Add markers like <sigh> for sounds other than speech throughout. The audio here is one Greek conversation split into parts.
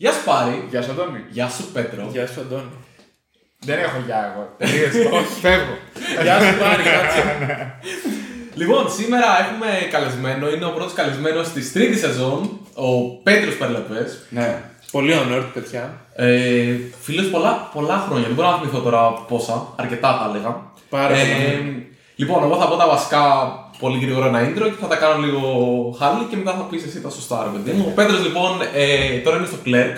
Γεια σου Πάρη. Γεια σου, Αντώνη. Γεια σου Πέτρο. Γεια σου, Αντώνη. Δεν έχω γεια εγώ. Τελείωσε. <laughs> Όχι, φεύγω. Γεια σου, Πάρη, κάτσε. Λοιπόν, σήμερα έχουμε καλεσμένο, είναι ο πρώτος καλεσμένος της τρίτης σεζόν, ο Πέτρος Περλεπές. Ναι. Πολύ honored, παιδιά. Ε, φίλος πολλά, πολλά χρόνια, δεν μπορώ να θυμηθώ τώρα πόσα, αρκετά θα έλεγα. Πάρα Ε, πολλά. Λοιπόν, εγώ θα πω τα βασικά πολύ γρήγορα ένα intro και θα τα κάνω λίγο χάλι και μετά θα πεις εσύ τα σωστά ρε παιδί μου. Ο Πέτρος λοιπόν ε, τώρα είναι στο Clerk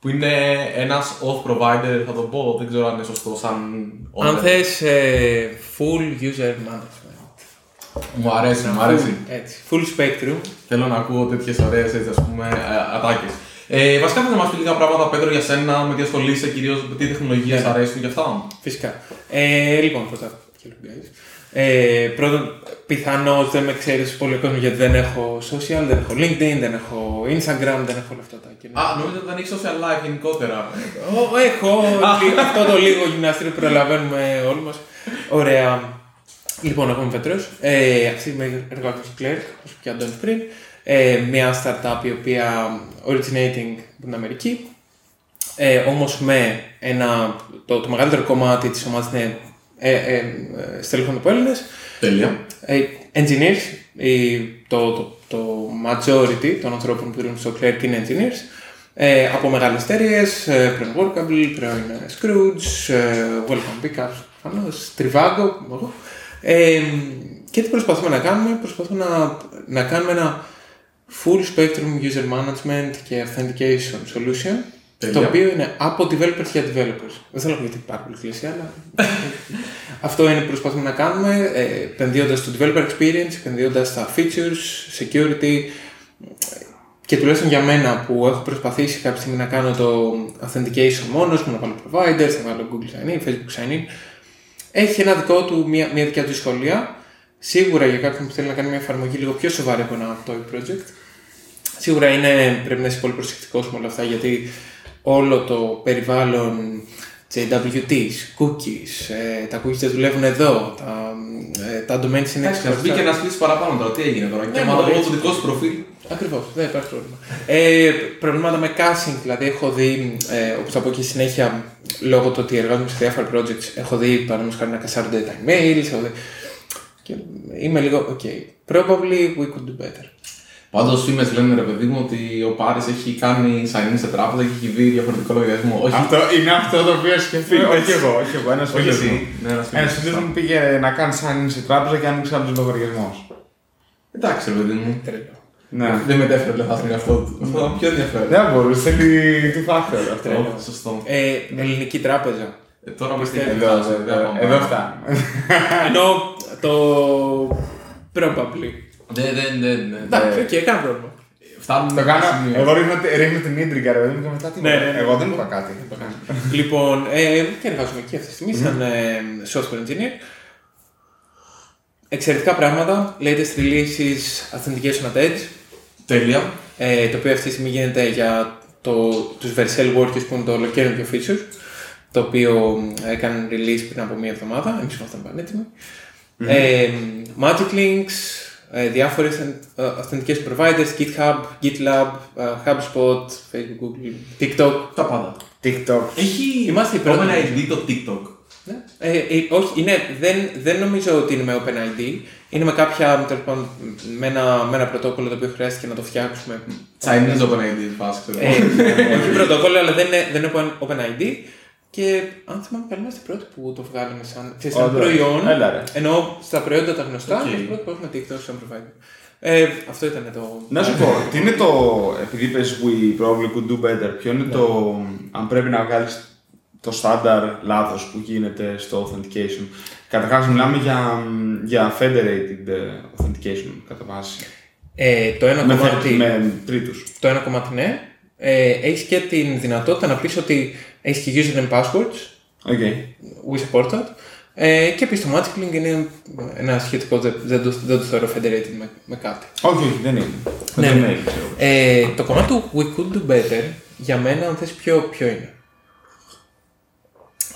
που είναι ένας auth provider, θα το πω, δεν ξέρω αν είναι σωστό σαν Αν owner. θες ε, full user management. Μου αρέσει, μου αρέσει. Full, έτσι. Full spectrum. Θέλω να ακούω τέτοιες ωραίες ας πούμε ατάκες. Ε, βασικά θα μας πεις λίγα πράγματα, Πέτρο, για σένα, με τι ασχολείσαι, κυρίως με τι τεχνολογίες Ναι. αρέσουν και αυτά. Φυσικά. Ε, λοιπόν, πρώτα. Hello, guys. Ε, πρώτον, πιθανώς δεν με ξέρεις πολύ ο κόσμο γιατί δεν έχω social, δεν έχω LinkedIn, δεν έχω Instagram, δεν έχω όλα αυτά τα κοινά. Α, νομίζω ότι δεν έχει social life γενικότερα. Ω, Έχω λι- αυτό το λίγο γυμναστήριο που προλαβαίνουμε όλοι μας. Ωραία. Λοιπόν, εγώ είμαι Πέτρος. Ε, αυτή τη στιγμή εργάζομαι στο Clerk, όπως και ο Αντώνης πριν. Ε, μια startup η οποία originating από την Αμερική. Ε, Όμως με ένα. Το, το μεγαλύτερο κομμάτι της ομάδας είναι ε, ε, ε, στελέχων από Έλληνες. Τέλεια. Ε, engineers, η, το, το, το majority των ανθρώπων που δουλεύουν στο Clerk είναι engineers. Ε, από μεγάλες εταιρείες, ε, πρώην Workable, πρώην ε, Scrooge, ε, Welcome Pickups, προφανώς, Trivago, εγώ. Ε, και τι προσπαθούμε να κάνουμε, προσπαθούμε να, να κάνουμε ένα full spectrum user management και authentication solution, Τέλεια. το οποίο είναι από developers για developers. Δεν θέλω να πω γιατί πάρα πολύ κλεισί, αλλά <laughs> αυτό είναι που προσπαθούμε να κάνουμε, ε, επενδύοντας στο developer experience, επενδύοντας στα features, security και τουλάχιστον για μένα που έχω προσπαθήσει κάποια στιγμή να κάνω το authentication μόνος μου, να βάλω providers, να βάλω Google Sign In, Facebook Sign In, έχει ένα δικό του, μια, μια δικιά του δυσκολία. Σίγουρα για κάποιον που θέλει να κάνει μια εφαρμογή λίγο πιο σοβαρή από ένα toy project. Σίγουρα είναι, πρέπει να είσαι πολύ προσεκτικός με όλα αυτά γιατί όλο το περιβάλλον JWTs, cookies, ε, τα cookies δεν δουλεύουν εδώ, τα, ε, τα domains είναι Εντάξει, α μπει και να στείλεις παραπάνω τώρα. Τι έγινε τώρα. Και Ναι, άμα το μωρέ. πω το δικό σου προφίλ. Ακριβώς, δεν υπάρχει πρόβλημα. Ε, προβλήματα με caching, δηλαδή έχω δει, ε, όπως θα πω και στη συνέχεια, λόγω του ότι εργάζομαι σε διάφορα projects, έχω δει παραδείγματος χάρη να κασάρονται τα emails. Έχω δει... Και είμαι λίγο, ok, probably we could do better. Πάντως φήμε λένε ρε παιδί μου ότι ο Πάρης έχει κάνει sign in σε τράπεζα και έχει δει διαφορετικό λογαριασμό. Όχι, Αυτό είναι αυτό το οποίο σκεφτείτε. όχι εγώ, όχι εγώ. Ένας όχι φίλος εσύ. μου. Ναι, ένας φίλος Ένας σου. φίλος μου πήγε να κάνει sign in σε τράπεζα και άνοιξε άλλος λογαριασμός. Εντάξει, ρε παιδί μου. Τρελό. Ναι. Δεν μετέφερε λεφτά στον εαυτό του. Αυτό ήταν πιο ενδιαφέρον. Δεν μπορούσε, θέλει του factor αυτό. Ω, Σωστό. Ε, ελληνική τράπεζα. Ε, Τώρα με στην Εδώ, εδώ, εδώ φτάνει. Ενώ το. Probably. Δεν, δεν, δεν. δεν. Εντάξει, οκ, κανένα πρόβλημα. Φτάνουμε Το σε ένα κάνω. σημείο. Εγώ ρίχνω, ρίχνω την ίντριγκα, ρε παιδί μου, και μετά τι. Ναι, ναι, ναι. Εγώ δεν είπα κάτι. λοιπόν, ε, και εργάζομαι εκεί αυτή τη στιγμή σαν ε, software engineer. Εξαιρετικά πράγματα, latest releases, authentication at edge, Τέλεια. ε, το οποίο αυτή τη στιγμή γίνεται για το, τους Vercel Workers που είναι το ολοκαίρινο feature, το οποίο έκανε release πριν από μία εβδομάδα, εμείς ήμασταν πανέτοιμοι. Ε, Magic Links, ε, διάφορες ε, authentication providers, GitHub, GitLab, ε, HubSpot, Facebook, Google, TikTok. Τα πάντα. TikTok. Έχει Είμαστε οι πρώτοι. OpenID το TikTok. Ναι. Ε, ε, όχι, είναι, δεν, δεν νομίζω ότι είναι με OpenID. Είναι με κάποια, τέλος πάντων, με ένα, με ένα πρωτόκολλο το οποίο χρειάστηκε να το φτιάξουμε. Chinese OpenID, φάση ξέρω. Ε, όχι πρωτόκολλο, αλλά δεν είναι, δεν είναι open- OpenID. Και αν θυμάμαι καλά, είμαστε οι πρώτοι που το βγάλαμε σαν, ξέρεις, σαν Όντως. προϊόν. Έλα, ρε. Ενώ στα προϊόντα τα γνωστά, Οκ. είμαστε οι πρώτοι που έχουμε TikTok σαν provider. Ε, αυτό ήταν το. Να σου πω, τι είναι το. Επειδή είπες we probably could do better, ποιο είναι το. Αν πρέπει να βγάλεις το στάνταρ λάθος που γίνεται στο authentication. Καταρχάς, μιλάμε για, για federated ε, authentication κατά βάση. Ε, το ένα Με, κομμάτι. θε- με τρίτους. Το ένα κομμάτι ναι. Ε, έχεις και την δυνατότητα να πεις ότι έχεις και username passwords. Οκ. we support that. Ε, και επίσης το Magic Link είναι ένα σχετικό, δεν, δεν, το, δεν το θεωρώ federated με, με κάτι. Όχι, όχι, δεν είναι. Ναι, Δεν ναι. είναι, ξέρω. Ε, το κομμάτι του We Could Do Better, για μένα, αν θες ποιο, ποιο είναι.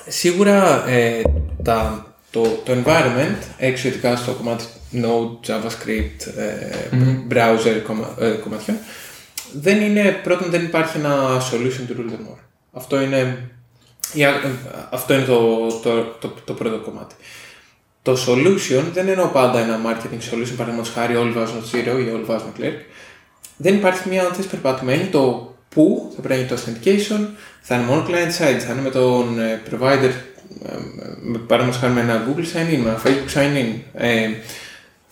Σίγουρα ε, τα, το, το environment, έξω ειδικά στο κομμάτι Node, JavaScript, ε, browser κομμα, ε, κομματιών, δεν είναι, πρώτον δεν υπάρχει ένα solution to rule them all. Αυτό είναι, η α- ε, αυτό είναι το, το, το, το πρώτο κομμάτι. Το solution δεν εννοώ πάντα ένα marketing solution, παραδείγματος χάρη όλοι βάζουν zero ή όλοι βάζουν clerk. Δεν υπάρχει μια αν θες περπατημένη το που θα πρέπει να γίνει το authentication, θα είναι μόνο client side, θα είναι με τον ε, provider, ε, με- παραδείγματος χάρη με ένα Google sign in, με ένα Facebook sign in, ε,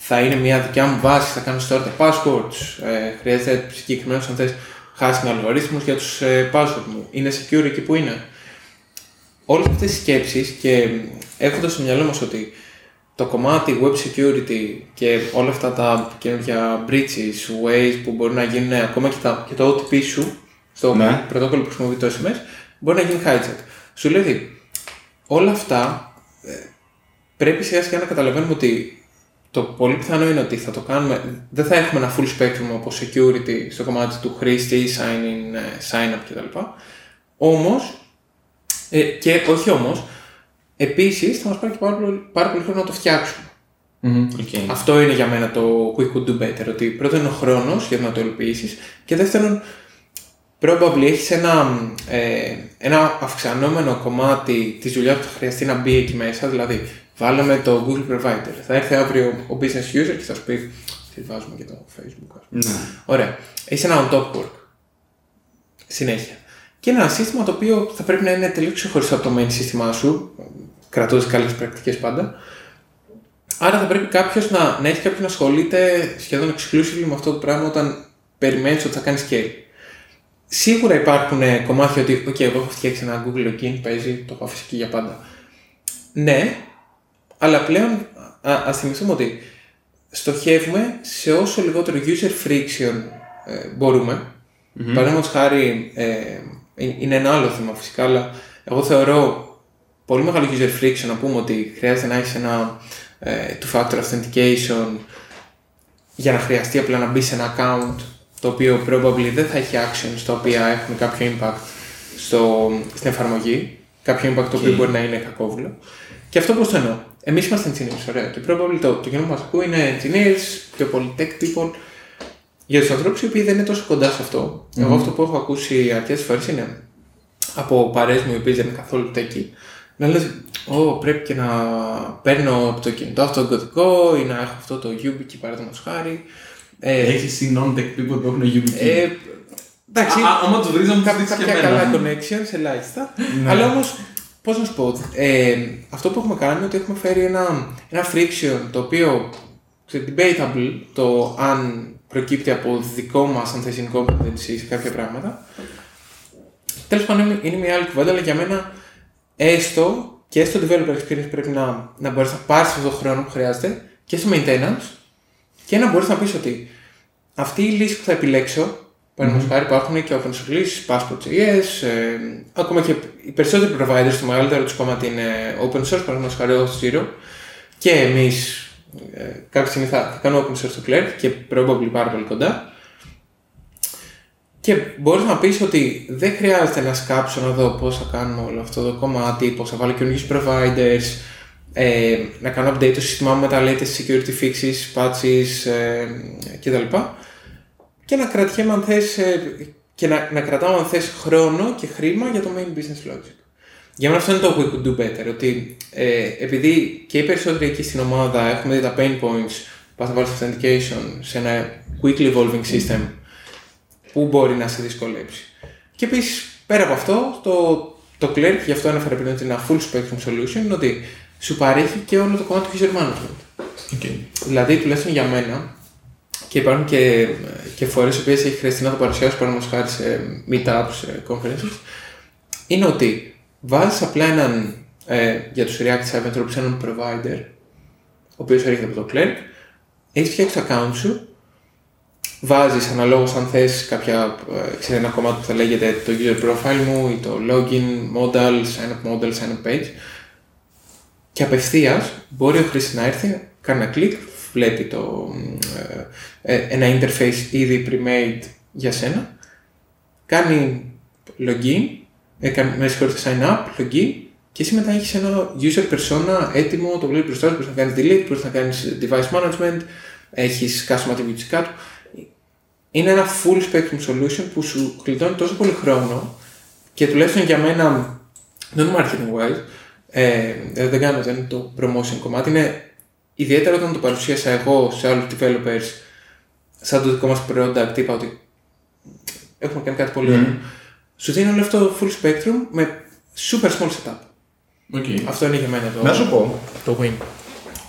θα είναι μια δικιά μου βάση, θα κάνω store τα passwords, ε, χρειάζεται συγκεκριμένο αν θες hashing αλγορίθμους για τους ε, password μου, είναι secure εκεί που είναι. Όλες αυτές οι σκέψεις και έχοντας στο μυαλό μας ότι το κομμάτι web security και όλα αυτά τα καινούργια breaches, ways που μπορεί να γίνουν ακόμα και, τα, και το OTP σου στο Ναι. πρωτόκολλο που χρησιμοποιεί το SMS μπορεί να γίνει hijack. Σου λέει ότι όλα αυτά ε, πρέπει σιγά σιγά να καταλαβαίνουμε ότι το πολύ πιθανό είναι ότι θα το κάνουμε, δεν θα έχουμε ένα full spectrum of security στο κομμάτι του χρήστη, sign in, ε, sign up κτλ. Όμως, ε, και όχι όμως, επίσης θα μας πάρει και πάρα πολύ, πάρα πολύ χρόνο να το φτιάξουμε. Οκ. Αυτό είναι για μένα το we could do better. Ότι πρώτον είναι ο χρόνος για να το υλοποιήσει και δεύτερον, probably έχεις ένα, ε, ένα αυξανόμενο κομμάτι της δουλειάς που θα χρειαστεί να μπει εκεί μέσα. Δηλαδή, βάλαμε το Google Provider. Θα έρθει αύριο ο business user και θα σου πει τι βάζουμε και το Facebook. ας πούμε». Ναι. Ωραία. Έχει ένα on top work. Συνέχεια. Και ένα σύστημα το οποίο θα πρέπει να είναι τελείως ξεχωριστό από το main σύστημά σου, κρατώντας καλές πρακτικές πάντα. Άρα θα πρέπει κάποιος να, να έχει κάποιον να ασχολείται σχεδόν exclusively με αυτό το πράγμα όταν περιμένεις ότι θα κάνεις scale. Σίγουρα υπάρχουν ε, κομμάτια ότι, OK, εγώ έχω φτιάξει ένα Google login, παίζει, το έχω αφήσει εκεί για πάντα. Ναι, αλλά πλέον α ας θυμηθούμε ότι στοχεύουμε σε όσο λιγότερο user friction ε, μπορούμε. Mm-hmm. Παραδείγματος χάρη, ε, ε, είναι ένα άλλο θέμα φυσικά, αλλά εγώ θεωρώ πολύ μεγάλο user friction να πούμε ότι χρειάζεται να έχεις ένα ε, two-factor authentication για να χρειαστεί απλά να μπει σε ένα account το οποίο probably δεν θα έχει actions τα οποία έχουν κάποιο impact στο, στην εφαρμογή. Κάποιο impact το οποίο μπορεί να είναι κακόβουλο. Και αυτό πώς το εννοώ. Εμείς είμαστε engineers, ωραία. Και probably το, το κοινό που μας ακούει είναι engineers, πιο πολύ tech people. Για τους ανθρώπους οι οποίοι δεν είναι τόσο κοντά σε αυτό, εγώ αυτό που έχω ακούσει αρκετές φορές είναι από παρέες μου οι οποίε δεν είναι καθόλου techy, να λες, Ω, πρέπει και να παίρνω από το κινητό αυτό το κωδικό ή να έχω αυτό το YubiKey παραδείγματος χάρη. Ε, Έχεις non-tech people που έχουν YubiKey; ε, εντάξει, Α, άμα τους βρεις να μου τους κάποια, δείξεις και κάποια εμένα. καλά connections, ελάχιστα. Αλλά όμως, πώς να σου πω, ε, αυτό που έχουμε κάνει είναι ότι έχουμε φέρει ένα, ένα friction το οποίο ξέρετε, debatable το αν προκύπτει από δικό μας αν θες incompetency σε κάποια πράγματα. Τέλος πάντων, είναι- είναι μια άλλη κουβέντα, αλλά για μένα έστω και στο developer experience πρέπει να, να μπορείς να πάρεις αυτό το χρόνο που χρειάζεται και στο maintenance και να μπορείς να πεις ότι αυτή η λύση που θα επιλέξω, παραδείγματος χάρη υπάρχουν και open source λύσει, passport.js, ε, ακόμα και οι περισσότεροι providers, το μεγαλύτερο τους κομμάτι είναι open source, παραδείγματος χάρη Auth Zero. Και εμείς ε, κάποια στιγμή θα, θα κάνουμε open source το Clerk και probably πάρα πολύ κοντά. Και μπορείς να πεις ότι δεν χρειάζεται να σκάψω να δω πώς θα κάνουμε όλο αυτό το κομμάτι, πώς θα βάλω καινούργιους providers, ε, να κάνω update το σύστημά μου με τα latest security fixes, patches ε, κτλ. Και να κρατιέμαι αν θες, ε, και να, να κρατάω αν θες χρόνο και χρήμα για το main business logic. Για μένα αυτό είναι το we could do better, ότι ε, επειδή και οι περισσότεροι εκεί στην ομάδα έχουμε δει τα pain points, πας να βάλεις authentication σε ένα quickly evolving system, που μπορεί να σε δυσκολέψει. Και επίσης, πέρα από αυτό, το, το Clerk, γι' αυτό ανέφερα πριν ότι είναι ένα full spectrum solution, είναι ότι σου παρέχει και όλο το κομμάτι του user management. Okay. Δηλαδή, τουλάχιστον για μένα, και υπάρχουν και, και φορές οι οποίες έχει χρειαστεί να το παρουσιάσω παραδείγματος χάρη σε meetups, σε conferences, είναι ότι βάζεις απλά έναν ε, για τους React 7 τρόπου έναν provider, ο οποίος έρχεται από το Clerk, έχεις φτιάξει το account σου, βάζεις αναλόγως αν θες κάποια, ε, ξέρεις, ένα κομμάτι που θα λέγεται το user profile μου ή το login model, sign up model, sign up page, και απευθείας μπορεί ο χρήστη να έρθει, κάνει ένα κλικ, βλέπει το, ε, ε, ένα interface ήδη pre-made για σένα, κάνει login, ε, κάνει, με συγχωρείτε sign up, login. Και εσύ μετά έχεις ένα user persona έτοιμο, το βλέπεις μπροστά σου, μπορείς να κάνεις delete, μπορείς να κάνεις device management, έχεις custom attributes κάτω. είναι ένα full spectrum solution που σου κλειδώνει τόσο πολύ χρόνο και τουλάχιστον για μένα, non marketing wise, ε, ε, δεν κάνω, δεν είναι το promotion κομμάτι, είναι ιδιαίτερα όταν το παρουσίασα εγώ σε άλλους developers σαν το δικό μας product, είπα ότι έχουμε κάνει κάτι πολύ ωραίο. Σου δίνει όλο αυτό το full spectrum με super small setup. Okay. Αυτό είναι για μένα το, Να σου πω, το win.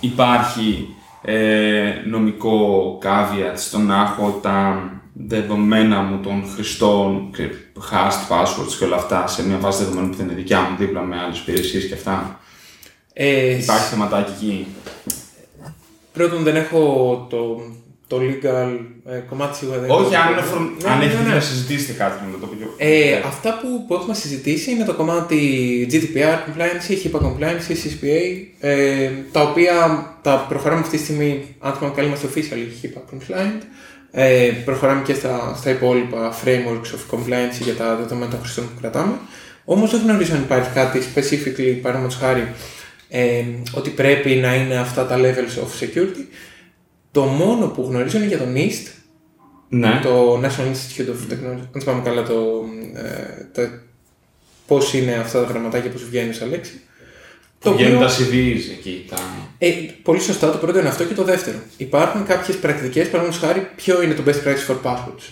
υπάρχει ε, νομικό caveat στο να έχω τα δεδομένα μου των χρηστών, και hashed passwords και όλα αυτά σε μια βάση δεδομένων που δεν είναι δικιά μου δίπλα με άλλες υπηρεσίες και αυτά. Ε, Υπάρχει θεματάκι εκεί; Πρώτον δεν έχω το, το legal ε, κομμάτι σίγουρα δεν Όχι, έχω. αν, είναι φρον- Ναι, αν ναι, έχετε ναι. να συζητήσετε κάτι με το πιο. Ε, αυτά που, που έχουμε συζητήσει είναι το κομμάτι GDPR compliance, HIPAA compliance, CCPA, ε, τα οποία τα προχωράμε αυτή τη στιγμή, αν θυμάμαι καλά, είμαστε officially HIPAA compliant. Ε, προχωράμε και στα, στα υπόλοιπα frameworks of compliance για τα δεδομένα των χρηστών που κρατάμε. Όμως δεν γνωρίζω αν υπάρχει κάτι specifically, παραδείγματος χάρη, ε, ότι πρέπει να είναι αυτά τα levels of security. Το μόνο που γνωρίζω είναι για το NIST, Ναι. το National Institute of Technology, αν θυμάμαι καλά το, ε, τα, πώς είναι αυτά τα γραμματάκια, πώς βγαίνουν σαν λέξη. Το Το βγαίνουν οποίο, τα CVs εκεί. Τα... ε, πολύ σωστά, το πρώτο είναι αυτό και το δεύτερο. Υπάρχουν κάποιες πρακτικές, παραδείγματος χάρη, ποιο είναι το best practice for passwords.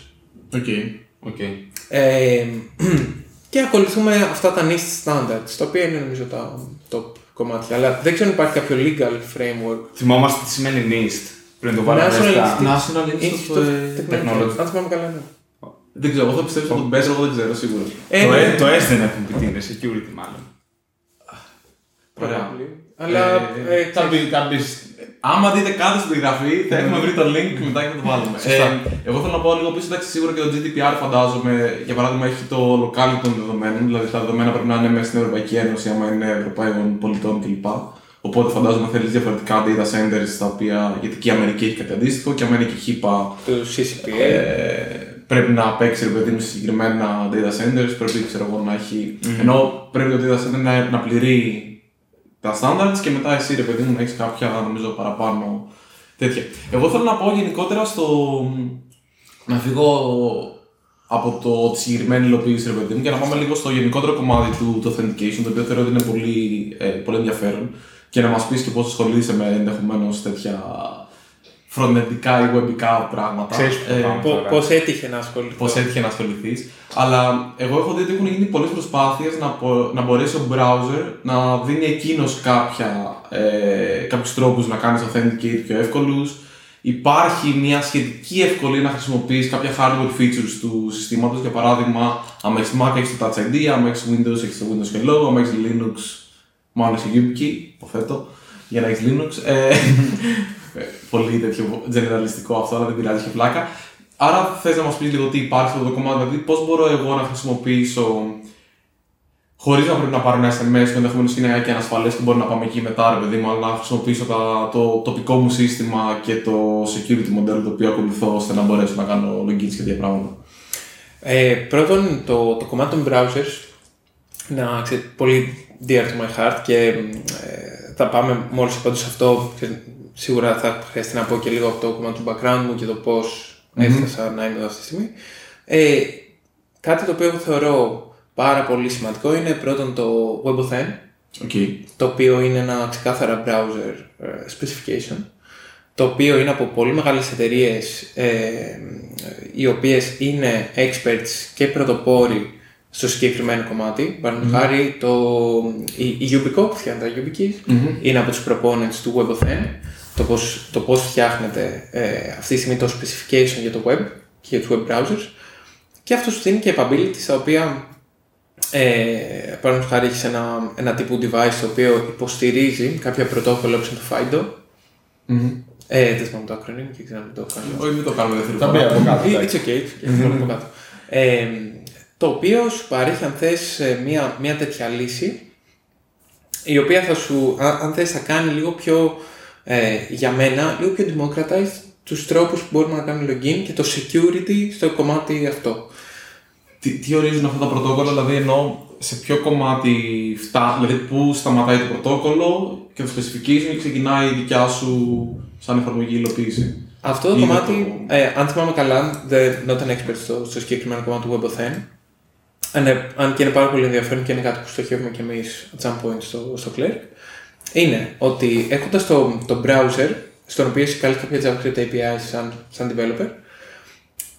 Okay. Okay. Ε, και ακολουθούμε αυτά τα NIST standards, τα οποία είναι νομίζω τα top κομμάτια. Αλλά δεν ξέρω αν υπάρχει κάποιο legal framework. Θυμόμαστε τι σημαίνει NIST. Πριν το βάλουμε National στα... Institute- National Institute of Technology. Αν θυμάμαι καλά, ναι. Δεν ξέρω, εγώ θα πιστέψω ότι τον παίζω, εγώ δεν ξέρω σίγουρα. Ε, το, ναι. S, το S δεν έχουν πει τι είναι, security μάλλον. Ωραία. Αλλά. Ε, ε, Θα πει κάποιο. Άμα δείτε κάτω στην περιγραφή, θα έχουμε βρει το link μετά και θα το βάλουμε. Σωστά. Ε, εγώ θέλω να πω λίγο πίσω, εντάξει, σίγουρα και το GDPR φαντάζομαι, για παράδειγμα, έχει το locality των δεδομένων, δηλαδή τα δεδομένα πρέπει να είναι μέσα στην Ευρωπαϊκή Ένωση, άμα είναι Ευρωπαίων πολιτών κλπ. Οπότε φαντάζομαι θέλεις διαφορετικά data centers, τα οποία, γιατί και η Αμερική έχει κάτι αντίστοιχο, και άμα είναι και η ΧΥΠΑ, το CCPA. ε, πρέπει να παίξει ρε παιδί μου σε συγκεκριμένα data centers, πρέπει ξέρω εγώ, να έχει. Ενώ πρέπει το data center να, να πληρεί τα standards και μετά εσύ ρε παιδί μου να έχεις κάποια νομίζω παραπάνω τέτοια. Εγώ θέλω να πω γενικότερα στο. να φύγω από το, τη συγκεκριμένη υλοποίηση ρε παιδί μου και να πάμε λίγο στο γενικότερο κομμάτι του, του authentication το οποίο θεωρώ ότι είναι πολύ, ε, πολύ ενδιαφέρον και να μας πεις και πώς ασχολείσαι με ενδεχομένως τέτοια φροντεντικά ή webικά πράγματα. Ξέρεις που Ε, πάμε. Πώ τώρα. πώς έτυχε να ασχοληθώ. Πώς έτυχε να ασχοληθείς. Αλλά εγώ έχω δει ότι έχουν γίνει πολλές προσπάθειες να, μπο- να μπορέσει ο browser να δίνει εκείνος ε, κάποιους τρόπους να κάνεις authenticate πιο εύκολους. Υπάρχει μια σχετική ευκολία να χρησιμοποιήσει κάποια hardware features του συστήματος. Για παράδειγμα, αν έχει Mac έχεις το Touch ID, αν έχει Windows έχεις το Windows Hello, αν έχει Linux, μάλλον έχει YubiKey, υποθέτω, για να έχεις Linux. Ε, ε, <laughs> πολύ τέτοιο generalιστικό αυτό, αλλά δεν πειράζει, έχει πλάκα. Άρα θες να μας πεις λίγο τι υπάρχει σε αυτό το κομμάτι, δηλαδή πώς μπορώ εγώ να χρησιμοποιήσω χωρίς να πρέπει να πάρω ένα SMS που ενδεχομένω είναι και ανασφαλές και μπορεί να πάμε εκεί μετά, ρε παιδί μου, αλλά να χρησιμοποιήσω τα, το τοπικό μου σύστημα και το security model το οποίο ακολουθώ ώστε να μπορέσω να κάνω login και τέτοια πράγματα. Ε, πρώτον, το, το κομμάτι των browsers να ξέρετε, πολύ dear to my heart και ε, θα πάμε μόλις πάντως σε αυτό και σίγουρα θα χρειαστεί να πω και λίγο από το κομμάτι του background μου και το πως έφτασα να είμαι εδώ αυτή τη στιγμή. Ε, κάτι το οποίο εγώ θεωρώ πάρα πολύ σημαντικό είναι πρώτον το WebAuthn Okay. το οποίο είναι ένα ξεκάθαρα browser ε, specification, το οποίο είναι από πολύ μεγάλες εταιρείες ε, οι οποίες είναι experts και πρωτοπόροι στο συγκεκριμένο κομμάτι. Παραδείγματος χάρη, το, η, η Yubico που φτιάχνει τα YubiKeys είναι από τους proponents του WebAuthn, το πώς, το πώς φτιάχνεται ε, αυτή τη στιγμή το specification για το web και για τους web browsers και αυτό σου δίνει και capabilities τα οποία ε, Παραδείγματο χάρη έχεις ένα, ένα τύπου device το οποίο υποστηρίζει κάποια πρωτόκολλα όπως είναι το FIDO. Ε, δεν θυμάμαι το acronym και ξέρω αν το κάνω. Όχι, μην το κάνουμε δεύτερη Θα μπει φορά. από κάτω. It's εντάξει. okay, it's okay, θα το πω κάτω. Ε, το οποίο σου παρέχει αν θες ε, μια, μια τέτοια λύση η οποία θα σου, αν, αν θες θα κάνει λίγο πιο, ε, για μένα, λίγο πιο democratized τους τρόπους που μπορούμε να κάνουμε login και το security στο κομμάτι αυτό. Τι, τι ορίζουν αυτά τα πρωτόκολλα, δηλαδή εννοώ σε ποιο κομμάτι φτάνει, δηλαδή πού σταματάει το πρωτόκολλο και το specification και ξεκινάει η δικιά σου σαν εφαρμογή υλοποίηση. Αυτό το Ή κομμάτι, ε, αν θυμάμαι καλά, δεν not an expert στο, στο συγκεκριμένο κομμάτι του WebAuthn. Αν, ε, αν και είναι πάρα πολύ ενδιαφέρον και είναι κάτι που στοχεύουμε κι εμείς at some point στο, στο Clerk, είναι ότι έχοντας το, το browser, στον οποίο έχει καλεί κάποια JavaScript API σαν, σαν developer,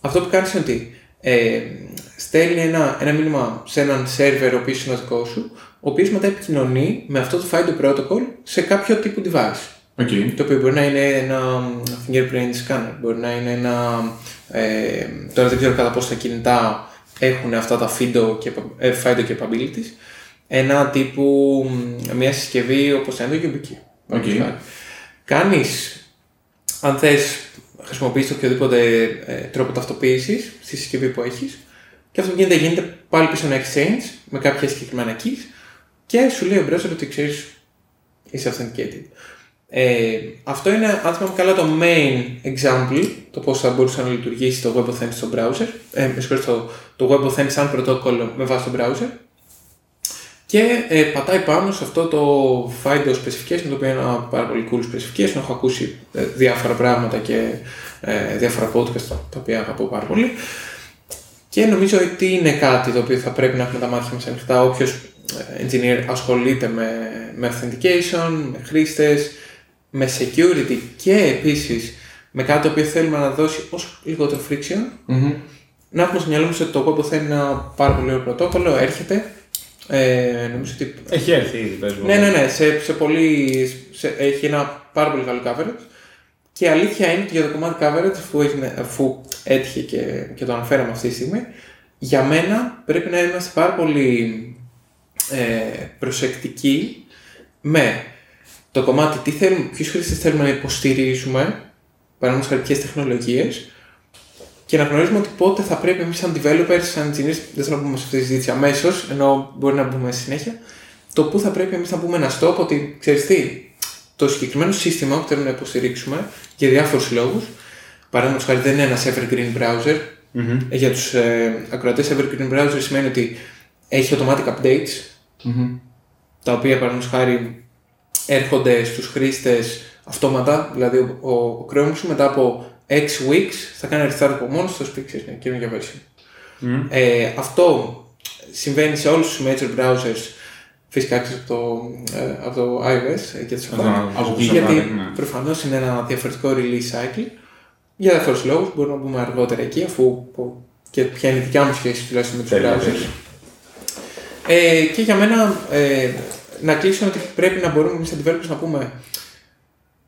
αυτό που κάνεις είναι ότι ε, στέλνει ένα, ένα μήνυμα σε έναν server ο οποίος είναι ο δικός σου, ο οποίος μετά επικοινωνεί με αυτό το Fido protocol σε κάποιο τύπο device. Οκ. Το οποίο μπορεί να είναι ένα fingerprint scanner, μπορεί να είναι ένα. Ε, τώρα δεν ξέρω κατά πόσο τα κινητά έχουν αυτά τα FIDO, και, ε, FIDO capabilities. Ένα τύπου, μ, μια συσκευή όπως είναι το YubiKey. Οκ. Κάνεις, αν θες, χρησιμοποιείς οποιοδήποτε ε, τρόπο ταυτοποίησης στη συσκευή που έχεις και αυτό που γίνεται, γίνεται πάλι πίσω ένα exchange με κάποια συγκεκριμένα keys και σου λέει ο browser ότι ξέρεις είσαι authenticated. Ε, αυτό είναι, αν θυμάμαι καλά, το main example, το πώς θα μπορούσε να λειτουργήσει το WebAuthn στο browser, ε, με συγχωρείτε, το, το WebAuthn σαν πρωτόκολλο με βάση το browser. Και ε, πατάει πάνω σε αυτό το FIDO specification, το οποίο είναι ένα πάρα πολύ cool specification. Έχω ακούσει ε, διάφορα πράγματα και ε, διάφορα podcast τα οποία αγαπώ πάρα πολύ. Και νομίζω ότι είναι κάτι το οποίο θα πρέπει να έχουμε τα μάτια μας ανοιχτά. Όποιος ε, engineer ασχολείται με, με authentication, με χρήστες, με security και επίσης με κάτι το οποίο θέλουμε να δώσει όσο λιγότερο friction, Μμμ. να έχουμε στο μυαλό μας ότι το WebAuthn θέλει ένα πάρα πολύ ωραίο πρωτόκολλο, έρχεται. Ε, νομίζω ότι Έχει έρθει ήδη, πες μου. ναι, ναι, ναι. Σε, σε πολύ, σε, έχει ένα πάρα πολύ καλό coverage. Και η αλήθεια είναι ότι για το κομμάτι coverage, αφού, έχει- αφού έτυχε και, και το αναφέραμε αυτή τη στιγμή, για μένα πρέπει να είμαστε πάρα πολύ ε, προσεκτικοί με το κομμάτι τι θέλουμε, ποιους χρήστες θέλουμε να υποστηρίζουμε, παραδείγματος χάρη ποιες τεχνολογίες, και να γνωρίζουμε ότι πότε θα πρέπει εμείς, σαν developers, σαν engineers, δεν θέλω να μπούμε σε αυτή τη συζήτηση αμέσως, ενώ μπορεί να μπούμε στη συνέχεια, το πού θα πρέπει εμείς να πούμε ένα stop ότι ξέρεις τι, το συγκεκριμένο σύστημα που θέλουμε να υποστηρίξουμε για διάφορους λόγους, παραδείγματος χάρη δεν είναι ένας evergreen browser. Ε, Για τους ε, ακροατές, evergreen browser σημαίνει ότι έχει automatic updates, Μμμ. τα οποία παραδείγματος χάρη έρχονται στους χρήστες αυτόματα, δηλαδή ο, ο, ο Chrome σου μετά από 6 weeks θα κάνει restart από μόνος του, θα σου πει ξέρεις, ναι, καινούργια version. Ε, αυτό συμβαίνει σε όλους τους major browsers, φυσικά εκτός από το, ε, από το iOS και το Αυτό, Safari, από το γιατί Safari, ναι. προφανώς είναι ένα διαφορετικό release cycle. Για διάφορους λόγους, μπορούμε να μπούμε αργότερα εκεί, αφού πω, και ποια είναι η δικιά μου σχέση τουλάχιστον με τους Τέλεια, browsers. τέλεια. Ε, και για μένα ε, να κλείσω ότι πρέπει να μπορούμε εμείς σαν developers να πούμε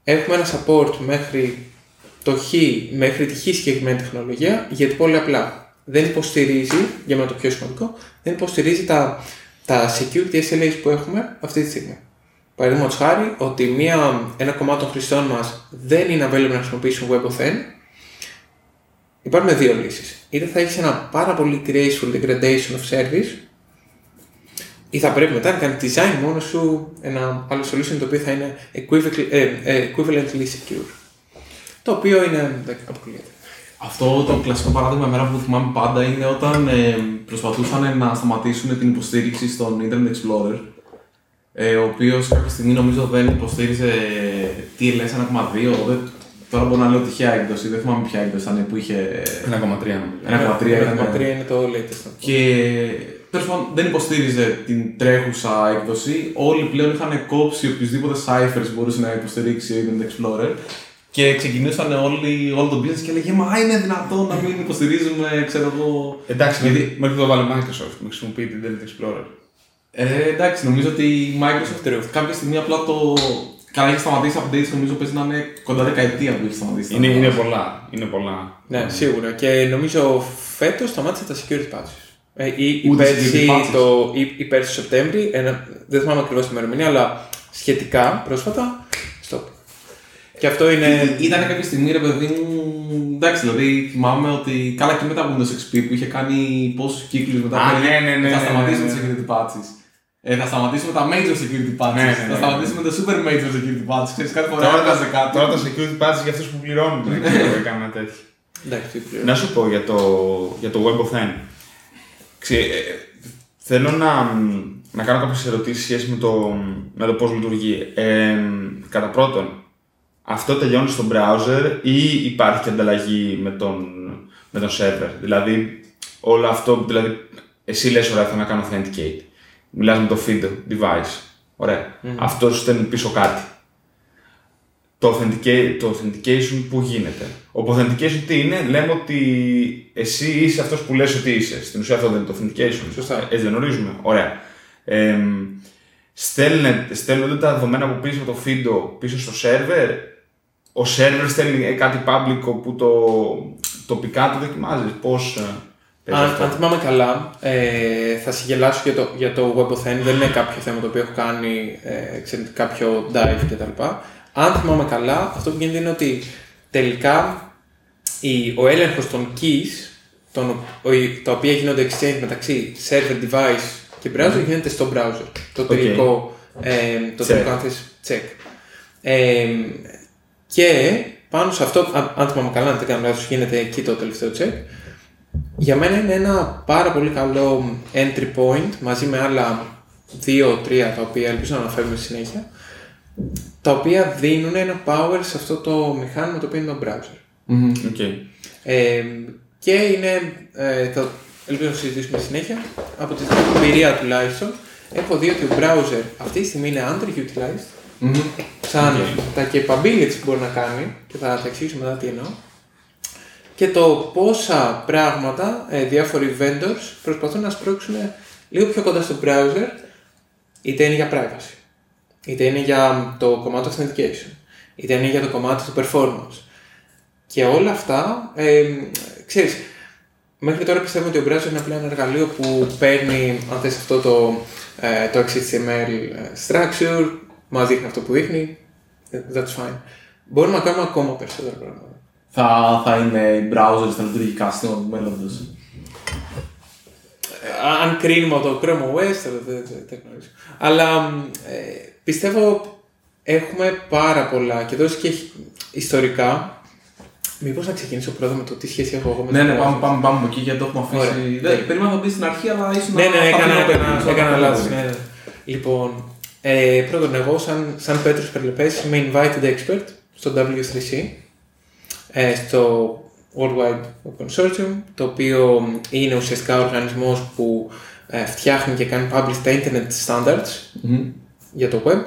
έχουμε ένα support μέχρι το χ, μέχρι τη χ συγκεκριμένη τεχνολογία γιατί πολύ απλά δεν υποστηρίζει, για μένα το πιο σημαντικό, δεν υποστηρίζει τα, τα security SLAs που έχουμε αυτή τη στιγμή. Παραδείγματος χάρη ότι μία, ένα κομμάτι των χρηστών μας δεν είναι available να χρησιμοποιήσουν WebAuthn, υπάρχουν δύο λύσεις. Είτε θα έχεις ένα πάρα πολύ graceful degradation of service, ή θα πρέπει μετά να κάνει design μόνος σου ένα άλλο solution το οποίο θα είναι equivalent- ε, ε, equivalently secure. Το οποίο είναι. δεν αποκλείεται. Αυτό το κλασικό παράδειγμα εμένα που θυμάμαι πάντα είναι όταν ε, προσπαθούσαν να σταματήσουν την υποστήριξη στον Internet Explorer ε, ο οποίος κάποια στιγμή νομίζω δεν υποστήριζε TLS 1.2. δεν- Τώρα μπορώ να λέω τυχαία έκδοση, δεν θυμάμαι ποια έκδοση ήταν που είχε 1,3 νομίζω. 1.3 ήταν. 1,3 είναι το latest. Και τέλος πάντων δεν υποστήριζε την τρέχουσα έκδοση. Όλοι πλέον είχαν κόψει οποιοδήποτε ciphers μπορούσε να υποστηρίξει ο Internet Explorer. Και ξεκινούσαν όλοι, όλο το business και έλεγε Μα είναι δυνατόν να μην υποστηρίζουμε, ξέρω εγώ. Εντάξει, Γιατί- γιατί... μέχρι το βάλε Microsoft, με χρησιμοποιεί την Internet Explorer. Ε, εντάξει, νομίζω ότι η Microsoft κάποια στιγμή απλά το. Καλά, έχει σταματήσει updates, νομίζω παίζει να είναι κοντά δεκαετία που έχει σταματήσει. Είναι, είναι πολλά. Είναι πολλά. Ναι, σίγουρα. Και νομίζω φέτος σταμάτησε τα security patches. Ε, ή, ή, Ούτε πέρσι, security patches. το, ή, ή πέρσι Σεπτέμβρη, ένα, δεν θυμάμαι ακριβώς την ημερομηνία, αλλά σχετικά πρόσφατα, stop. Και αυτό είναι. Ε, Ήταν κάποια στιγμή, ρε παιδί μου. Εντάξει, δηλαδή θυμάμαι ότι. Καλά και μετά από Windows XP που είχε κάνει πόσους κύκλους μετά. Α, που έλεγε, ναι, ναι, ναι, Θα ναι, σταματήσουμε ναι, τα ναι. security patches. Ε, θα σταματήσουμε τα major security patches. Ναι, ναι, ναι, θα ναι. σταματήσουμε τα super major security patches. Ξέρεις, κάθε φορά Τώρα, έβγαζε τα, κάτι. τώρα τα security patches για αυτούς που πληρώνουν. Δεν ξέρω, έκανα ένα τέτοιο. Εντάξει, τι πλέον. Να σου πω για το, για το WebAuthn. Ξέ, ε, θέλω να, να κάνω κάποιες ερωτήσεις σχέση με το, με το πώς λειτουργεί. Ε, κατά πρώτον, αυτό τελειώνει στο browser ή υπάρχει και ανταλλαγή με τον, με τον server; Δηλαδή, όλο αυτό, δηλαδή, εσύ λες, ωραία, θέλω να κάνω authenticate. Μιλάς με το feed device. Ωραία. Αυτός σου στέλνει πίσω κάτι. Το, authenticate, το authentication που γίνεται. Ο authentication τι είναι, λέμε ότι εσύ είσαι αυτός που λες ότι είσαι. Στην ουσία αυτό δεν είναι το authentication. Σωστά. Έτσι δεν γνωρίζουμε. Ωραία. Ε, στέλνε- στέλνονται τα δεδομένα από πίσω από το feed πίσω στο server. Ο server στέλνει κάτι public που το τοπικά το δοκιμάζεις. Πώς ε, παίζει Αν, αυτό. αν θυμάμαι καλά, ε, θα σε γελάσω για το, για το WebAuthn, δεν είναι κάποιο θέμα το οποίο έχω κάνει ε, ξέρετε, κάποιο dive κτλ. Αν θυμάμαι καλά, αυτό που γίνεται είναι ότι τελικά η, ο έλεγχος των keys, τον, ο, τα οποία γίνονται exchange μεταξύ server device και browser, γίνεται στο browser. Το Οκ. τελικό, ε, το Check. τελικό αν θες, check. Ε, και πάνω σε αυτό, αν, αν θυμάμαι καλά, αν δεν κάνω λάθος, γίνεται εκεί το τελευταίο check. Για μένα είναι ένα πάρα πολύ καλό entry point μαζί με άλλα δύο-τρία τα οποία ελπίζω να αναφέρουμε στη συνέχεια τα οποία δίνουν ένα power σε αυτό το μηχάνημα το οποίο είναι το browser. Οκ. Ε, και είναι, ε, θα ελπίζω να συζητήσουμε στη συνέχεια, από τη δική μου εμπειρία τουλάχιστον, έχω δει ότι ο browser αυτή τη στιγμή είναι underutilized, σαν τα capabilities που μπορεί να κάνει, και θα τα εξηγήσω μετά τι εννοώ, και το πόσα πράγματα ε, διάφοροι vendors προσπαθούν να σπρώξουν λίγο πιο κοντά στο browser, είτε είναι για privacy, είτε είναι για το κομμάτι του authentication, είτε είναι για το κομμάτι του performance. Και όλα αυτά, ε, ξέρεις, μέχρι τώρα πιστεύω ότι ο browser είναι απλά ένα εργαλείο που παίρνει, αν θες αυτό το, ε, το XHTML structure, μας δείχνει αυτό που δείχνει, that's fine. Μπορούμε να κάνουμε ακόμα περισσότερα πράγματα. Θα, θα είναι οι browsers τα λειτουργικά συστήματα του μέλλοντος. Ε, αν κρίνουμε από το Chrome OS, τώρα δεν δεν- δεν γνωρίζω. Αλλά ε, πιστεύω έχουμε πάρα πολλά και εδώ και ιστορικά. Μήπως να ξεκινήσω πρώτα με το τι σχέση έχω εγώ με Ναι, το ναι, browser. πάμε, πάμε, πάμε από εκεί γιατί το έχουμε Ωραία. αφήσει. Δεν, περίμενα να το πεις στην αρχή, αλλά ήσουν Ναι, ναι, έκανα, αφήνω έκανα, παιδί, έκανα σαν λάθος. παιδί. Ναι, ναι. Λοιπόν, ε, πρώτον, εγώ σαν, σαν Πέτρος Περλεπές είμαι invited expert στο W3C, ε, στο Worldwide Web Consortium, το οποίο είναι ουσιαστικά ο οργανισμός που ε, φτιάχνει και κάνει publish τα internet standards Μμμ. Για το web.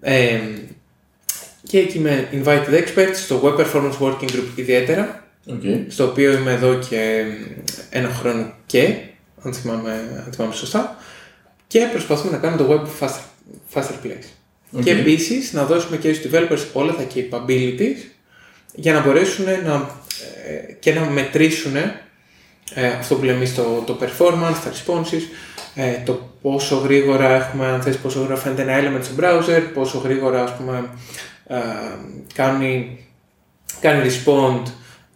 Ε, και εκεί είμαι invited expert στο Web Performance Working Group ιδιαίτερα, Οκ. στο οποίο είμαι εδώ και ένα χρόνο και, αν θυμάμαι, αν θυμάμαι σωστά, και προσπαθούμε να κάνουμε το web faster, faster place. Οκ. Και επίσης να δώσουμε και στους developers όλα τα capabilities για να μπορέσουν να, ε, και να μετρήσουν ε, αυτό που λέμε εμείς το, το performance, τα responses, ε, το πόσο γρήγορα έχουμε, αν θες, πόσο γρήγορα φαίνεται ένα element στο browser, πόσο γρήγορα ας πούμε ε, κάνει, κάνει respond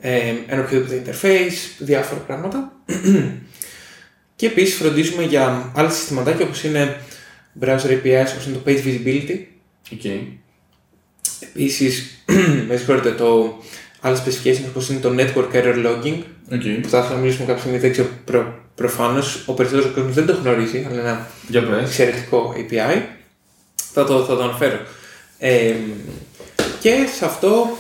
ε, ένα οποιοδήποτε interface, διάφορα πράγματα. και επίσης φροντίζουμε για άλλα συστηματάκια όπως είναι browser APIs, όπως είναι το page visibility, Οκ. Επίσης, <clears throat> με συγχωρείτε, το άλλο specification όπως είναι το network error logging, Οκ. που θα ήθελα να μιλήσουμε κάποια στιγμή, δεν ξέρω προ, προφανώς, ο περισσότερος κόσμος δεν το γνωρίζει, αλλά είναι ένα Για πες. εξαιρετικό API. Θα το, θα το αναφέρω. Ε, και σε αυτό,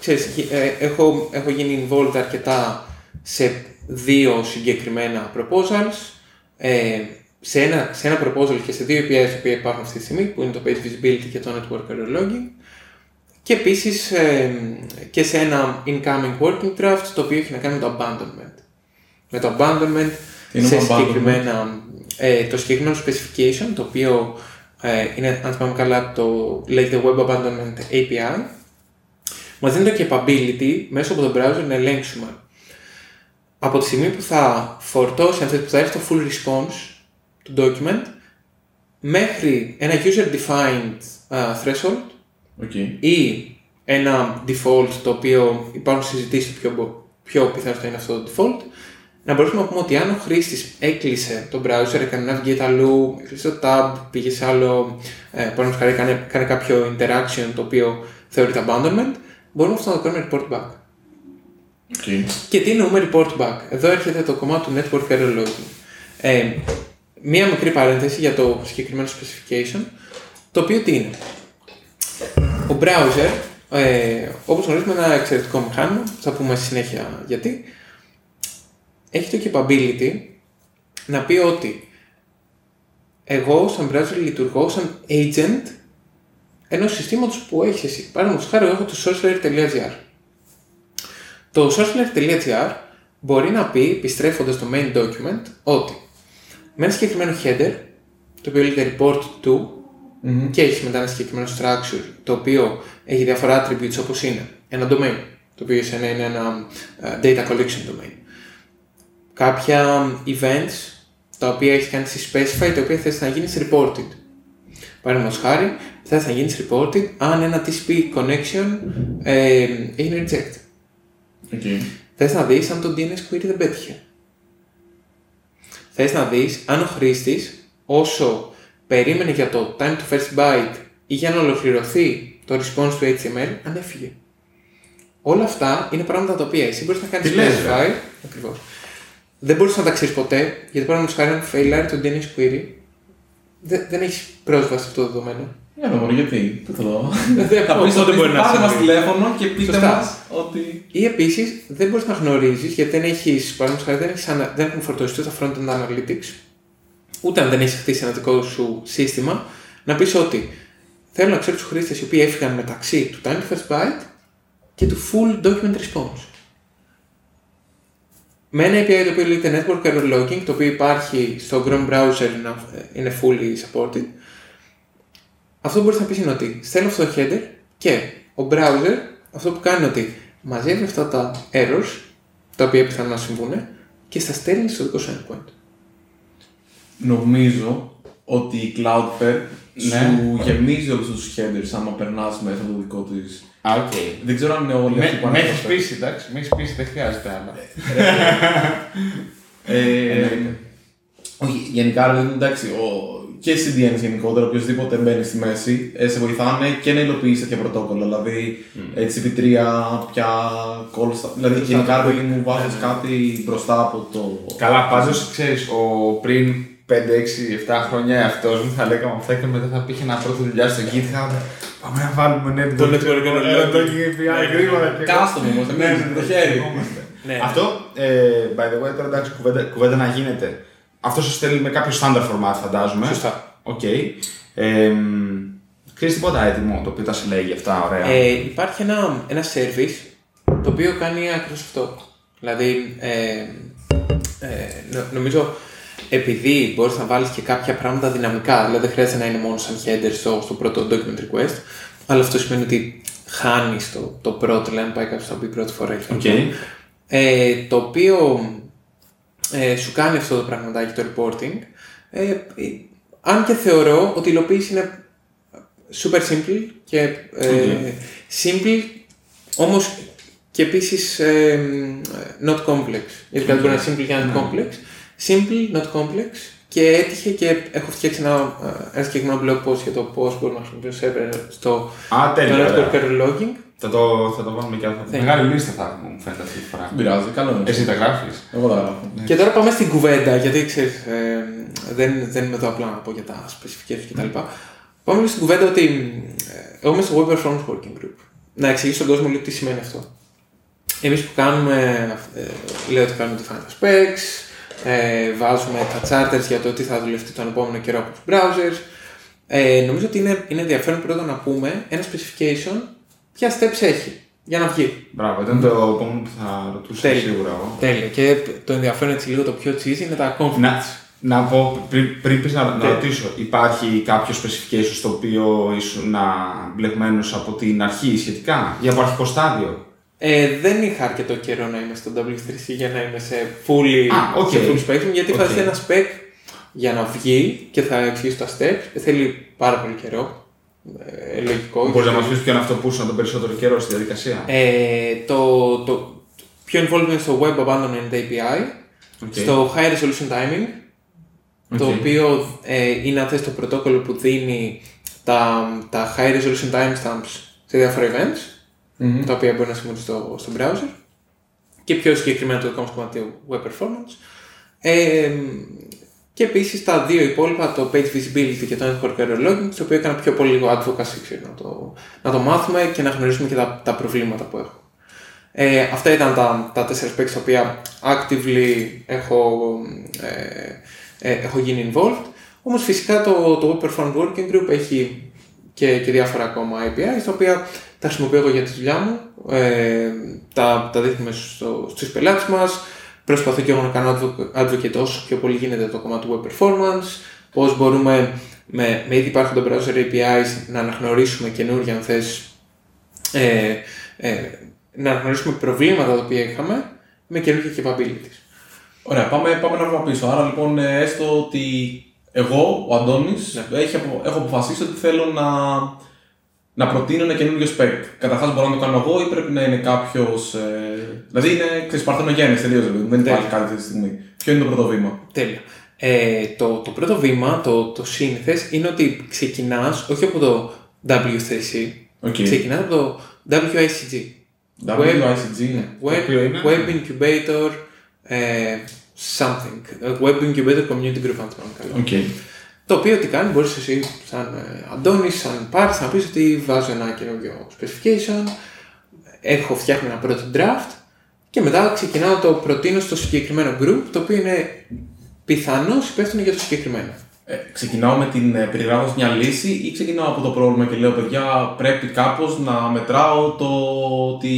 ξέρεις, ε, έχω, έχω γίνει involved αρκετά σε δύο συγκεκριμένα proposals. Ε, σε, ένα, σε ένα proposal και σε δύο APIs που υπάρχουν αυτή τη στιγμή, που είναι το Page Visibility και το Network Error Logging. Και επίσης ε, και σε ένα incoming working draft, το οποίο έχει να κάνει με το abandonment. Με το abandonment Τι είναι σε το abandonment? συγκεκριμένα, ε, το συγκεκριμένο specification, το οποίο ε, είναι, αν θυμάμαι καλά, το λέγεται Web Abandonment API, μας δίνει το capability μέσω από το browser να ελέγξουμε από τη στιγμή που θα φορτώσει, αν θέλετε, που θα έρθει το full response του document, μέχρι ένα user-defined uh, threshold Οκ. ή ένα default το οποίο υπάρχουν συζητήσεις ποιο, μπο- ποιο πιθανό θα είναι αυτό το default, να μπορούμε να πούμε ότι αν ο χρήστης έκλεισε το browser, έκανε navigate αλλού, έκλεισε το tab, πήγε σε άλλο, ε, παραδείγματος χάρη έκανε, έκανε κάποιο interaction το οποίο θεωρείται abandonment, μπορούμε αυτό να το κάνουμε report back. Οκ. Και τι εννοούμε report back; Εδώ έρχεται το κομμάτι του network error logging. Ε, μία μικρή παρένθεση για το συγκεκριμένο specification, το οποίο τι είναι; Ο browser ε, όπως γνωρίζουμε ένα εξαιρετικό μηχάνημα, θα πούμε στη συνέχεια γιατί, έχει το capability να πει ότι εγώ σαν browser λειτουργώ σαν agent ενός συστήματος που έχεις εσύ. Παραδείγματος χάρη, εγώ έχω το sorcerer.gr. Το sorcerer.gr μπορεί να πει, επιστρέφοντας το main document, ότι με ένα συγκεκριμένο header, το οποίο λέγεται report to, και έχεις μετά ένα συγκεκριμένο structure, το οποίο έχει διάφορα attributes όπως είναι ένα domain, το οποίο σε είναι ένα ε, data collection domain. Κάποια events, τα οποία έχεις κάνει στη specify, τα οποία θες να γίνεις reported. Παραδείγματος χάρη, θες να γίνεις reported αν ένα TCP connection ε, έγινε reject. Okay. Θες να δεις αν το DNS query δεν πέτυχε. Θες να δεις αν ο χρήστης όσο περίμενε για το time to first byte ή για να ολοκληρωθεί το response του HTML, αν έφυγε. Όλα αυτά είναι πράγματα τα οποία εσύ μπορείς να κάνεις Τι λες, specify. Ακριβώς. Δεν μπορείς να τα ξέρεις ποτέ, γιατί παράδειγμα χάρη αν failure το DNS query, δεν, δεν έχεις πρόσβαση σε αυτό το δεδομένο. Για να μόνο γιατί. Δεν το δω. Δεν Θα πεις πότε ότι μπορεί να πάρτε μας συμβεί. τηλέφωνο και πείτε Σωστά. μας ότι... Ή επίσης δεν μπορείς να γνωρίζεις γιατί δεν έχεις, παραδείγματος χάρη, δεν, έχεις ανα... δεν έχουν φορτωθεί τα front-end analytics, ούτε αν δεν έχεις χτίσει ένα δικό σου σύστημα, να πεις ότι θέλω να ξέρω τους χρήστες οι οποίοι έφυγαν μεταξύ του time to first byte και του full document response. Με ένα API το οποίο λέγεται Network Error Logging, το οποίο υπάρχει στο Chrome browser, να- είναι fully supported, αυτό που μπορείς να πεις είναι ότι στέλνω αυτό το header και ο browser αυτό που κάνει είναι ότι μαζεύει αυτά τα errors, τα οποία πιθανόν να συμβούν, και στα στέλνει στο δικό σου endpoint. Νομίζω ότι η Cloudflare Ναι. σου γεμίζει όλους τους headers άμα περνάς μέσα από το δικό της. Α, οκ. Δεν ξέρω αν είναι όλοι αυτοί που Με, με ανέφερα. έχει πείσει, εντάξει. Με έχεις πείσει, δεν χρειάζεται άλλο. Ε, όχι, γενικά ρε παιδί μου, εντάξει, ο, και CDN γενικότερα, οποιοδήποτε μπαίνει στη μέση, ε, σε βοηθάνε και να υλοποιήσει τέτοια πρωτόκολλα. Δηλαδή, HTTP3, πια call, στα- δηλαδή γενικά ρε παιδί μου βάζεις κάτι μπροστά από το. Καλά, πάντως ξέρεις, ο πριν 5, 6, 7 χρόνια αυτός μου θα λέγαμε αυτά και μετά θα πήγε να πρώτη δουλειά στο GitHub. Πάμε να βάλουμε network. Το network error Ε, Το logging. API γρήγορα και. Custom όμως, Ναι, εμείς, ναι, με το ναι, χέρι. θυμόμαστε. Ναι, Αυτό, ε, by the way, τώρα εντάξει, κουβέντα, κουβέντα να γίνεται. Αυτό σου στέλνει με κάποιο standard format, φαντάζομαι. Σωστά. Οκ. Ε, Ξέρεις τίποτα έτοιμο το οποίο τα συλλέγει αυτά, ωραία. Ε, υπάρχει ένα, ένα service το οποίο κάνει ακριβώς αυτό. Δηλαδή, ε, ε, νο- νομίζω επειδή μπορείς να βάλεις και κάποια πράγματα δυναμικά, δηλαδή δεν χρειάζεται να είναι μόνο σαν header στο, στο πρώτο document request, αλλά αυτό σημαίνει ότι χάνεις το, το πρώτο, δηλαδή αν πάει κάποιος να μπει πρώτη φορά. ή Οκ. ε, το οποίο ε, σου κάνει αυτό το πραγματάκι το reporting, ε, ε, αν και θεωρώ ότι η υλοποίηση είναι super simple και ε, simple, όμως και επίσης ε, not complex. Γιατί κάτι μπορεί να είναι simple και να είναι complex. Simple, not complex και έτυχε και έχω φτιάξει ένα, ε, ένα συγκεκριμένο blog post για το πώς μπορούμε να χρησιμοποιήσουμε server στο Α, το τέλεια. network ωραία. error logging. Θα το, θα το βάλουμε και αυτό. Thank Μεγάλη λίστα θα έχουμε, μου φαίνεται αυτή τη φορά. Δεν πειράζει, καλό είναι. Εσύ τα γράφεις. Εγώ τα γράφω. Και τώρα πάμε στην κουβέντα, γιατί ξέρεις, ε, δεν, δεν είμαι εδώ απλά να πω για τα specifications κτλ. Πάμε λίγο στην κουβέντα ότι ε, εγώ είμαι στο Web Performance Working Group. Να εξηγήσω στον κόσμο λίγο τι σημαίνει αυτό. Εμείς που κάνουμε, ε, λέω ότι κάνουμε define τα specs, ε, βάζουμε τα charters για το τι θα δουλευτεί τον επόμενο καιρό από τους browsers. Ε, νομίζω ότι είναι, είναι ενδιαφέρον πρώτα να πούμε ένα specification ποια steps έχει για να βγει. Μπράβο, ήταν το επόμενο που θα ρωτούσα Τέλεια. σίγουρα εγώ. Τέλεια. Και το ενδιαφέρον έτσι λίγο το πιο cheesy είναι τα conflicts. Να, να πω, πριν, πριν πεις να, να Ναι. ρωτήσω, υπάρχει κάποιο specification στο οποίο ήσουν μπλεγμένος από την αρχή σχετικά, ή από αρχικό στάδιο. Ε, δεν είχα αρκετό καιρό να είμαι στο W3C για να είμαι σε full, Α, οκ. σε full spectrum, γιατί Οκ. φανταστείτε ένα spec για να βγει και θα εξηγήσω τα steps, θέλει πάρα πολύ καιρό. Ε, λογικό. Μπορείς να μας πεις ποιο είναι αυτό που ήσουν τον περισσότερο καιρό στη διαδικασία; Ε, το, το πιο involved είναι στο Web Abandonment API, OK. στο High Resolution Timing, το Οκ. οποίο ε, είναι αν θες, το πρωτόκολλο που δίνει τα, τα High Resolution Timestamps σε διάφορα events, τα οποία μπορεί να συμβούν στο, στο browser και πιο συγκεκριμένα το δικό μας κομμάτι Web Performance. Ε, Και επίσης τα δύο υπόλοιπα, το page visibility και το network error logging, το οποίο έκανα πιο πολύ λίγο advocacy, ξέρω, να το, να το μάθουμε και να γνωρίσουμε και τα, τα προβλήματα που έχω. Ε, αυτά ήταν τα, τα τέσσερα specs τα οποία actively έχω, ε, ε, έχω γίνει involved. Όμως φυσικά το, το Web Performance Working Group έχει και, και διάφορα ακόμα APIs τα οποία τα χρησιμοποιώ εγώ για τη δουλειά μου, ε, τα, τα δείχνουμε στο, στους πελάτες μας, προσπαθώ και εγώ να κάνω advocate όσο πιο πολύ γίνεται το κομμάτι του web performance, πώς μπορούμε με, με ήδη υπάρχοντα browser APIs να αναγνωρίσουμε καινούργια αν θες, ε, ε, να αναγνωρίσουμε προβλήματα τα οποία είχαμε με καινούργια capabilities. Ωραία, πάμε, πάμε να βρούμε πίσω. Άρα λοιπόν, ε, έστω ότι εγώ, ο Αντώνης, Ναι. έχω αποφασίσει ότι θέλω να, να προτείνω ένα καινούριο spec. Καταρχάς μπορώ να το κάνω εγώ ή πρέπει να είναι κάποιος. Ε, δηλαδή είναι ξέρεις, παρθενογέννης τελείως. Δεν υπάρχει Τέλεια. κάτι αυτή τη στιγμή. Ποιο είναι το πρώτο βήμα; Τέλεια. Ε, το, το πρώτο βήμα, το, το σύνηθες, είναι ότι ξεκινάς όχι από το W3C, OK. ξεκινάς από το WICG. WICG. Web, οποίο είναι- Web Incubator ε, something. Ε, Web Incubator Community Group, αν το κάνω καλά. Οκ. Το οποίο τι κάνει, μπορείς εσύ σαν ε, Αντώνης, σαν Πάρης να πεις ότι βάζω ένα καινούργιο specification, έχω φτιάχνει ένα πρώτο draft και μετά ξεκινάω να το προτείνω στο συγκεκριμένο group, το οποίο είναι πιθανώς υπεύθυνο για το συγκεκριμένο. Ε, ξεκινάω με την ε, περιγράφοντας μια λύση ή ξεκινάω από το πρόβλημα και λέω παιδιά πρέπει κάπως να μετράω το ότι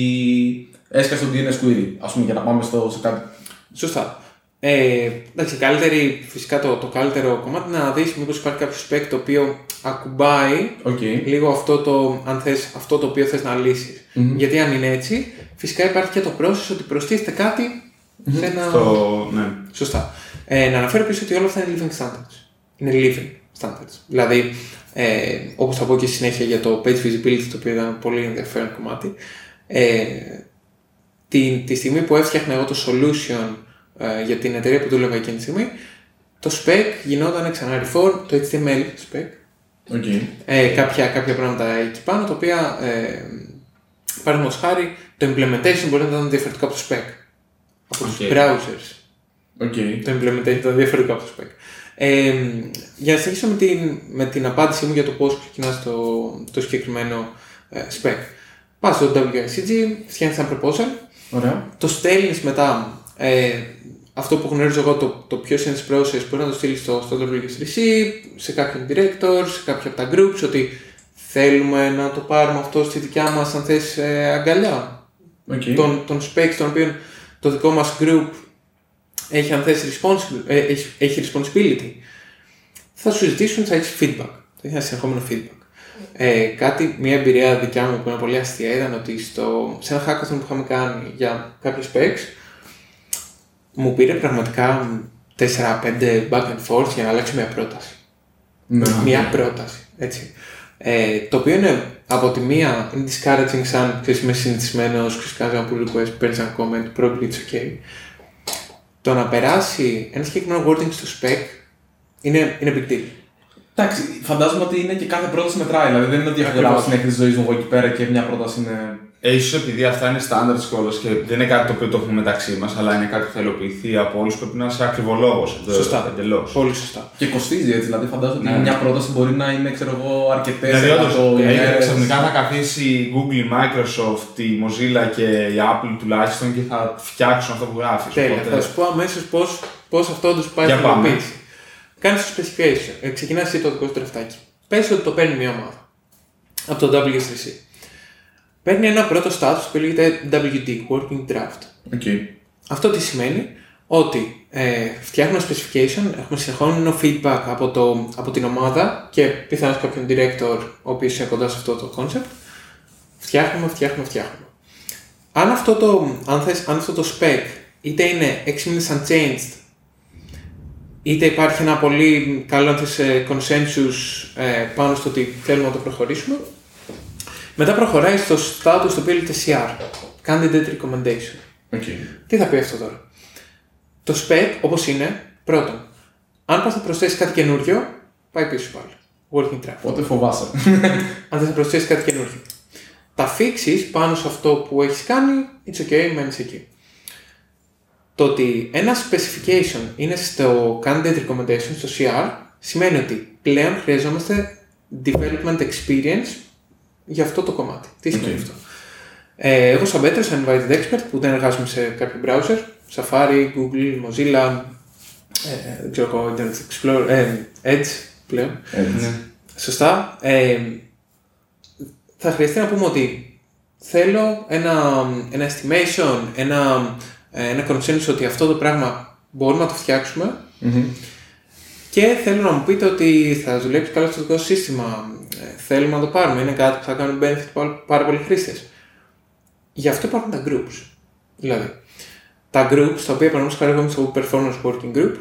έσκασε το DNS query. Ας πούμε για να πάμε στο, σε κάτι. Σωστά. Ε, εντάξει, καλύτερη, φυσικά το, το καλύτερο κομμάτι είναι να δεις μήπως υπάρχει κάποιο spec το οποίο ακουμπάει Οκ. λίγο αυτό το, αν θες, αυτό το οποίο θες να λυσεις Γιατί αν είναι έτσι, φυσικά υπάρχει και το process ότι προστίθεται κάτι σε ένα... Το, ναι. Σωστά. Ε, να αναφέρω επίσης ότι όλα αυτά είναι living standards. Είναι living standards. Δηλαδή, ε, όπως θα πω και στη συνέχεια για το page visibility, το οποίο ήταν ένα πολύ ενδιαφέρον κομμάτι, ε, τη, τη στιγμή που έφτιαχνα εγώ το solution ε, για την εταιρεία που δούλευα εκείνη τη στιγμή, το spec γινόταν ξανά reform, το HTML spec, Οκ. ε, κάποια, κάποια πράγματα εκεί πάνω, τα οποία, ε, παραδείγματος χάρη, το implementation μπορεί να ήταν διαφορετικό από το spec. Από τους OK. browsers. OK. Το implementation ήταν διαφορετικό από το spec. Ε, για να συνεχίσω με την, με την απάντησή μου για το πώς ξεκινάς το, το συγκεκριμένο ε, spec. Πας στο WICG, φτιάχνεις ένα proposal, Ωραία. το στέλνεις μετά, ε, αυτό που γνωρίζω εγώ, το, το πιο sense process, μπορεί να το στείλεις στο, στο W3C, σε κάποιον director, σε κάποια από τα groups, ότι θέλουμε να το πάρουμε αυτό στη δικιά μας, αν θες, ε, αγκαλιά. Οκ. Τον, τον specs, τον οποίο το δικό μας group έχει, αν θες, responsible, ε, έχει, έχει responsibility. Θα σου ζητήσουν, θα έχεις feedback. Θα έχεις ένα συνεχόμενο feedback. Ε, κάτι, μια εμπειρία δικιά μου που είναι πολύ αστεία ήταν ότι στο, σε ένα hackathon που είχαμε κάνει για κάποιους specs μου πήρε πραγματικά 4-5 back and forth για να αλλάξω μια πρόταση. Ναι. Μια πρόταση, έτσι. Ε, το οποίο είναι από τη μία είναι discouraging σαν ξέρεις είμαι συνηθισμένος, ξέρεις κάνω ένα pull request, παίρνεις ένα comment, probably it's okay. Το να περάσει ένα συγκεκριμένο wording στο spec είναι, είναι big deal. Εντάξει, φαντάζομαι ότι είναι και κάθε πρόταση μετράει. Δηλαδή δεν είναι ότι έχω Ακριβώς. γράψει την έκθεση ζωής μου εγώ εκεί πέρα και μια πρόταση είναι. Ε, ίσως επειδή αυτά είναι standard κιόλας και δεν είναι κάτι το οποίο το έχουμε μεταξύ μας, αλλά είναι κάτι που θα υλοποιηθεί από όλους, πρέπει να είσαι ακριβολόγο. Σωστά. Εντελώς. Πολύ σωστά. Και κοστίζει έτσι. Δηλαδή φαντάζομαι Ναι. ότι μια πρόταση μπορεί να είναι, ξέρω εγώ, αρκετές. Δηλαδή, όντως, ε, ξαφνικά θα καθίσει η Google, η Microsoft, η Mozilla και η Apple τουλάχιστον και θα φτιάξουν αυτό που γράφεις. Τέλεια. Θα σου πω αμέσως πώς πώς αυτό όντως πάει Για στην πάμε. υλοποίηση. Κάνεις το specification. Ε, Ξεκινάς εσύ το δικό σου τρεφτάκι. Πες ότι το παίρνει μια ομάδα από το W3C. Παίρνει ένα πρώτο status που λέγεται WD, Working Draft. OK. Αυτό τι σημαίνει; Ότι ε, φτιάχνουμε specification, έχουμε συνεχόμενο feedback από, το, από την ομάδα και πιθανώς κάποιον director ο οποίος είναι κοντά σε αυτό το concept. Φτιάχνουμε, φτιάχνουμε, φτιάχνουμε. Αν αυτό το, αν θες, αν αυτό το spec είτε είναι 6 μήνες unchanged είτε υπάρχει ένα πολύ καλό αν θες, ε, consensus ε, πάνω στο ότι θέλουμε να το προχωρήσουμε μετά προχωράει στο status το οποίο λέγεται CR, Candidate Recommendation. OK. Τι θα πει αυτό τώρα; Το spec όπως είναι, πρώτον, αν πας να προσθέσεις κάτι καινούριο, πάει πίσω πάλι. Working draft. Οπότε φοβάσαι. Αν θες να προσθέσεις κάτι καινούριο. Τα fixes πάνω σε αυτό που έχεις κάνει, it's okay, μένεις εκεί. το ότι ένα specification είναι στο candidate recommendation, στο CR, σημαίνει ότι πλέον χρειαζόμαστε development experience για αυτό το κομμάτι. Τι σημαίνει Οκ. αυτό; Ε, εγώ σαν Better, σαν invited expert που δεν εργάζομαι σε κάποιο browser, Safari, Google, Mozilla, ε, δεν ξέρω εγώ, Internet Explorer, ε, Edge πλέον, Έτσι. Σωστά. Ε, θα χρειαστεί να πούμε ότι θέλω ένα, ένα estimation, ένα, ε, ένα consensus ότι αυτό το πράγμα μπορούμε να το φτιάξουμε Μμμ. Και θέλω να μου πείτε ότι θα δουλέψει καλά στο δικό σας σύστημα. Ε, θέλουμε να το πάρουμε. Είναι κάτι που θα κάνουν benefit πάρα, πάρα πολλοί χρήστες. Γι' αυτό υπάρχουν τα groups. Δηλαδή, τα groups, τα οποία παραδείγματος χάρη εγώ είμαι στο Performance Working Group,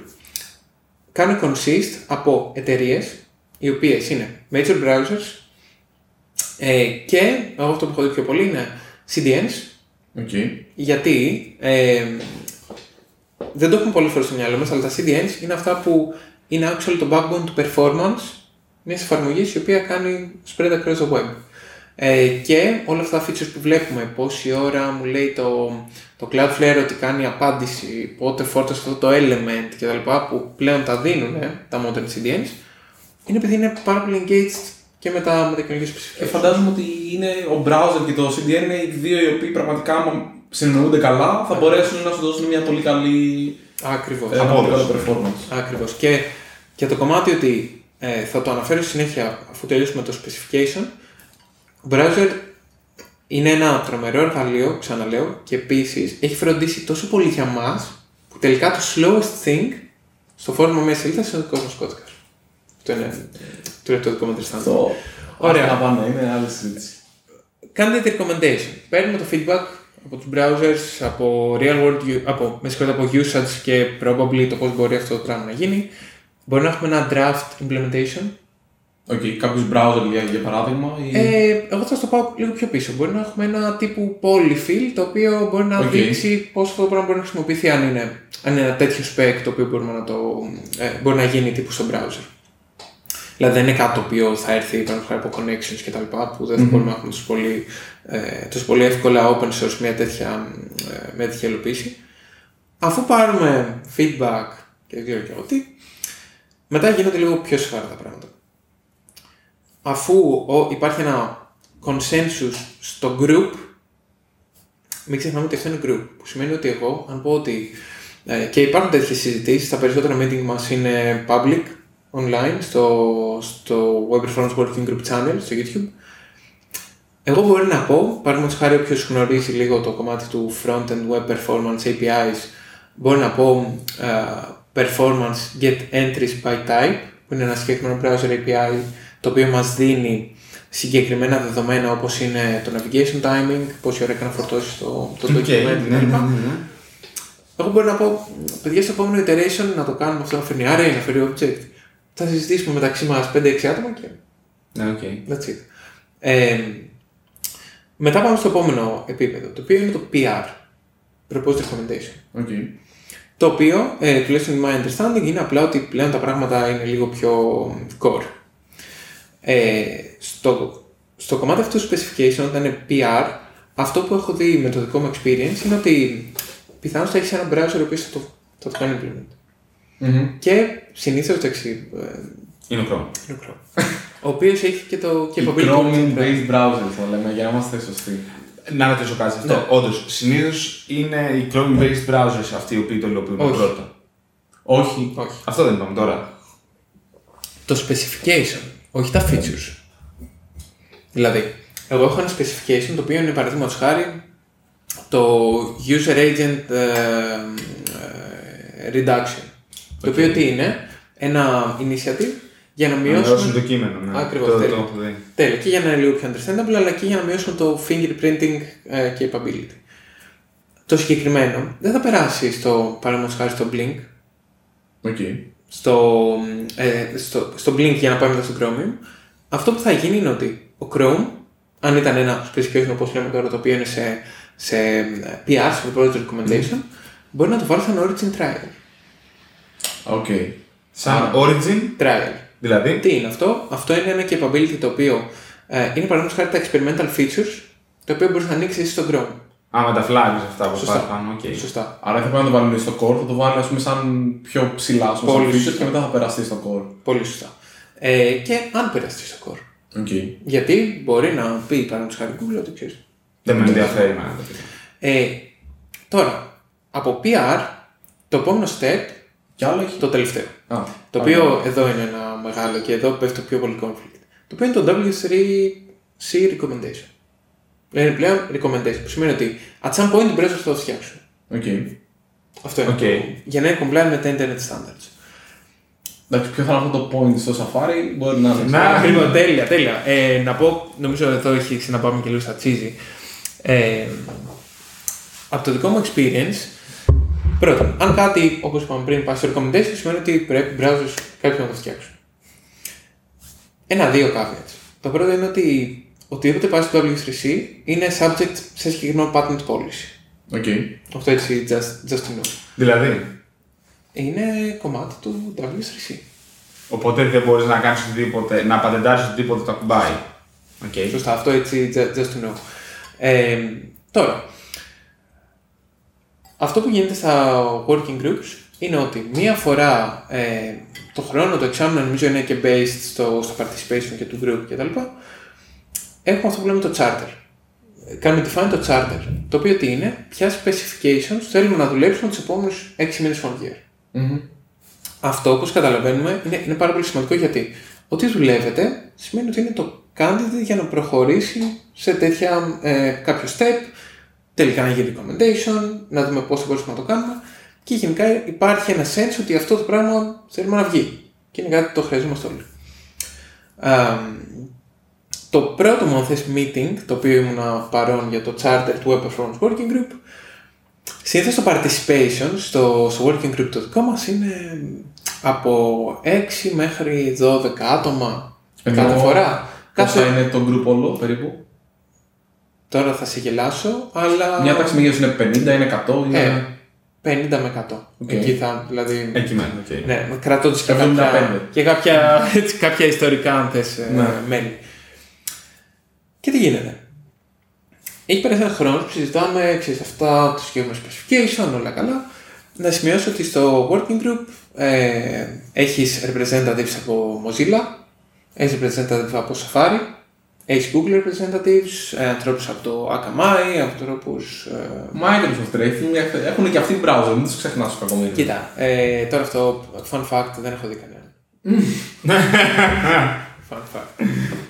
κάνουν consist από εταιρείες οι οποίες είναι major browsers ε, και εγώ αυτό που έχω δει πιο πολύ είναι CDNs, OK. γιατί ε, δεν το έχουμε πολλές φορές στο μυαλό μας, αλλά τα CDNs είναι αυτά που είναι actually το backbone του performance μιας εφαρμογής η οποία κάνει spread across the web. Ε, και όλα αυτά τα features που βλέπουμε, πόση ώρα μου λέει το, το Cloudflare ότι κάνει απάντηση, πότε φόρτωσε αυτό το element κτλ. που πλέον τα δίνουν τα modern CDNs, είναι επειδή είναι πάρα πολύ engaged και με τα, με τα καινούργια Ε, specifications. φαντάζομαι ότι είναι ο browser και το CDN είναι οι δύο οι οποίοι πραγματικά άμα συνεννοούνται καλά θα μπορέσουν να σου δώσουν μια πολύ καλή Ακριβώς. ε, ένα πολύ καλό Απόδοση. performance. Ακριβώς. Και, και το κομμάτι ότι ε, θα το αναφέρω στη συνέχεια αφού τελειώσουμε το specification. Ο browser είναι ένα τρομερό εργαλείο, ξαναλέω, και επίσης έχει φροντίσει τόσο πολύ για μας που τελικά το slowest thing στο φόρμα μέσα σελίδα είναι ο δικό μα κώδικα. Αυτό είναι το, το δικό μου τριστάνο. Αυτό. Ωραία. Αυτά πάνε, είναι άλλη συζήτηση. Κάντε recommendation. Παίρνουμε το feedback από τους browsers, από real world, u- από, με συγχωρείτε, από usage και probably το πώς μπορεί αυτό το πράγμα να γίνει. Μπορεί να έχουμε ένα draft implementation. Οκ, κάποιος browser για, για παράδειγμα. Ή... Ε, εγώ θα στο πάω λίγο πιο πίσω. Μπορεί να έχουμε ένα τύπου polyfill το οποίο μπορεί να Οκ. δείξει πώς αυτό το πράγμα μπορεί να χρησιμοποιηθεί αν είναι, αν είναι ένα τέτοιο spec το οποίο μπορούμε να το, ε, μπορεί να γίνει τύπου στο browser. Δηλαδή δεν είναι κάτι το οποίο θα έρθει παραδείγματος χάρη από connections και τα λοιπά που δεν θα μπορούμε να έχουμε τόσο πολύ, ε, τόσο πολύ εύκολα open source μια τέτοια, ε, μια τέτοια υλοποίηση. Αφού πάρουμε feedback και δεν ξέρω και εγώ τι, μετά γίνονται λίγο πιο σοβαρά τα πράγματα. Αφού ο, υπάρχει ένα consensus στο group, μην ξεχνάμε ότι αυτό είναι group, που σημαίνει ότι εγώ, αν πω ότι ε, και υπάρχουν τέτοιες συζητήσεις, τα περισσότερα meeting μας είναι public, online, στο, στο Web Performance Working Group Channel, στο YouTube. Εγώ μπορεί να πω, παραδείγματος χάρη όποιος γνωρίζει λίγο το κομμάτι του Front-end Web Performance APIs, μπορεί να πω ε, Performance Get Entries by Type, που είναι ένα συγκεκριμένο browser API, το οποίο μας δίνει συγκεκριμένα δεδομένα όπως είναι το navigation timing, πόση ώρα έκανε να φορτώσει το, το Οκ, document ναι, ναι, κτλ. ναι, ναι. Εγώ μπορώ να πω, παιδιά, στο επόμενο iteration να το κάνουμε αυτό να φέρνει array, να φέρει object. Θα συζητήσουμε μεταξύ μας 5-6 άτομα και Ναι, οκ. that's it. Ε, μετά πάμε στο επόμενο επίπεδο, το οποίο είναι το PR, Proposed Recommendation. Οκ. Το οποίο, ε, τουλάχιστον in my understanding, είναι απλά ότι πλέον τα πράγματα είναι λίγο πιο core. Ε, στο, στο κομμάτι αυτού του specification, όταν είναι PR, αυτό που έχω δει με το δικό μου experience είναι ότι πιθανώς θα έχεις ένα browser ο οποίος θα το, θα το κάνει implement. Μμμ. Και συνήθως εντάξει, ε, Είναι ο Chrome. είναι ο Chrome. <laughs> ο οποίος έχει και το Η capability Chromium του based browser θα λέμε για να είμαστε σωστοί. Να ρωτήσω κάτι σε αυτό. Ναι. Όντως, συνήθως είναι οι Chrome based browsers αυτοί οι οποίοι το υλοποιούν Όχι. πρώτα. Όχι. Όχι. Αυτό δεν είπαμε τώρα. Το specification, όχι τα features. Δηλαδή, εγώ έχω ένα specification το οποίο είναι παραδείγματος χάρη το user agent ε, ε, reduction. Το οποίο τι είναι, ένα initiative για να Να μειώσουν μειώσουμε. το κείμενο. Ναι. Ακριβώς, Το, το, τέλεια. έχω δει. Τέλεια, και για να είναι λίγο πιο understandable, αλλά και για να μειώσουμε το fingerprinting ε, capability. Το συγκεκριμένο δεν θα περάσει στο παραδείγματος χάρη στο Blink, Οκ. στο, ε, στο, στο Blink για να πάει μετά στο Chromium, αυτό που θα γίνει είναι ότι ο Chrome, αν ήταν ένα specification όπως λέμε τώρα, το οποίο είναι σε, σε ε, PR, σε proposed recommendation, μπορεί να το βάλει σαν origin trial. Οκ. Σαν Άρα- origin, Trial. Δηλαδή; Τι είναι αυτό, αυτό είναι ένα capability το οποίο ε, είναι παραδείγματος χάρη τα experimental features, το οποίο μπορείς να ανοίξεις εσύ στο Chrome. Α, με τα flags αυτά που Σωστά. πας πάνω, οκ. Σωστά. Άρα δεν θα πρέπει να το βάλουν στο core, θα το βάλουν ας πούμε, σαν πιο ψηλά ας πούμε, σαν Πολύ feature σωστά. και μετά θα περαστεί στο core. Πολύ σωστά. Ε, και αν περαστεί στο core. Okay. Γιατί μπορεί να πει παραδείγματος χάρη Google ότι ξέρεις. Δεν με ενδιαφέρει εμένα το video. Ε, τώρα, από PR, το επόμενο step, Κι άλλο έχει. το τελευταίο. Α, Το οποίο εδώ είναι ένα μεγάλο και εδώ πέφτει το πιο πολύ conflict. Το οποίο είναι το W3C recommendation. Είναι πλέον recommendation, που σημαίνει ότι at some point την browser θα το φτιάξουν. Okay. Αυτό είναι. Οκ. Το, για να είναι compliant με τα internet standards. Εντάξει, ποιο θα είναι αυτό το point στο Safari, μπορεί να είναι. Να. Λοιπόν, τέλεια, τέλεια. Ε, να πω, νομίζω εδώ έχει να πάμε και λίγο στα cheesy. Ε, από το δικό μου experience, πρώτον, αν κάτι, όπως είπαμε πριν, πάει στο recommendation, σημαίνει ότι πρέπει οι browsers κάποιοι να το φτιάξουν. Ένα-δύο caveats. Το πρώτο είναι ότι οτιδήποτε πάει στο W3C είναι subject σε συγκεκριμένο patent policy. Okay. Αυτό έτσι, just, just to know. Δηλαδή, Είναι κομμάτι του W3C. οπότε δεν μπορείς να κάνεις οτιδήποτε, να πατεντάρεις οτιδήποτε το ακουμπάει. Οκ. Σωστά, αυτό έτσι, just, just to know. Ε, τώρα, αυτό που γίνεται στα working groups είναι ότι μία φορά ε, το χρόνο, το εξάμεινο νομίζω είναι και based στο, στο participation και του group κτλ. Έχουμε αυτό που λέμε το charter. Ε, Κάνουμε define το charter. Το οποίο τι είναι, ποια specifications θέλουμε να δουλέψουμε τους επόμενους 6 μήνες from year. Mm-hmm. Αυτό, όπως καταλαβαίνουμε, είναι, είναι πάρα πολύ σημαντικό γιατί ότι δουλεύετε σημαίνει ότι είναι το candidate για να προχωρήσει σε τέτοια ε, κάποιο step, τελικά να γίνει recommendation, να δούμε πώς θα μπορούσαμε να το κάνουμε και γενικά υπάρχει ένα sense ότι αυτό το πράγμα θέλουμε να βγει και είναι κάτι που το χρειαζόμαστε όλοι. Α, το πρώτο μου αν θες meeting, το οποίο ήμουν παρόν για το charter του Web Performance Working Group, Συνήθως το participation στο, στο working group το δικό μας είναι από 6 μέχρι 12 άτομα κάθε φορά. Πόσα Κάθε... είναι το group όλο περίπου. Τώρα θα σε γελάσω, αλλά... Μια τάξη μεγέθους είναι 50, είναι 100, είναι. Ε, 50 με 100. Οκ. Εκεί θα, δηλαδή... Εκεί μένει, οκ. Ναι, κρατώντας και 75. κάποια, και κάποια, έτσι, κάποια ιστορικά αν θες ε, Ναι. μέλη. Και τι γίνεται. Έχει περάσει ένα χρόνο που συζητάμε, ξέρεις, αυτά, το συγκεκριμένο specification, όλα καλά. Να σημειώσω ότι στο working group ε, έχεις representatives από Mozilla, έχεις representative από Safari, έχεις Google representatives, ε, ανθρώπους από το Akamai, ανθρώπους... Ε, Microsoft ρε, έχουν, έχουν και αυτή την browser, μην τους ξεχνάς στο κακομοίρι. Κοίτα, ε, τώρα αυτό, fun fact, δεν έχω δει κανένα. <laughs> fun fact.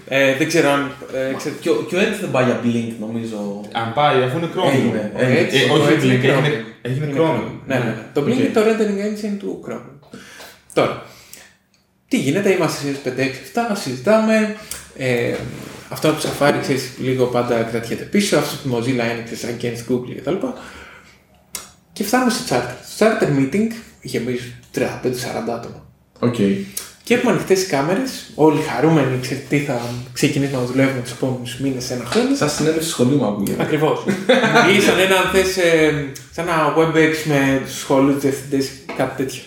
Ε, δεν ξέρω αν... Ε, ξέρω, Και, ο- και ο Edge δεν πάει για Blink νομίζω. Αν πάει, αφού είναι Chrome. Έγινε, Ε, έγινε. έτσι, ε, το όχι, έτσι Blink, είναι έγινε, Chrome. έγινε Είναι Chrome. Ναι, ναι, ναι. Το Blink Οκ. είναι το rendering engine του Chrome. Τώρα, τι γίνεται, είμαστε στις 5, 6, 7, συζητάμε. Ε, αυτό που Safari, ξέρεις, λίγο πάντα κρατιέται πίσω. Αυτό που Mozilla είναι, ξέρεις, against Google κτλ. Και φτάνουμε στο charter. Στο charter meeting γεμίζει 35-40 άτομα. Οκ. Και έχουμε ανοιχτές κάμερες, όλοι χαρούμενοι, ξέρετε τι θα ξεκινήσουμε να δουλεύουμε τους επόμενους μήνες, ένα χρόνο. Σαν συνέντευξη σχολείου μου ακούγεται. Ακριβώς. ή σαν ένα, αν θες, ε, σαν ένα WebEx με του σχολείου, του διευθυντές, κάτι τέτοιο.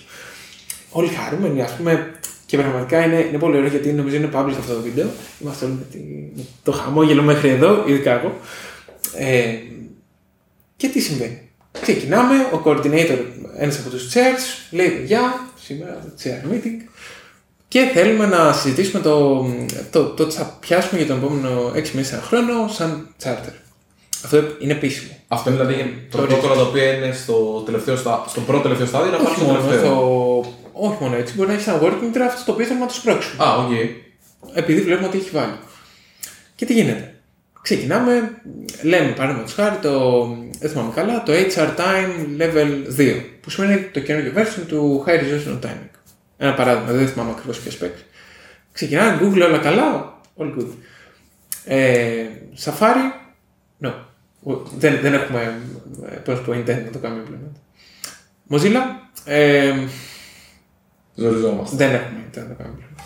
Όλοι χαρούμενοι, ας πούμε. Και πραγματικά είναι, είναι πολύ ωραίο γιατί νομίζω είναι public αυτό το βίντεο. Είμαστε όλοι με, τη, με το χαμόγελο μέχρι εδώ, ειδικά εγώ. Ε, και τι συμβαίνει. Ξεκινάμε, ο coordinator, ένας από τους chairs, λέει «Γεια, σήμερα το charter meeting και θέλουμε να συζητήσουμε το, το, το τι θα πιάσουμε για τον επόμενο 6 μήνες ένα χρόνο σαν charter». Αυτό είναι επίσημο. Αυτό είναι δηλαδή το Το πρωτόκολλο το οποίο είναι στο, τελευταίο στα, στο πρώτο τελευταίο στάδιο να πάρει Όχι στο μόνο, τελευταίο; το, όχι μόνο έτσι, μπορεί να έχεις ένα working draft το οποίο θέλουμε να το σπρώξουμε. Α, οκ. επειδή βλέπουμε ότι έχει βάλει. Και τι γίνεται. Ξεκινάμε, λέμε παραδείγματος χάρη το, δεν θυμάμαι καλά, το HR Time Level 2, που σημαίνει το καινούργιο version του High Resolution Timing. Ένα παράδειγμα, δεν θυμάμαι ακριβώς ποιο παίξει. Ξεκινάμε, Google όλα καλά, all good. Ε, Safari, no. Δεν, δεν έχουμε, ε, πώς πω, intent να το κάνουμε implement. Mozilla, ε, Ζοριζόμαστε. δεν έχουμε intent να το κάνουμε implement.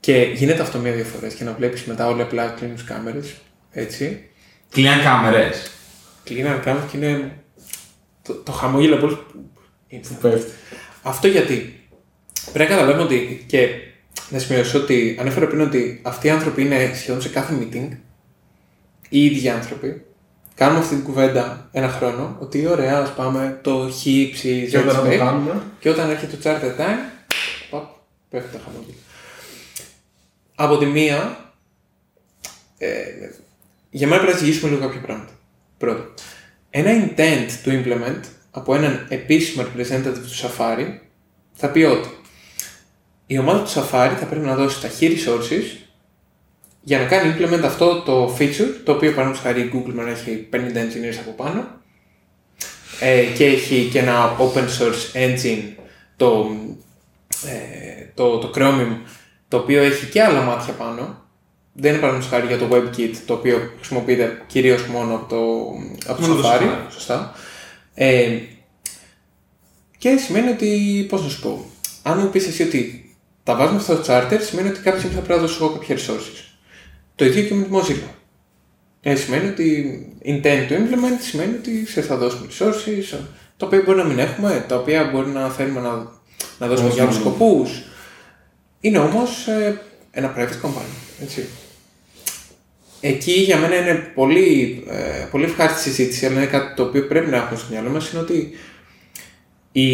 Και γίνεται αυτό μία-δύο φορές και να βλέπεις μετά όλοι απλά κλείνουν τι κάμερες. Έτσι. Κλείναν κάμερες. Κλείναν κάμερες και είναι. Το, το χαμόγελο από όλου. Που πέφτει. Αυτό γιατί πρέπει να καταλάβουμε ότι και να σημειώσω ότι ανέφερα πριν ότι αυτοί οι άνθρωποι είναι σχεδόν σε κάθε meeting οι ίδιοι άνθρωποι κάνουμε αυτή την κουβέντα ένα χρόνο, ότι ωραία, ας πάμε το χ, ψ, Και όταν να το spec, κάνουμε. και όταν έρχεται το charter time, παπ, πέφτει τα χαμόγελα. Από τη μία, ε, για μένα πρέπει να ζυγίσουμε λίγο κάποια πράγματα. Πρώτον, ένα intent του implement από έναν επίσημο representative του Safari θα πει ότι η ομάδα του Safari θα πρέπει να δώσει τα key resources για να κάνει implement αυτό το feature, το οποίο παραδείγματος χάρη η Google να έχει 50 engineers από πάνω ε, και έχει και ένα open source engine, το, ε, το, το Chromium, το οποίο έχει και άλλα μάτια πάνω. Δεν είναι παραδείγματος χάρη για το WebKit, το οποίο χρησιμοποιείται κυρίως μόνο από το, από το Μόνο το Safari. Safari. Σωστά. Ε, και σημαίνει ότι, πώς να σου πω, αν μου πεις εσύ ότι τα βάζουμε αυτά στο charter, σημαίνει ότι κάποια στιγμή θα πρέπει να δώσω εγώ κάποια resources. Το ίδιο και με τη Mozilla. Ε, σημαίνει ότι intent to implement σημαίνει ότι σε θα δώσουμε resources, τα οποία μπορεί να μην έχουμε, τα οποία μπορεί να θέλουμε να, να δώσουμε για άλλους σκοπούς. Είναι όμως ε, ένα private company, έτσι. Εκεί για μένα είναι πολύ, ε, πολύ ευχάριστη συζήτηση, αλλά είναι κάτι το οποίο πρέπει να έχουμε στο μυαλό μας, είναι ότι η,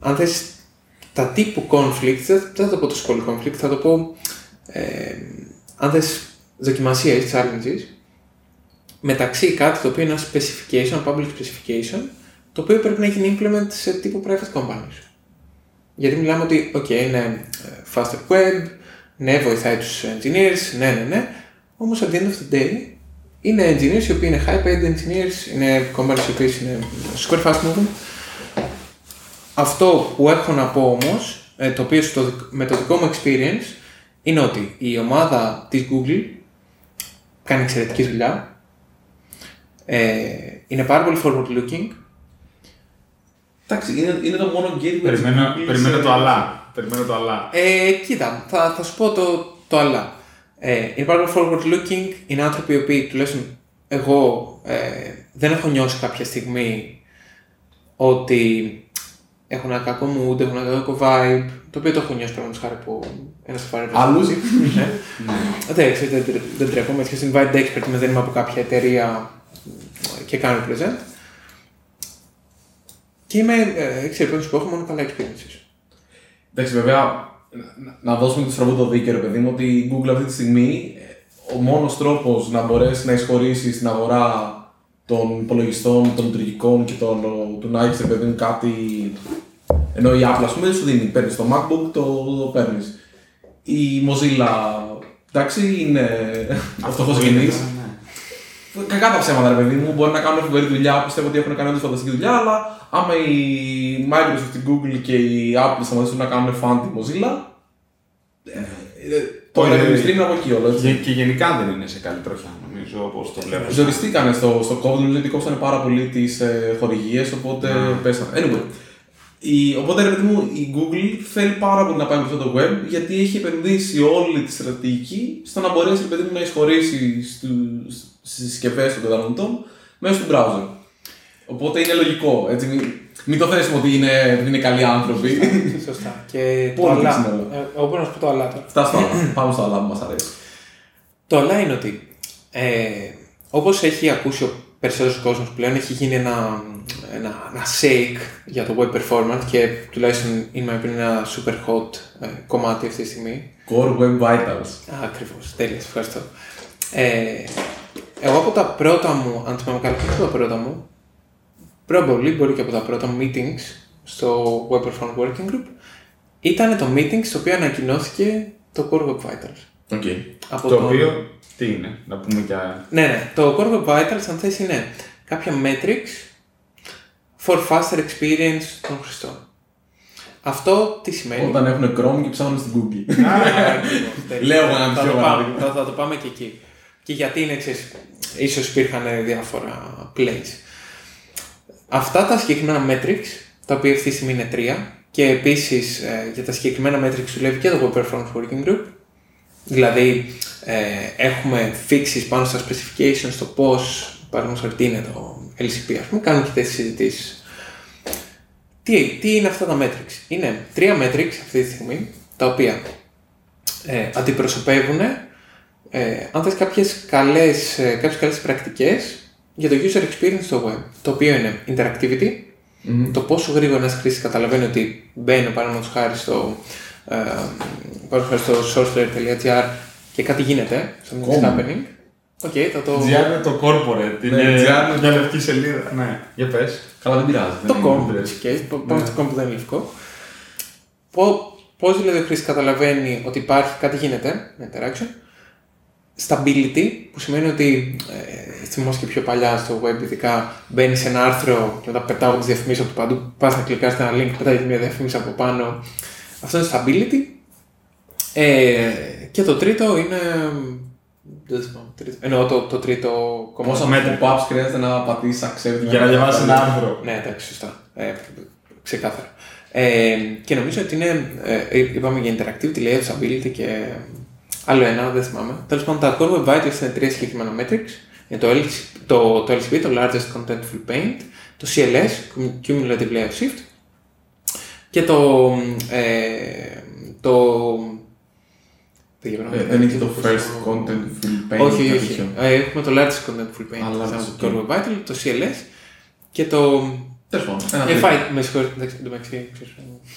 αν θες τα τύπου conflict, δεν δεν θα το πω το σχολείο conflict, θα το πω ε, αν θες δοκιμασίες, challenges, μεταξύ κάτι το οποίο είναι ένα specification, public specification, το οποίο πρέπει να γίνει implement σε τύπου private companies. Γιατί μιλάμε ότι, ok, είναι ε, faster web, ναι, βοηθάει τους engineers, ναι, ναι, ναι, όμως at the end of the day είναι engineers οι οποίοι είναι high paid engineers, είναι companies οι οποίες είναι super fast moving. Αυτό που έχω να πω όμως, ε, το οποίο στο, δικ- με το δικό μου experience, είναι ότι η ομάδα της Google κάνει εξαιρετική δουλειά, ε, είναι πάρα πολύ forward looking, Εντάξει, είναι, είναι το μόνο gateway. Περιμένω, της Google περιμένω σε- το αλλά. Περιμένω το αλλά. Ε, κοίτα, θα, θα σου πω το, το αλλά. Ε, είναι πάρα πολύ forward looking, είναι άνθρωποι οι οποίοι τουλάχιστον εγώ ε, δεν έχω νιώσει κάποια στιγμή ότι έχουν ένα κακό mood, έχουν ένα κακό vibe, το οποίο το έχω νιώσει πραγματικά χάρη από ένας σαφάρι. Άλλους; ναι. δεν, ξέρετε, δεν, δεν τρέπομαι, έτσι και invite expert είμαι, δεν είμαι από κάποια εταιρεία και κάνω present. Και είμαι, ε, ξέρετε, που έχω μόνο καλά experiences. Εντάξει, βέβαια, να, να δώσουμε το στραβό το δίκαιο, ρε παιδί μου, ότι η Google αυτή τη στιγμή ε, ο μόνος τρόπος να μπορέσεις να εισχωρήσεις στην αγορά των υπολογιστών, των λειτουργικών και των, του να έχει, ρε παιδί μου, κάτι. Ενώ η Apple, ας πούμε, δεν σου δίνει. Παίρνεις το MacBook, το, το παίρνεις. Η Mozilla, εντάξει, είναι φτωχό γενή. Κακά τα ψέματα, ρε παιδί μου. Μπορεί να κάνουν φοβερή δουλειά. Πιστεύω ότι έχουν κάνει όντω φανταστική δουλειά. Αλλά άμα η Microsoft, η Google και η Apple σταματήσουν να κάνουν fan τη Mozilla. ε, ε, Το Όχι, revenue ε, stream είναι από εκεί όλο. Και, έτσι. και γενικά δεν είναι σε καλή τροχιά, νομίζω, όπως το βλέπω. Ζοριστήκανε στο, στο COVID, νομίζω ότι κόψανε πάρα πολύ τις ε, χορηγίες, οπότε πέσανε. Anyway. Η, οπότε ρε παιδί μου, η Google θέλει πάρα πολύ να πάει με αυτό το web γιατί έχει επενδύσει όλη τη στρατηγική στο να μπορέσει ρε παιδί μου, να εισχωρήσει στις συσκευές των καταναλωτών μέσω του browser. Οπότε είναι λογικό. Έτσι, μην, μην το θέσουμε ότι είναι, επειδή είναι καλοί άνθρωποι. Σωστά. <laughs> Και το Πολύ αλλά. ξυνόλο. ε, Εγώ μπορώ να σου πω το αλλά τώρα. Φτάσ' στο άλλα. <clears throat> Πάμε στο άλλα που μας αρέσει. Το αλλά είναι ότι ε, όπως έχει ακούσει ο περισσότερος κόσμος πλέον, έχει γίνει ένα, ένα, ένα shake για το web performance και τουλάχιστον είναι my opinion ένα super hot ε, κομμάτι αυτή τη στιγμή. Core Web Vitals. Ακριβώς. Τέλειας, σε ευχαριστώ. Ε, εγώ από τα πρώτα μου, αν θυμάμαι καλά, και από τα πρώτα μου, probably μπορεί και από τα πρώτα μου meetings στο Web Performance Working Group, ήταν το meeting στο οποίο ανακοινώθηκε το Core Web Vitals. Okay. Από Το τον- οποίο, τι είναι, να πούμε και. Ναι, ναι. Το Core Web Vitals, αν θες, είναι κάποια metrics for faster experience των χρηστών. Αυτό τι σημαίνει; Όταν έχουν Chrome και ψάχνουν στην Google. Ακριβώς, τέλεια. <laughs> Λέω ένα θα, πιο το πάμε, παράδειγμα. θα, θα το πάμε και εκεί. Και γιατί είναι εξής, ίσως υπήρχαν διάφορα plays. Αυτά τα συγκεκριμένα metrics, τα οποία αυτή τη στιγμή είναι τρία, και επίσης ε, για τα συγκεκριμένα metrics δουλεύει και το Web Performance Working Group. Δηλαδή, ε, έχουμε fixes πάνω στα specifications, στο πώς, παραδείγματος χάρη, τι είναι το LCP, ας πούμε, κάνουμε και τέτοιες συζητήσεις. Τι, τι είναι αυτά τα metrics; Είναι τρία metrics αυτή τη στιγμή, τα οποία ε, αντιπροσωπεύουν ε, αν θες κάποιες καλές, ε, κάποιες καλές πρακτικές για το user experience στο web, το οποίο είναι interactivity, το πόσο γρήγορα ένας χρήστης καταλαβαίνει ότι μπαίνει παραδείγματος χάρη στο, ε, παραδείγματος χάρη στο sourceplayer.gr και κάτι γίνεται, something is happening. Οκ, θα το. GR είναι το corporate. Ναι, Είναι GR είναι μια λευκή σελίδα. Ναι, για πες. Καλά, δεν πειράζει. Το δεν com, είναι- case, πάμε στο com που δεν είναι λευκό. Πώς δηλαδή ο χρήστη καταλαβαίνει ότι υπάρχει κάτι γίνεται με interaction; Stability, που σημαίνει ότι ε, θυμάσαι και πιο παλιά στο web, ειδικά μπαίνεις σε ένα άρθρο και μετά πετάω τις διαφημίσεις από το παντού. Πας να κλικάρει ένα link, πετάει μια διαφήμιση από πάνω. Αυτό είναι stability. Ε, και το τρίτο είναι. Δεν θυμάμαι. τρίτο. Εννοώ το, το τρίτο κομμάτι. Πόσα μέτρα. pop-ups χρειάζεται να πατήσεις accept Για να διαβάσεις ένα άρθρο. Ναι, εντάξει, σωστά. Ε, ξεκάθαρα. Ε, και νομίζω ότι είναι, ε, είπαμε για interactivity, layout, stability και άλλο ένα, δεν θυμάμαι. Τέλος πάντων, τα core web vitals είναι τρία συγκεκριμένα metrics. Είναι το, LC, το, το LCP, το Largest Contentful Paint, το CLS, Cumulative Layout Shift, και το, ε, το δεν γυρνάω. Ε, Δεν έχει το first content full paint. Όχι, όχι, κάτι όχι. τέτοιο. Ε, Έχουμε το Largest Contentful Paint, Α, το largest, Core ok. Web Vital, το CLS και το Τέλος πάντων. ένα τρίτο. FID, με συγχωρείτε, εντάξει, εντωμεταξύ, ξέρεις,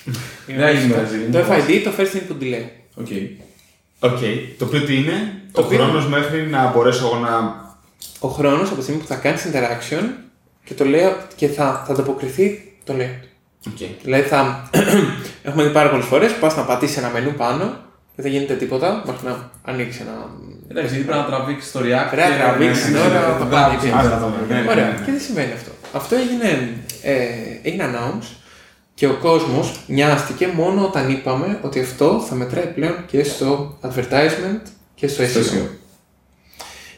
<laughs> είναι Δεν σωστό. είμαι Το μαζί. FID, το First Input Delay. Οκ. Οκ. Το οποίο τι είναι, Το ο οποίο- χρόνος μέχρι να μπορέσω εγώ να... Ο χρόνος από τη στιγμή που θα κάνεις interaction και το λέω και θα, θα ανταποκριθεί το layout. Οκ. Δηλαδή θα. <clears throat> έχουμε δει πάρα πολλές φορές που πας να πατήσεις ένα μενού πάνω και δεν γίνεται τίποτα μέχρι να ανοίξει ένα. Εντάξει, γιατί πρέπει να τραβήξει το React. Πρέπει να και τραβήξεις ναι, τώρα, ναι, θα δεν πάει άκουσα, πίσω. δεν Άστα το, άκουσα. ναι, ναι. Ωραία. Και τι σημαίνει αυτό. Αυτό έγινε, ε, έγινε announce και ο κόσμος νοιάστηκε μόνο όταν είπαμε ότι αυτό θα μετράει πλέον και στο advertisement και στο Στο SEO. SEO.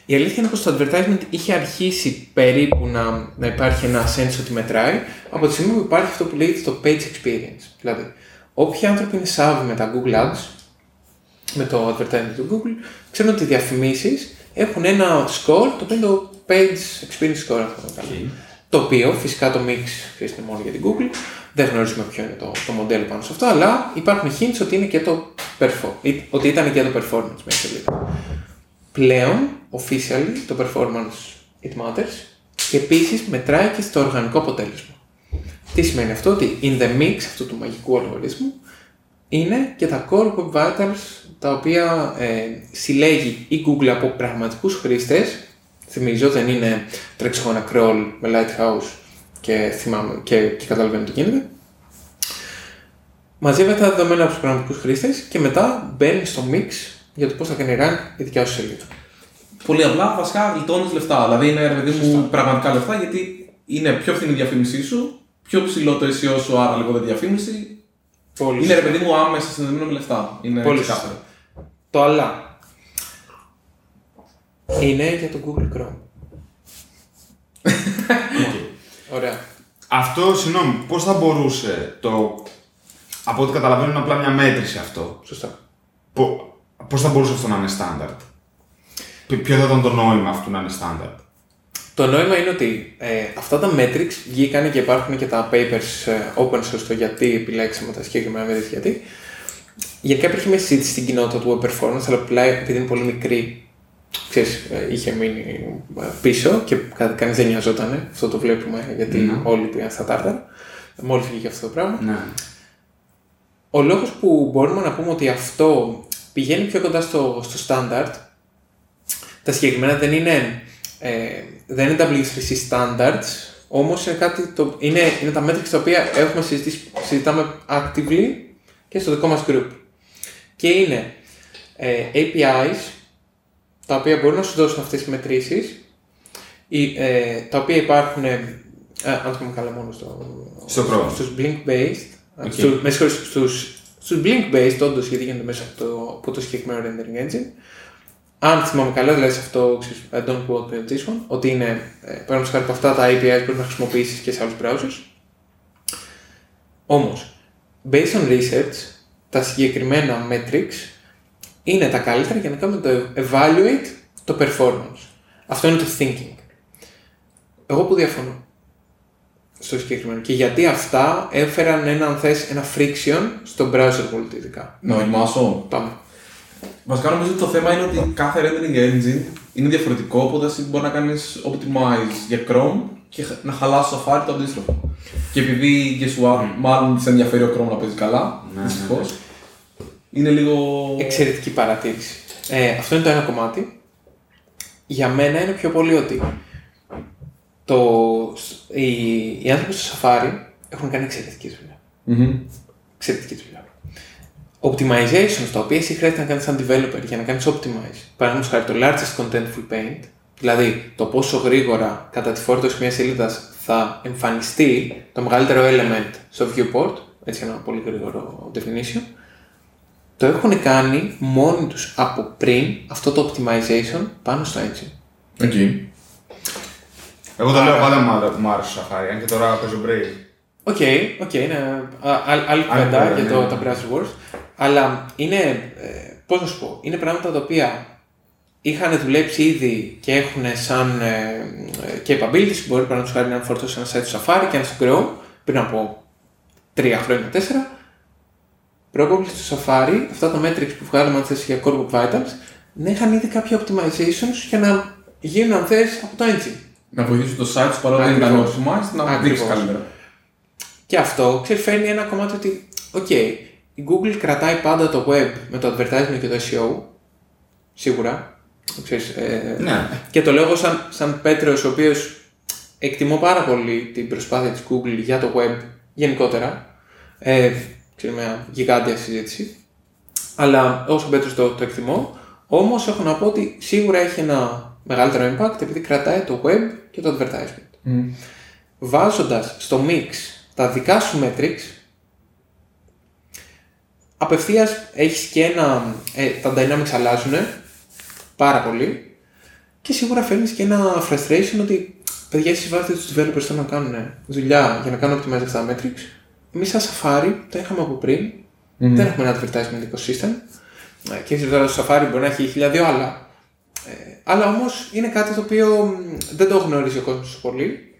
Η αλήθεια είναι πως το advertisement είχε αρχίσει περίπου να, να υπάρχει ένα sense ότι μετράει από τη στιγμή που υπάρχει αυτό που λέγεται το page experience. Δηλαδή, όποιοι άνθρωποι είναι savvy με τα Google Ads, με το advertisement του Google, ξέρουν ότι οι διαφημίσεις έχουν ένα score το οποίο είναι το page experience score, αν θυμάμαι καλά. Το οποίο φυσικά το mix χρειάζεται μόνο για την Google. Δεν γνωρίζουμε ποιο είναι το, το μοντέλο πάνω σε αυτό, αλλά υπάρχουν hints ότι είναι και το perform, ή- ότι ήταν και το performance μέσα σελίδα. Πλέον, officially, το performance it matters και επίσης μετράει και στο οργανικό αποτέλεσμα. Τι σημαίνει αυτό, ότι in the mix αυτού του μαγικού αλγοριθμού είναι και τα core web vitals τα οποία ε, συλλέγει η Google από πραγματικούς χρήστες θυμίζω δεν είναι τρέξω εγώ ένα crawl με Lighthouse και, θυμάμαι, και, και καταλαβαίνω τι γίνεται μαζεύει τα δεδομένα από τους πραγματικούς χρήστες και μετά μπαίνει στο mix για το πώς θα κάνει rank η δικιά σου σελίδα. Πολύ απλά, βασικά γλιτώνεις λεφτά. Δηλαδή είναι ρε παιδί μου πραγματικά λεφτά γιατί είναι πιο φθηνή η διαφήμιση σου, πιο ψηλό το SEO σου, άρα λιγότερη διαφήμιση. Πολύ Είναι ρε σωστά. παιδί μου άμεσα συνδεδεμένο με λεφτά. Είναι Πολύ ξεκάθαρο. Σωστά. Το αλλά είναι για το Google Chrome. Ωραία. Αυτό, συγγνώμη, πώς θα μπορούσε το... Από ό,τι καταλαβαίνω είναι απλά μια μέτρηση αυτό. Σωστά. Πο- Πώς θα μπορούσε αυτό να είναι στάνταρτ. Ποι- Ποιο θα ήταν το νόημα αυτού να είναι στάνταρτ. Το νόημα είναι ότι ε, αυτά τα metrics βγήκαν και υπάρχουν και τα papers ε, open source το γιατί επιλέξαμε τα συγκεκριμένα metrics γιατί. Γενικά υπήρχε μια συζήτηση στην κοινότητα του web performance, αλλά απλά επειδή είναι πολύ μικρή, ξέρεις, ε, είχε μείνει ε, πίσω και κα- κανείς δεν νοιαζόταν. Αυτό το βλέπουμε γιατί Ναι. όλοι πήγαν στα τάρταρα. Μόλις βγήκε αυτό το πράγμα. Ναι. Ο λόγος που μπορούμε να πούμε ότι αυτό πηγαίνει πιο κοντά στο, στο standard, τα συγκεκριμένα δεν είναι, ε, δεν είναι W3C standards, όμως είναι, κάτι το, είναι, είναι τα metrics τα οποία έχουμε συζητήσει, συζητάμε actively και στο δικό μας group. Και είναι ε, APIs, τα οποία μπορούν να σου δώσουν αυτές τις μετρήσεις, ή, ε, τα οποία υπάρχουν, ε, αν το πούμε καλά μόνο στο, Στο Chrome. στους blink-based, Οκ. στους, με συγχωρείς, στους, στους blink-based όντως γιατί γίνεται μέσα από το, από το συγκεκριμένο rendering engine. Αν θυμάμαι καλά, δηλαδή σε αυτό, ξέρεις, I don't quote me on this one, ότι είναι, ε, παραδείγματος χάρη από αυτά τα APIs μπορεί να χρησιμοποιήσεις και σε άλλους browsers. Όμως, based on research, τα συγκεκριμένα metrics είναι τα καλύτερα για να κάνουμε το evaluate το performance. Αυτό είναι το thinking. Εγώ που διαφωνώ στο συγκεκριμένο. Και γιατί αυτά έφεραν ένα, αν θες, ένα friction στο browser world ειδικά. Να δοκιμάσω. Πάμε. Βασικά νομίζω ότι το θέμα είναι ότι κάθε rendering engine είναι διαφορετικό, οπότε εσύ μπορεί να κάνεις optimize για Chrome και χ- να χαλάσει το Safari το αντίστροφο. Και επειδή guess what, μάλλον σε ενδιαφέρει ο Chrome να παίζεις καλά, Ναι, δυστυχώς. Είναι λίγο. Εξαιρετική παρατήρηση. Ε, αυτό είναι το ένα κομμάτι. Για μένα είναι πιο πολύ ότι το, οι, οι άνθρωποι στο Safari έχουν κάνει εξαιρετική δουλειά. Μμμ. Εξαιρετική δουλειά. Optimizations τα οποία εσύ χρειάζεται να κάνεις σαν developer για να κάνεις optimize. Παραδείγματος χάρη το largest contentful paint, δηλαδή το πόσο γρήγορα κατά τη φόρτωση μιας σελίδας θα εμφανιστεί το μεγαλύτερο element στο viewport, έτσι ένα πολύ γρήγορο definition, το έχουν κάνει μόνοι τους από πριν αυτό το optimization πάνω στο engine. Οκ. Εγώ το λέω πάντα μου άρεσε- μου άρεσε το Safari, αν και τώρα παίζω Brave. Οκ, οκ, είναι α- α- άλλη κουβέντα κουβέντα, για το, ναι. τα browser wars. Αλλά είναι, ε, πώς να σου πω, είναι πράγματα τα οποία είχαν δουλέψει ήδη και έχουν σαν ε, ε, capabilities. Μπορεί παραδείγματος χάρη να φορτώσει ένα site στο Safari και ένα στο Chrome πριν από τρία χρόνια, τέσσερα. Probably στο Safari, αυτά τα metrics που βγάλαμε αν θες για Core Web Vitals, να είχαν ήδη κάποια optimizations για να γίνουν αν θες από το engine. Να βοηθήσει το site σου παρόλο που δεν ήταν Ακριβώς. optimized να Ακριβώς. δείξεις καλύτερα. Και αυτό ξέρεις, φέρνει ένα κομμάτι ότι, οκ, η Google κρατάει πάντα το web με το advertisement και το SEO, σίγουρα. Ξέρεις, ε, Ναι. Και το λέω εγώ σαν, σαν Πέτρος, ο οποίος εκτιμώ πάρα πολύ την προσπάθεια της Google για το web γενικότερα. Ε, ξέρω, μια γιγάντια συζήτηση. Αλλά όσο Πέτρος το, το εκτιμώ, όμως έχω να πω ότι σίγουρα έχει ένα μεγαλύτερο impact επειδή κρατάει το web και το advertisement Μμ. βάζοντας στο mix τα δικά σου metrics, απευθείας έχεις και ένα, ε, τα dynamics αλλάζουν πάρα πολύ και σίγουρα φέρνεις και ένα frustration ότι παιδιά εσείς βάζετε τους developers θέλουν να κάνουν δουλειά για να κάνουν optimize αυτά τα metrics. Εμείς σαν Safari το είχαμε από πριν, δεν έχουμε ένα advertisement ecosystem Ε, και έχεις τώρα στο Safari μπορεί να έχει χιλιάδιο άλλα. Ε, αλλά όμως είναι κάτι το οποίο μ, δεν το γνωρίζει ο κόσμος τόσο πολύ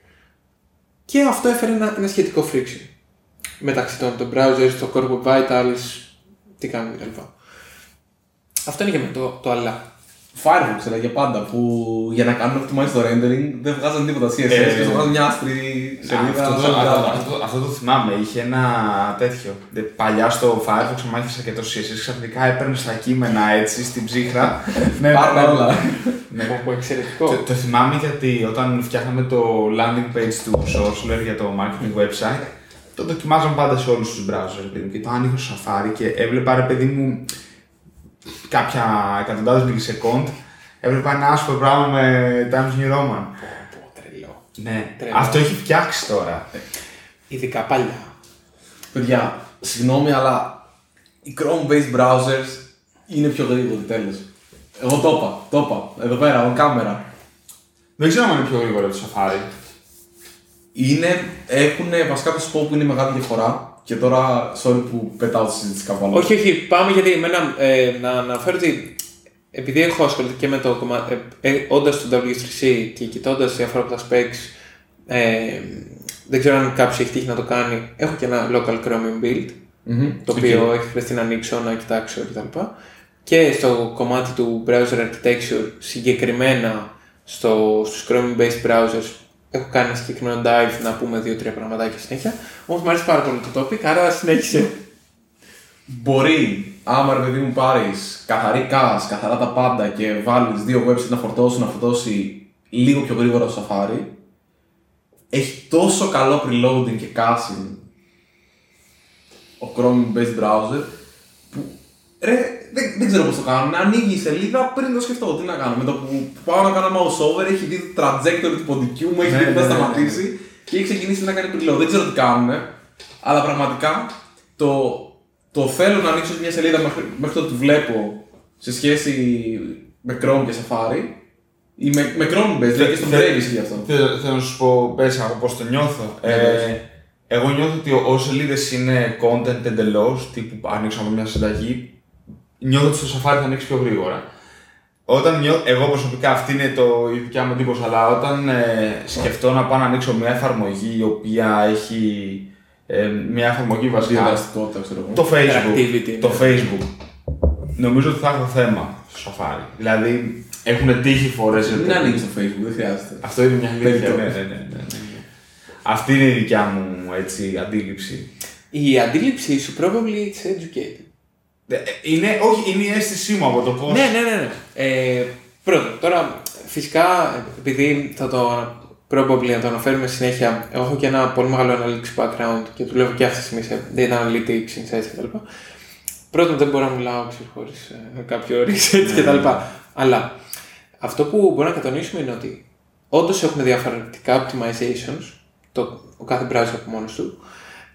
και αυτό έφερε ένα, ένα σχετικό friction μεταξύ των, των browsers, το Core Web Vitals, τι κάνουν κτλ. Αυτό είναι για μένα το, το αλλά. Firefox έλεγε πάντα που για να κάνουν optimize το rendering δεν βγάζαν τίποτα CSS Ε, και σου βγάζαν μια άσπρη σελίδα. Αυτό, το, σαν αυτό, τα- αυτό, αυτό το θυμάμαι, είχε ένα τέτοιο. Δε- Παλιά στο Firefox, άμα έχεις αρκετό CSS, ξαφνικά έπαιρνε τα κείμενα έτσι στην ψύχρα. <laughs> ναι, Πάρ' τα όλα. Ναι. Πω, πω, εξαιρετικό. Το, το θυμάμαι γιατί όταν φτιάχναμε το landing page του Sourceler για το marketing website, το δοκιμάζαμε πάντα σε όλους τους browsers. παιδί μου, Και το άνοιγα στο Safari και έβλεπα ρε παιδί μου κάποια εκατοντάδες μιλισεκόντ, έβλεπα ένα άσπρο πράγμα με Times New Roman. Πω, τρελό. Ναι, Τρελό. αυτό έχει φτιάξει τώρα. Ειδικά παλιά. Παιδιά, συγγνώμη, αλλά οι Chrome-based browsers είναι πιο γρήγοροι τέλος. Εγώ το είπα, το είπα. Εδώ πέρα, on κάμερα. Δεν ξέρω αν είναι πιο γρήγορο από το Safari. Είναι, έχουν βασικά θα σου πω που είναι η μεγάλη διαφορά. Και τώρα, sorry που πετάω τη συζήτηση κάπου αλλού. Όχι, όχι, πάμε γιατί εμένα ε, να αναφέρω ότι επειδή έχω ασχοληθεί και με το κομμάτι, ε, ε, όντας στο W3C και κοιτώντας διάφορα από τα specs, ε, δεν ξέρω αν κάποιος έχει τύχει να το κάνει. Έχω και ένα local Chromium build, Μμμ. το Οκ. οποίο έχει χρειαστεί να ανοίξω, να κοιτάξω κτλ. Και στο κομμάτι του browser architecture, συγκεκριμένα στο, στους Chromium based browsers, έχω κάνει ένα συγκεκριμένο dive να πούμε δύο-τρία πραγματάκια συνέχεια. Όμως μου αρέσει πάρα πολύ το topic, άρα συνέχισε. Μπορεί, άμα ρε παιδί μου πάρεις καθαρή cache, καθαρά τα πάντα και βάλεις δύο websites να φορτώσει, να φορτώσει λίγο πιο γρήγορα το Safari, έχει τόσο καλό preloading και caching ο Chrome based browser που ρε, δεν, δεν ξέρω πώς το κάνουν. Ανοίγει η σελίδα πριν το σκεφτώ. Τι να κάνω. Με το που πάω να κάνω mouse over, έχει δει το trajectory του ποντικού μου, έχει Ναι, δει που θα ναι, ναι, ναι. σταματήσει και έχει ξεκινήσει να κάνει preload. Δεν ξέρω τι κάνουν, αλλά πραγματικά το, το θέλω να ανοίξω μια σελίδα μέχρι, μέχρι το ότι βλέπω σε σχέση με Chrome και Safari ή με, με Chrome based, δηλαδή και στον Θε- Brave ισχύει αυτό. Θέλω, θέλω να σου πω, πες από πώς το νιώθω. Ναι, Ε, εγώ νιώθω ότι όσο σελίδες είναι content εντελώς, τύπου ανοίξω από μια συνταγή, νιώθω ότι στο Safari θα ανοίξει πιο γρήγορα. Όταν νιώ, εγώ προσωπικά αυτή είναι το, η δικιά μου εντύπωση, αλλά όταν ε, σκεφτώ να πάω να ανοίξω μια εφαρμογή η οποία έχει ε, μια εφαρμογή βασικά. Διαδραστικότητα, ξέρω εγώ. Το Facebook. Interactivity, Το ναι. Facebook. νομίζω ότι θα έχω θέμα στο Safari. Δηλαδή, έχουν τύχει φορές. Μην ανοίγει το Facebook, δεν χρειάζεται. Αυτό είναι μια αλήθεια. Περιττός. ναι, ναι, ναι, ναι, ναι. Αυτή είναι η δικιά μου έτσι, αντίληψη. Η αντίληψή σου probably it's educated. Ε, Είναι, όχι, είναι η αίσθησή μου από το πώς. Ναι, ναι, ναι. ναι. Ε, πρώτον, τώρα φυσικά επειδή θα το probably να το αναφέρουμε συνέχεια, έχω και ένα πολύ μεγάλο analytics background και δουλεύω και αυτή τη στιγμή σε data analytics, insights κτλ. Πρώτον, δεν μπορώ να μιλάω χωρίς κάποιο research κτλ. Αλλά αυτό που μπορώ να κατανοήσουμε είναι ότι όντως έχουμε διαφορετικά optimizations, το, ο κάθε browser από μόνος του,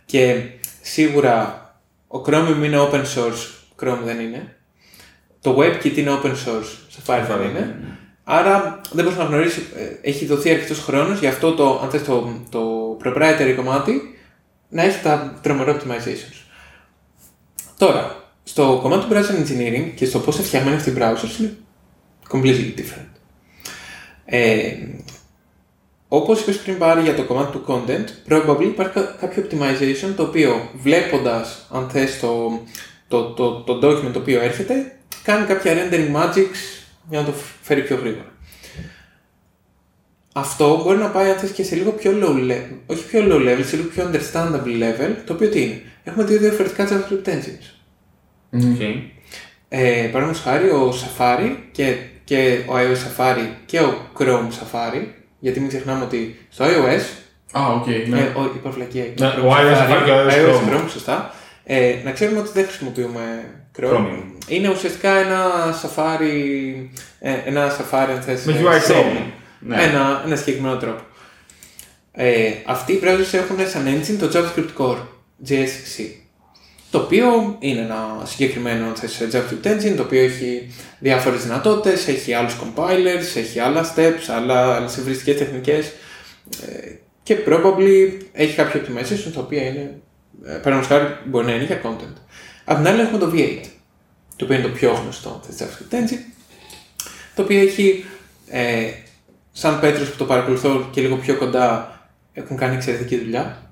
και σίγουρα ο Chromium είναι open source, Chrome δεν είναι. Το WebKit είναι open source, Safari δεν είναι. Άρα δεν μπορεί να γνωρίσει, ε, έχει δοθεί αρκετός χρόνος για αυτό το, αν θες, το, το proprietary κομμάτι να έχει τα τρομερό optimizations. Τώρα, στο κομμάτι του browser engineering και στο πώς είναι φτιαγμένοι αυτοί οι browsers είναι completely different. Ε, Όπως είπες πριν πάρει για το κομμάτι του content, probably υπάρχει κα- κάποιο optimization το οποίο βλέποντας, αν θες, το, το, το, το document το οποίο έρχεται, κάνει κάποια rendering magics για να το φέρει πιο γρήγορα. Αυτό μπορεί να πάει αν θες, και σε λίγο πιο low level, όχι πιο low level, σε λίγο πιο understandable level, το οποίο τι είναι; Έχουμε δύο διαφορετικά JavaScript engines. Okay. Ε, Παραδείγματος χάρη, ο Safari και, και ο iOS Safari και ο Chrome Safari, γιατί μην ξεχνάμε ότι στο iOS, Α, οκ, ε, ναι. ο, η προβλακία εκεί, Ναι, Chrome ο iOS Safari και ο iOS Chrome. Chrome, σωστά, ε, να ξέρουμε ότι δεν χρησιμοποιούμε Chrome. Chromium. Είναι ουσιαστικά ένα Safari, ε, ένα Safari αν θες, Με ε, UI semi. Chrome. Ναι. Ένα, ένα συγκεκριμένο τρόπο. Ε, αυτοί οι browsers έχουν σαν engine το JavaScript Core, JSC. Το οποίο είναι ένα συγκεκριμένο αν θες, JavaScript engine, το οποίο έχει διάφορες δυνατότητες, έχει άλλους compilers, έχει άλλα steps, άλλα, άλλες ευριστικές τεχνικές ε, και probably έχει κάποια optimization τα οποία είναι, ε, παραδείγματος χάρη, μπορεί να είναι για content. Απ' την άλλη έχουμε το V8, το οποίο είναι το πιο γνωστό αν θες, JavaScript engine, το οποίο έχει, ε, σαν Πέτρος που το παρακολουθώ και λίγο πιο κοντά, έχουν κάνει εξαιρετική δουλειά.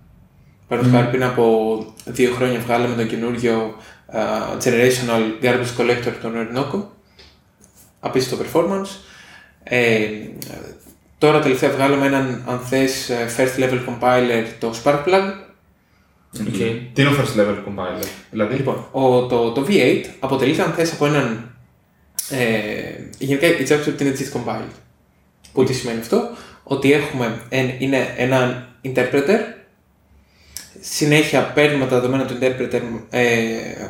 Παραδείγματος χάρη πριν από δύο χρόνια βγάλαμε τον καινούριο α, Generational Garbage Collector από τον Orinoco. Απίστευτο performance. Ε, τώρα τελευταία βγάλαμε έναν, αν θες, ε, first level compiler, το Sparkplug. Okay. Τι είναι ο first level compiler, δηλαδή. Λοιπόν, ο, το, το V8 αποτελείται, αν θες, από έναν... Ε, γενικά η JavaScript είναι git compiled. Που τι σημαίνει αυτό, ότι έχουμε εν, είναι ένα interpreter, συνέχεια παίρνουμε τα δεδομένα του interpreter ε,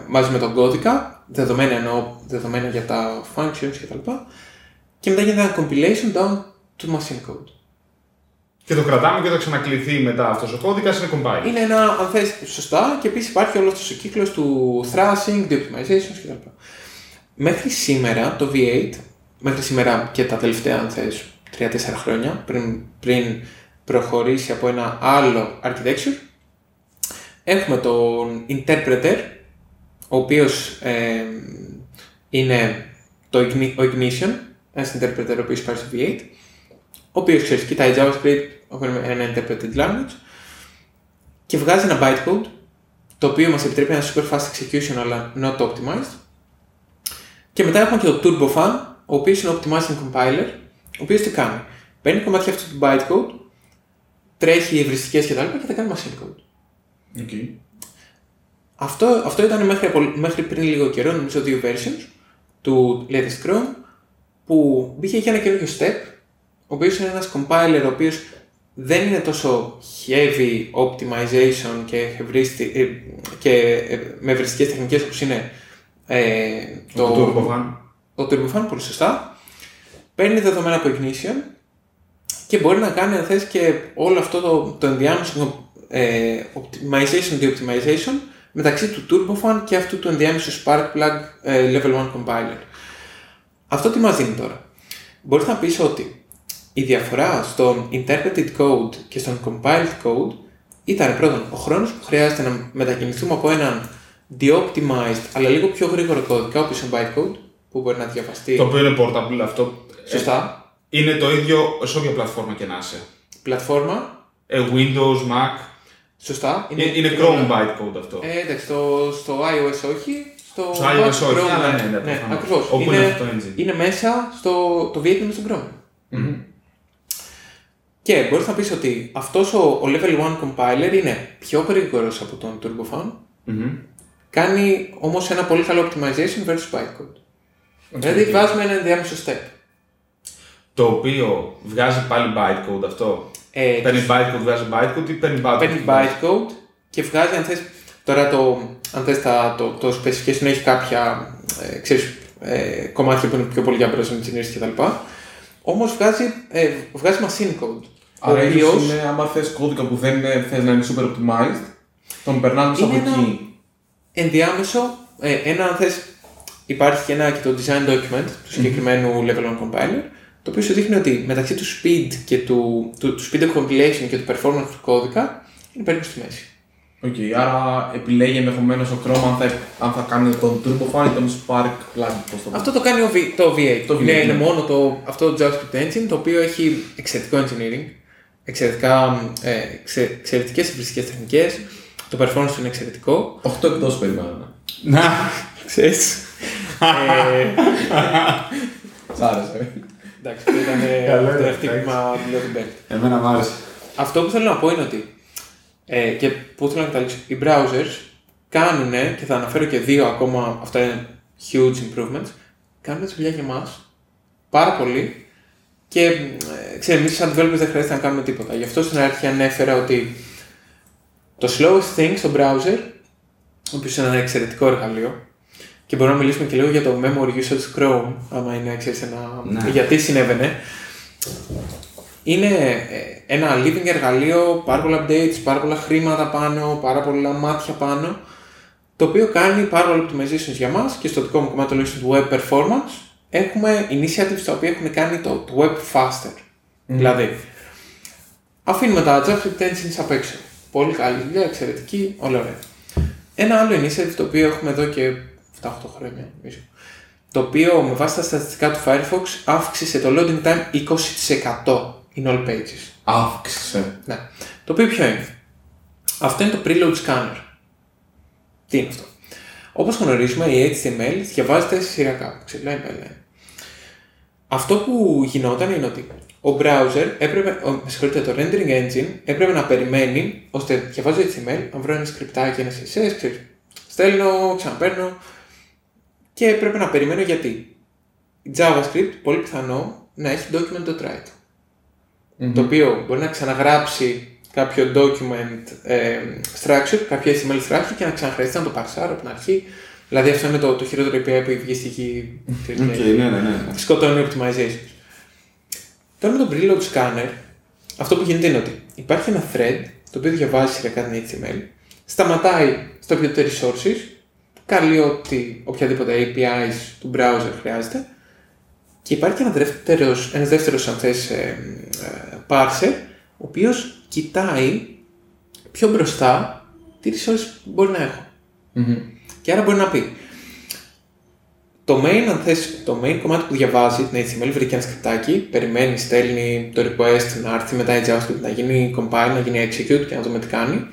μαζί με τον κώδικα, δεδομένα εννοώ δεδομένα για τα functions κτλ. Και μετά γίνεται ένα compilation down to machine code. Και το κρατάμε και όταν ξανακληθεί μετά αυτός ο κώδικας είναι compile. Είναι ένα, αν θες, σωστά και επίσης υπάρχει όλος αυτός ο κύκλος του thrashing, de-optimizations κτλ. Μέχρι σήμερα το V8, μέχρι σήμερα και τα τελευταία, αν θες, 3-4 χρόνια, πριν, πριν προχωρήσει από ένα άλλο architecture, έχουμε τον interpreter, ο οποίος ε, είναι το igni- ο Ignition, ένας interpreter ο οποίος υπάρχει στο V8, ο οποίος ξέρεις, κοιτάει JavaScript, έχουμε ένα interpreted language, και βγάζει ένα bytecode, το οποίο μας επιτρέπει ένα super fast execution αλλά not optimized. Και μετά έχουμε και το turbofan, ο οποίος είναι optimizing compiler, ο οποίος τι κάνει; Παίρνει κομμάτια αυτού του bytecode, τρέχει ευριστικές και τα λοιπά και τα κάνει machine code. Okay. Αυτό, αυτό ήταν μέχρι, απο- μέχρι πριν λίγο καιρό, νομίζω δύο versions του latest Chrome, που μπήκε και ένα καινούριο step, ο οποίος είναι ένας compiler ο οποίος δεν είναι τόσο heavy optimization και, ευρίστη, ε, και ε, με ευριστικές τεχνικές όπως είναι ε, Το turbofan. το Turbofan, πολύ σωστά. Παίρνει δεδομένα από Ignition και μπορεί να κάνει, αν θες, και όλο αυτό το, το ενδιάμεσο ε, optimization και optimization μεταξύ του Turbofan και αυτού του ενδιάμεσου Sparkplug ε, Level 1 Compiler. Αυτό τι μας δίνει τώρα; Μπορείς να πεις ότι η διαφορά στον interpreted code και στον compiled code ήταν πρώτον ο χρόνος που χρειάζεται να μετακινηθούμε από έναν de-optimized αλλά λίγο πιο γρήγορο κώδικα, όπως είναι bytecode, που μπορεί να διαβαστεί Το οποίο είναι portable αυτό. σωστά, Είναι το ίδιο σε όποια πλατφόρμα και να είσαι. πλατφόρμα, Ε, Windows, Mac. σωστά. Είναι, είναι Chrome bytecode αυτό. Ε, εντάξει, στο, στο iOS όχι, στο Στο iOS όχι, Chrome, αλλά ναι, ναι, ναι, προφανώς. ακριβώς. Όπου είναι, είναι αυτό το engine. είναι μέσα στο το V8 είναι στον Chrome. Και μπορείς να πεις ότι αυτός ο, ο Level 1 compiler είναι πιο γρήγορος από τον TurboFan, Μμμ. κάνει όμως ένα πολύ καλό optimization versus bytecode. Δηλαδή βάζουμε ένα ενδιάμεσο step. Το οποίο βγάζει πάλι bytecode αυτό; Ε, Παίρνει bytecode, βγάζει bytecode ή παίρνει bytecode; παίρνει bytecode και βγάζει αν θες, τώρα το, αν θες τα, το, το specification έχει κάποια ε, ξέρεις, ε, κομμάτια που είναι πιο πολύ για browser engineers κτλ. Όμως βγάζει, ε, βγάζει machine code. Άρα ο ίσως οποίος είναι, άμα θες κώδικα που δεν είναι- θες να είναι super optimized, τον περνάς μέσα από Είναι ένα- εκεί. ενδιάμεσο, ε, ένα αν θες, υπάρχει και ένα και το design document του συγκεκριμένου level 1 compiler, το οποίο σου δείχνει ότι μεταξύ του speed και του, του, του speed of compilation και του performance του κώδικα είναι περίπου στη μέση. Οκ, άρα επιλέγει ενδεχομένως ο Chrome αν θα, αν θα κάνει τον TurboFan ή τον Sparkplug. Πώς το Αυτό το κάνει ο v, το V8. Το είναι, V8, είναι ναι. μόνο το, αυτό το JavaScript engine το οποίο έχει εξαιρετικό engineering, εξαιρετικά, ε, εξε, εξαιρετικές ευριστικές τεχνικές, το performance του είναι εξαιρετικό. 8 εκτός περιμέναμε. Να. Ξέρεις. ε, Σ' άρεσε. εντάξει, αυτό ήταν ε, Καλό το είναι, χτύπημα του Belt. Εμένα μου άρεσε. Αυτό που θέλω να πω είναι ότι ε, και που θέλω να καταλήξω, οι browsers κάνουν και θα αναφέρω και δύο ακόμα, αυτά είναι huge improvements, κάνουν τη δουλειά για μας πάρα πολύ και ε, ξέρετε, εμείς σαν developers δεν χρειάζεται να κάνουμε τίποτα. Γι' αυτό στην αρχή ανέφερα ότι το slowest thing στο browser, ο οποίος είναι ένα εξαιρετικό εργαλείο, και μπορούμε να μιλήσουμε και λίγο για το memory usage Chrome, άμα είναι, ξέρεις, ένα... Ναι. γιατί συνέβαινε. Είναι ε, ένα living εργαλείο, πάρα πολλά updates, πάρα πολλά χρήματα πάνω, πάρα πολλά μάτια πάνω, το οποίο κάνει πάρα πολλά optimizations για μας και στο δικό μου κομμάτι τουλάχιστον του web performance έχουμε initiatives τα οποία έχουν κάνει το, το web faster. Δηλαδή, αφήνουμε τα JavaScript engines απ' έξω. Πολύ καλή δουλειά, εξαιρετική, όλα ωραία. Ένα άλλο initiative το οποίο έχουμε εδώ και 7-8 χρόνια, νομίζω, το οποίο με βάση τα στατιστικά του Firefox αύξησε το loading time 20% in all pages. Αύξησε. Ναι. Το οποίο ποιο είναι; Αυτό είναι το preload scanner. Τι είναι αυτό; Όπως γνωρίζουμε, η HTML διαβάζεται σειρακά, line by line. Αυτό που γινόταν είναι ότι ο browser έπρεπε, ο, με συγχωρείτε, το rendering engine έπρεπε να περιμένει ώστε διαβάζω HTML, να βρω ένα σκριπτάκι, ένα CSS, ξέρεις, στέλνω, ξαναπαίρνω και έπρεπε να περιμένω γιατί. Η JavaScript πολύ πιθανό να έχει document.write το οποίο μπορεί να ξαναγράψει κάποιο document ε, structure, κάποιο HTML structure και να ξαναχρειαστεί να το παρσάρω από την αρχή. Δηλαδή αυτό είναι το, το χειρότερο API που έχει βγει στη γη. Οκ, ναι, ναι, ναι. Σκοτώνει optimizations. Τώρα με το preload scanner, αυτό που γίνεται είναι ότι υπάρχει ένα thread το οποίο διαβάζεις σειρακά την HTML, σταματάει στο οποιοδήποτε resources, καλεί ότι οποιαδήποτε APIs του browser χρειάζεται και υπάρχει και ένα δεύτερος, ένας δεύτερος αν θες, ε, ε, parser, ο οποίος κοιτάει πιο μπροστά τις resources μπορεί να έχω. Και άρα μπορεί να πει, το main, αν θες, το main κομμάτι που διαβάζει την HTML βρήκε ένα σκριπτάκι, περιμένει, στέλνει το request να έρθει μετά η JavaScript να γίνει compile, να γίνει execute και να δούμε τι κάνει.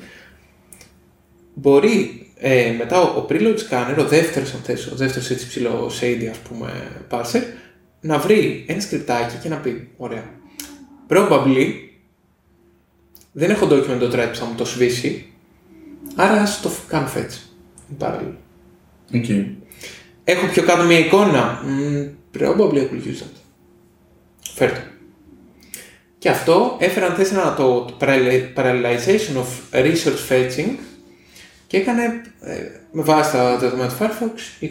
Μπορεί ε, μετά ο, ο preload scanner, ο δεύτερος αν θες, ο δεύτερος έτσι ψηλό shady ας πούμε parser, να βρει ένα σκριπτάκι και να πει, ωραία, probably δεν έχω document.write που θα μου το σβήσει, άρα ας το κάνω fetch. Παράλληλα. Okay. Έχω πιο κάτω μια εικόνα. Mm, probably I will use that. Φέρ' το. Και αυτό έφεραν θες ένα το, το parallel- parallelization of resource fetching και έκανε ε, με βάση τα δεδομένα του Firefox 20%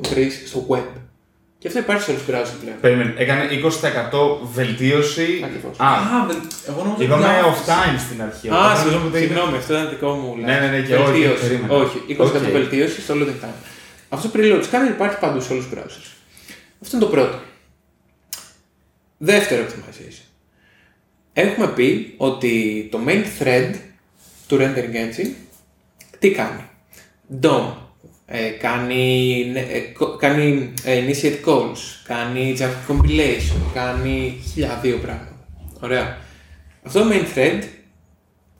increase στο web. Και αυτό υπάρχει σε όλους τους browsers πλέον. Περίμενε, έκανε 20% βελτίωση. Ακριβώς. Α, Α, δεν- εγώ νόμιζα ότι είπαμε είναι off time στην αρχή. Α, οπότε συγγνώμη, νομίζω ότι είναι- συγγνώμη, αυτό ήταν δικό μου. Ναι, ναι, ναι, και όχι, Βελτίωση. περίμενα. Όχι, 20% Οκ. βελτίωση στο loading time. Αυτό το preload scanner υπάρχει παντού σε όλους τους browsers. Αυτό είναι το πρώτο. Δεύτερο optimization. Έχουμε πει ότι το main thread του rendering engine τι κάνει; DOM. Ε, κάνει, ναι, ε, κο- κάνει ε, initiate calls, κάνει Java compilation, κάνει χιλιάδιο πράγματα. Ωραία. Αυτό το main thread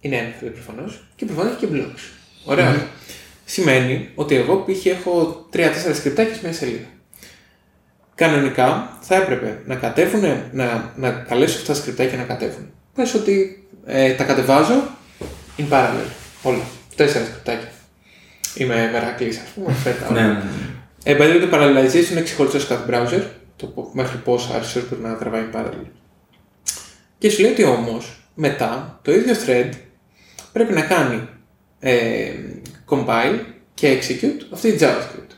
είναι ένα thread προφανώς και προφανώς έχει και blocks. Ωραία. σημαίνει ότι εγώ π.χ. έχω 3-4 σκριπτάκια σε μια σελίδα. Κανονικά θα έπρεπε να κατέβουν, να, να καλέσω αυτά τα σκριπτάκια να κατέβουν. Πες ότι ε, τα κατεβάζω in parallel. Όλα. Τέσσερα σκριπτάκια. Είμαι μερακλής, ας πούμε. φέτα, όλα. Ναι, ναι, ναι. Ε, by the way, το parallelization είναι ξεχωριστός σε κάθε browser. Το πο- μέχρι πόσα resource πρέπει να τραβάει parallel. Και σου λέει ότι όμως μετά το ίδιο thread πρέπει να κάνει ε, compile και execute αυτή η JavaScript.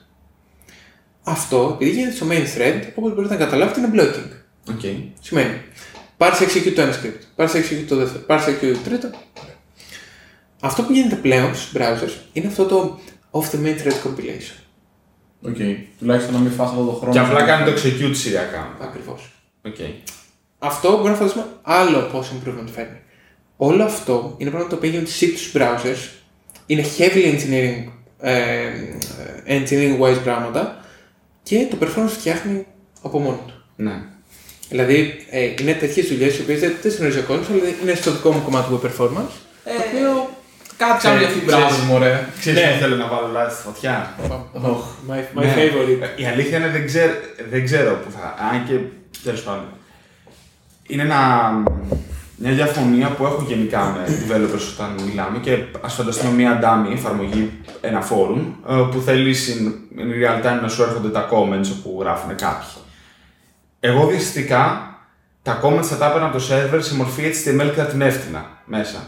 Αυτό επειδή γίνεται στο main thread, όπως μπορείτε να καταλάβετε, είναι blocking. Οκ. Σημαίνει πάρεις execute το ένα script, πάρεις execute το δεύτερο, πάρεις execute το τρίτο. Αυτό που γίνεται πλέον στους browsers είναι αυτό το off the main thread compilation. Οκ. Τουλάχιστον να μην φας αυτό το χρόνο. Και απλά κάνει το execute σειριακά. Ακριβώς. Οκ. Αυτό μπορεί να φανταστούμε άλλο πόσο improvement φέρνει. Όλο αυτό είναι πράγματα τα οποία γίνονται σε στους browsers, είναι heavily engineering, ε, engineering wise πράγματα και το performance φτιάχνει από μόνο του. Ναι. Δηλαδή ε, είναι τέτοιες δουλειές οι οποίες δεν τι γνωρίζει ο κόσμος, αλλά είναι στο δικό μου κομμάτι του performance. Ε, το οποίο. Κάτι σαν μια Ξέρεις- φιμπράζ, μωρέ. Ξέρεις Ναι. που θέλω να βάλω λάδι στη φωτιά. My, my Ναι. favorite. Η αλήθεια είναι δεν ξέρω, δεν ξέρω που θα. Αν και τέλος πάντων. Είναι ένα, μια διαφωνία που έχω γενικά με developers όταν μιλάμε και ας φανταστούμε μια dummy εφαρμογή, ένα forum, ε, που θέλει in, in real time να σου έρχονται τα comments όπου γράφουν κάποιοι. Εγώ διαστικά τα comments θα τα έπαιρνα από το server σε μορφή HTML και θα την έφτιανα μέσα.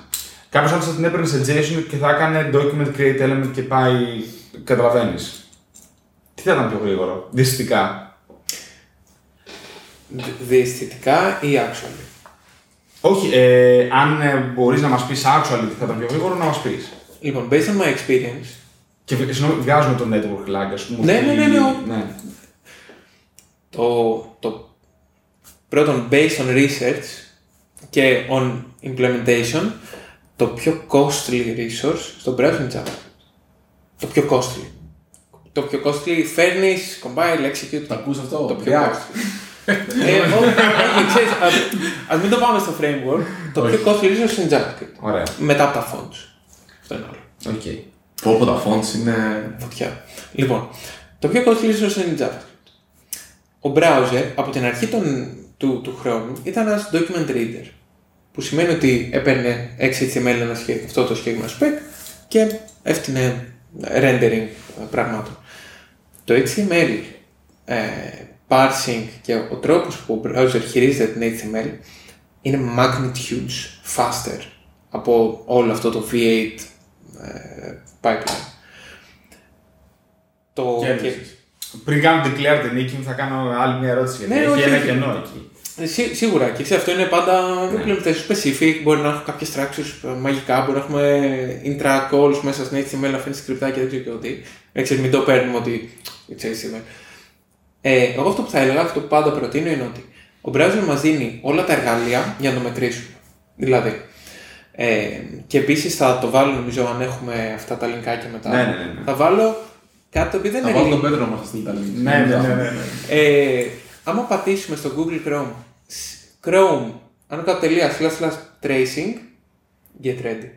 Κάποιος άλλος θα την έπαιρνε σε JSON και θα έκανε document create element και πάει. Καταλαβαίνεις. Τι θα ήταν πιο γρήγορο, διαστικά. Δ- Διαισθητικά ή actually; Όχι, ε, αν ε, μπορείς να μας πεις actually τι θα ήταν πιο γρήγορο, να μας πεις. Λοιπόν, based on my experience, Και β- συγγνώμη, βγάζουμε το network lag, ας πούμε. Ναι, ότι- ναι, ναι, ναι, ο- ναι. το, το πρώτον based on research και on implementation, το πιο costly resource στο browser είναι JavaScript. Το πιο costly. Το πιο costly φέρνεις, compile, execute. Το ακούς αυτό, Το πιο React. costly. ε, ό, όχι, ξέρεις, ας, ας μην το πάμε στο framework. Το πιο costly resource είναι JavaScript. Ωραία. Μετά από τα fonts. Αυτό είναι όλο. Οκ. Πω πω τα fonts είναι... Φωτιά. Λοιπόν, το πιο costly resource είναι η JavaScript. Ο browser από την αρχή των, του, του χρόνου ήταν ένας document reader. Που σημαίνει ότι έπαιρνε XHTML ένα σχέ- αυτό το σχέδιο spec και έφτιανε rendering ε, πραγμάτων. Το HTML ε, parsing και ο τρόπος που ο browser χειρίζεται την HTML είναι magnitudes faster από όλο αυτό το V8 ε, pipeline. Το, Κέρδισες. Πριν κάνω declare την νίκη μου, θα κάνω άλλη μια ερώτηση. Γιατί Ναι, έχει όχι, ένα όχι. κενό εκεί. Ε, σί- σίγουρα και ξέρεις, αυτό είναι πάντα implementation specific. Μπορεί να έχω κάποιες structures ε, μαγικά, μπορεί να έχουμε intra calls μέσα στην HTML, να φέρνει σκριπτά και δεν ξέρω και εγώ τι. Ε, ξέρεις, μην το παίρνουμε ότι. Ξέρεις, είμαι. Ε, εγώ αυτό που θα έλεγα, αυτό που πάντα προτείνω είναι ότι ο browser μας δίνει όλα τα εργαλεία για να το μετρήσουμε. Δηλαδή. Ε, και επίσης θα το βάλω, νομίζω, αν έχουμε αυτά τα linkάκια μετά. Ναι, ναι, ναι, ναι. Θα βάλω κάτι το οποίο δεν Θα είναι βάλω link. τον Πέτρο να μας στείλει τα links. Ναι, ναι, ναι. ναι. Ε, άμα πατήσουμε στο Google Chrome, σ- Chrome, άνω κάτω τελεία, slash slash tracing, get ready.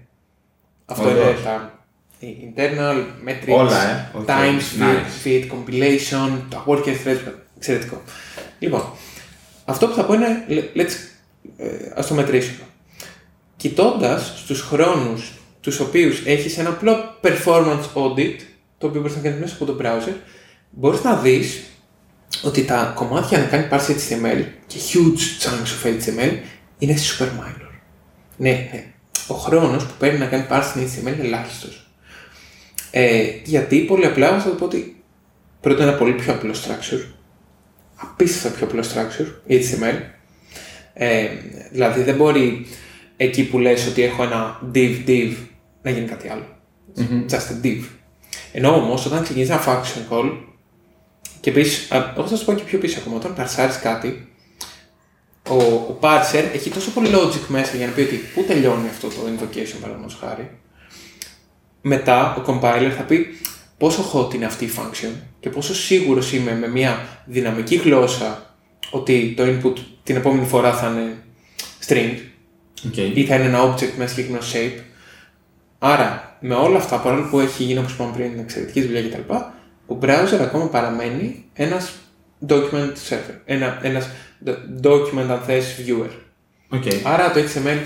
Αυτό Όντως. είναι τα η internal metrics, Όλα, ε. Οκ. times, Nice. feed, feed, compilation, τα worker threads, εξαιρετικό. Λοιπόν, αυτό που θα πω είναι, le- let's, ε, ας το μετρήσουμε. Κοιτώντας στους χρόνους τους οποίους έχεις ένα απλό performance audit, το οποίο μπορείς να κάνεις μέσα από το browser, μπορείς να δεις ότι τα κομμάτια να κάνει parse HTML και huge chunks of HTML είναι super minor. Ναι, ναι. Ο χρόνος που παίρνει να κάνει parse στην HTML είναι ελάχιστος. Ε, γιατί πολύ απλά θα το πω ότι πρώτον ένα πολύ πιο απλό structure, απίστευτα πιο απλό structure, η HTML. Ε, δηλαδή δεν μπορεί εκεί που λες ότι έχω ένα div div να γίνει κάτι άλλο. Just a div. Ενώ όμως όταν ξεκινήσει ένα function call και επίσης, εγώ θα σου πω και πιο πίσω ακόμα, όταν παρσάρεις κάτι, ο, ο parser έχει τόσο πολύ logic μέσα για να πει ότι πού τελειώνει αυτό το invocation παραδείγματος χάρη. Μετά ο compiler θα πει πόσο hot είναι αυτή η function και πόσο σίγουρος είμαι με μια δυναμική γλώσσα ότι το input την επόμενη φορά θα είναι string Οκ. ή θα είναι ένα object με ένα συγκεκριμένο shape. Άρα, με όλα αυτά, παρόλο που έχει γίνει όπως είπαμε πριν εξαιρετική δουλειά κτλ., ο browser ακόμα παραμένει ένας document server, ένα, ένας do- document αν θες viewer. Οκ. Άρα το XML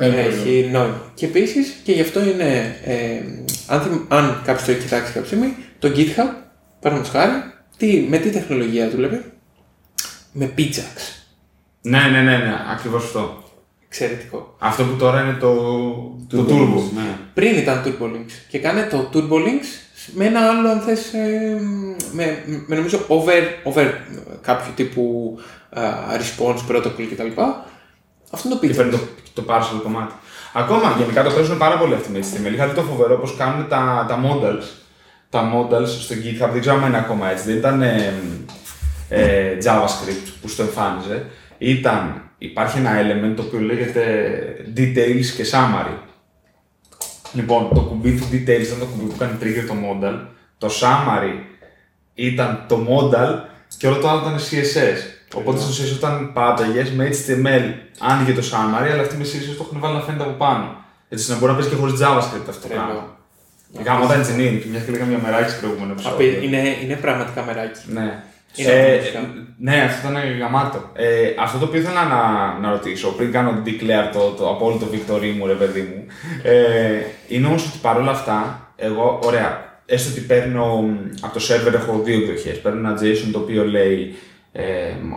Ε, έχει νόημα. Και επίσης και γι' αυτό είναι. Ε, αν, θυμ- αν κάποιος το έχει κοιτάξει κάποια στιγμή, το GitHub, παραδείγματος χάρη, τι, με τι τεχνολογία δούλευε, με Pjax. Ναι, ναι, ναι, ναι, ακριβώς αυτό. Εξαιρετικό. Αυτό που τώρα είναι το, το Turbo Turbo. Links. Ναι. Πριν ήταν TurboLinks και κάνε το TurboLinks με ένα άλλο, αν θες, ε, με, με νομίζω over, over κάποιο τύπου α, response protocol κτλ. Αυτό είναι Και το παίρνει Pjax. το, το partial κομμάτι. Ακόμα γενικά το παίζουν πάρα πολύ αυτή με HTML. Είχα δει το φοβερό πως κάνουν τα, τα models. Τα models στο GitHub, δεν ξέρω αν είναι ακόμα έτσι. Δεν ήταν ε, ε, JavaScript που στο εμφάνιζε. Ήταν, υπάρχει ένα element το οποίο λέγεται details και summary. Λοιπόν, το κουμπί του details ήταν το κουμπί που κάνει trigger το model. Το summary ήταν το model και όλο το άλλο ήταν CSS. Οπότε στο CSS όταν πάταγες με HTML άνοιγε το summary, αλλά αυτή με CSS το έχουν βάλει να φαίνεται από πάνω. Έτσι ώστε να μπορεί να παίζει και χωρίς JavaScript αυτό το Τρελό. πράγμα. Γάμο τα engineering, και μια και λέγαμε για μεράκι στο προηγούμενο επεισόδιο. Απει- Είναι, είναι πραγματικά μεράκι. Ναι. Είναι Ε, πραγματικά. ναι, αυτό ήταν γαμάτο. Ε, αυτό το οποίο ήθελα να, να ρωτήσω πριν κάνω declare το, το απόλυτο victory μου, ρε παιδί μου, ε, είναι όμως ότι παρόλα αυτά, εγώ, ωραία, έστω ότι παίρνω μ, από το server έχω δύο εκδοχές. Παίρνω ένα JSON το οποίο λέει ε, μ,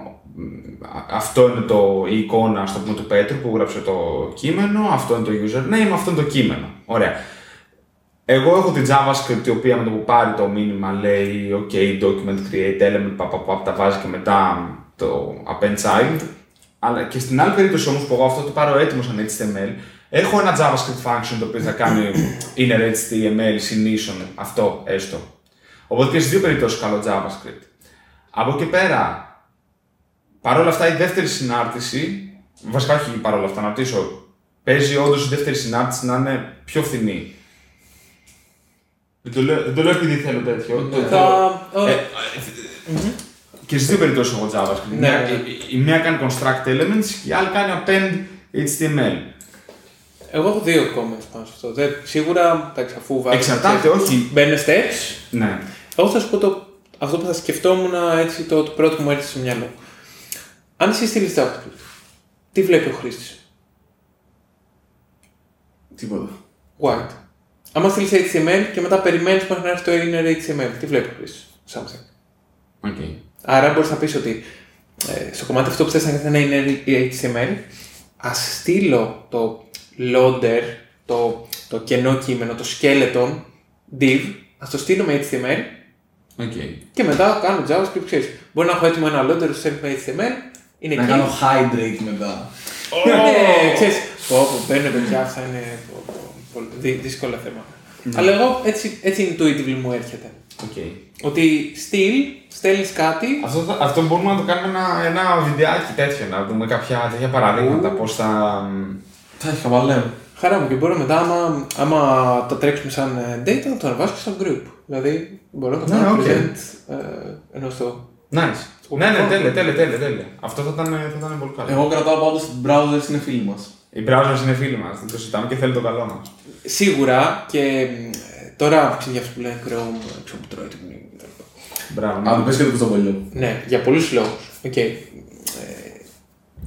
α- αυτό είναι το, η εικόνα στο πούμε, του Πέτρου που γράψε το κείμενο, αυτό είναι το username, αυτό είναι το κείμενο. Ωραία. Εγώ έχω την JavaScript η οποία με το που πάρει το μήνυμα λέει OK, document create element, πα, πα, πα, τα βάζει και μετά το append child. Αλλά και στην άλλη περίπτωση όμως που εγώ αυτό το πάρω έτοιμο σαν HTML, έχω ένα JavaScript function το οποίο θα κάνει <coughs> inner HTML, synison, αυτό έστω. Οπότε και στις δύο περιπτώσεις καλό JavaScript. Από εκεί πέρα, παρόλα αυτά η δεύτερη συνάρτηση, βασικά όχι παρόλα αυτά, να ρωτήσω, παίζει όντως η δεύτερη συνάρτηση να είναι πιο φθηνή; Δεν το λέω, δεν το λέω επειδή θέλω τέτοιο. Το- το- Θα- ε, και στις δύο περιπτώσεις έχω JavaScript. Η Ναι, μία- ναι. η- Η μία κάνει construct elements και η άλλη κάνει append HTML. Εγώ έχω δύο comments πάνω σε αυτό. Δεν, σίγουρα, εντάξει, αφού βάζω. Εξαρτάται, όχι. Μπαίνουν steps. Ναι. Εγώ θα σου πω το, αυτό που θα σκεφτόμουν έτσι το, το πρώτο που μου έρθει στο μυαλό. Αν εσύ στείλεις JavaScript, τι βλέπει ο χρήστης; Τίποτα. White. Αν στείλεις HTML και μετά περιμένεις μέχρι να έρθει το inner HTML, τι βλέπεις ο χρήστη. Something. Okay. Άρα μπορείς να πεις ότι ε, στο κομμάτι αυτό που θες να κάνει ένα inner HTML, ας στείλω το loader, το, το κενό κείμενο, το skeleton div, ας το στείλω με HTML Okay. και μετά κάνω JavaScript, ξέρεις. Μπορεί να έχω έτοιμο ένα loader, το στέλνω με HTML, είναι Να εκεί. κάνω hydrate μετά. <laughs> Ναι, ξέρεις. Πω, πω, μπαίνουν παιδιά, αυτά είναι πω, πω, πολύ δυ- δύσκολα θέματα. Αλλά εγώ έτσι, έτσι intuitively μου έρχεται. Okay. Ότι στυλ, στέλνεις κάτι, Αυτό, θα- αυτό μπορούμε να το κάνουμε ένα, ένα βιντεάκι τέτοιο, να δούμε κάποια τέτοια παραδείγματα, πώς θα... μ, Θα έχει χαβαλέ. χαρά μου και μπορώ μετά, άμα, άμα το τρέξουμε σαν ε, data, να το ανεβάσω στο group. Δηλαδή, μπορώ να το Ναι, κάνω οκ. present ε, ενώ στο... Nice. Ναι, ναι, τέλεια, τέλεια, τέλεια, τέλεια. Αυτό θα ήταν, θα ήταν πολύ καλό. Εγώ κρατάω πάντως ότι οι browsers είναι φίλοι μας. Οι browsers είναι φίλοι μας, δεν το συζητάμε και θέλει το καλό μας. Σίγουρα και ε, τώρα ξέρεις για αυτούς που λένε Chrome, ξέρω που τρώει το μνήμη κτλ. Μπράβο. ναι. Αν το πες και το κουστοβολιό. Ναι, για πολλούς λόγους. Οκ. Ε,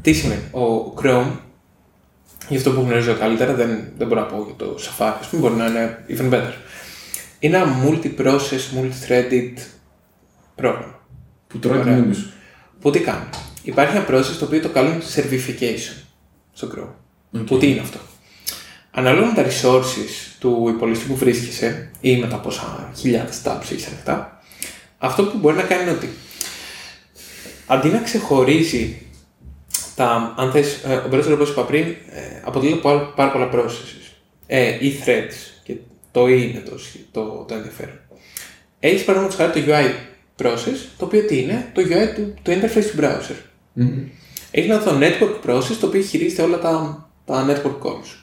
τι σημαίνει. Ο Chrome, για αυτό που γνωρίζω καλύτερα, δεν, δεν μπορώ να πω για το Safari, ας πούμε, μπορεί να είναι even better. Είναι ένα multi-process, multi-threaded πρόγραμμα. Που τρώει τη Ωραία. μνήμης σου. Που τι κάνει. Υπάρχει ένα process το οποίο το καλούν servification στο Chrome. Που τι είναι αυτό; Αναλόγω με τα resources του υπολογιστή που βρίσκεσαι ή με τα πόσα χιλιάδες tabs έχεις ανοιχτά, αυτό που μπορεί να κάνει είναι ότι αντί να ξεχωρίζει τα, αν θες, ε, ο browser όπως είπα πριν, ε, αποτελείται από πάρα- πάρα πολλά processes ε, ή threads και το E είναι το, σχ- το, το ενδιαφέρον. Έχεις παραδείγματος χάρη το UI process, το οποίο τι είναι, το UI του, το interface του browser. Έχεις ένα το network process, το οποίο χειρίζεται όλα τα, τα network calls.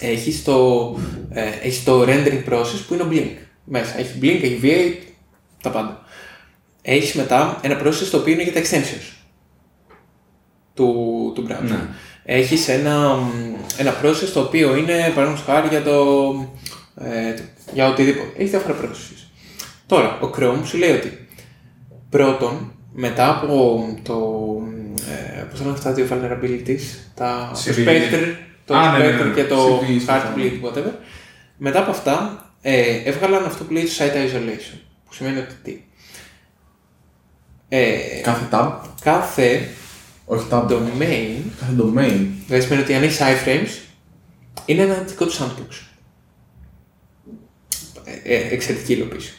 Έχει το, ε, έχεις το rendering process που είναι ο Blink μέσα. Έχει Blink, έχει V8, τα πάντα. Έχεις μετά ένα process το οποίο είναι για τα extensions του, του browser. Ναι. Έχεις ένα, μ, ένα process το οποίο είναι, παραδείγματος χάρη, για το, ε, για οτιδήποτε. Έχεις διάφορα processes. Τώρα, ο Chrome σου λέει ότι πρώτον, μετά από το. Ε, πώς λένε αυτά τα δύο vulnerabilities, τα, το CVE. Spectre, το Α, ναι, ναι, ναι, Spectre και το CVE στο Heartbleed, whatever. Μετά από αυτά, ε, έβγαλαν αυτό που λέει το Site Isolation. Που σημαίνει ότι τι; Ε, Κάθε tab, κάθε όχι tab, domain, κάθε domain. δηλαδή σημαίνει ότι αν έχεις iframes, είναι ένα δικό του sandbox. Ε, ε, εξαιρετική υλοποίηση.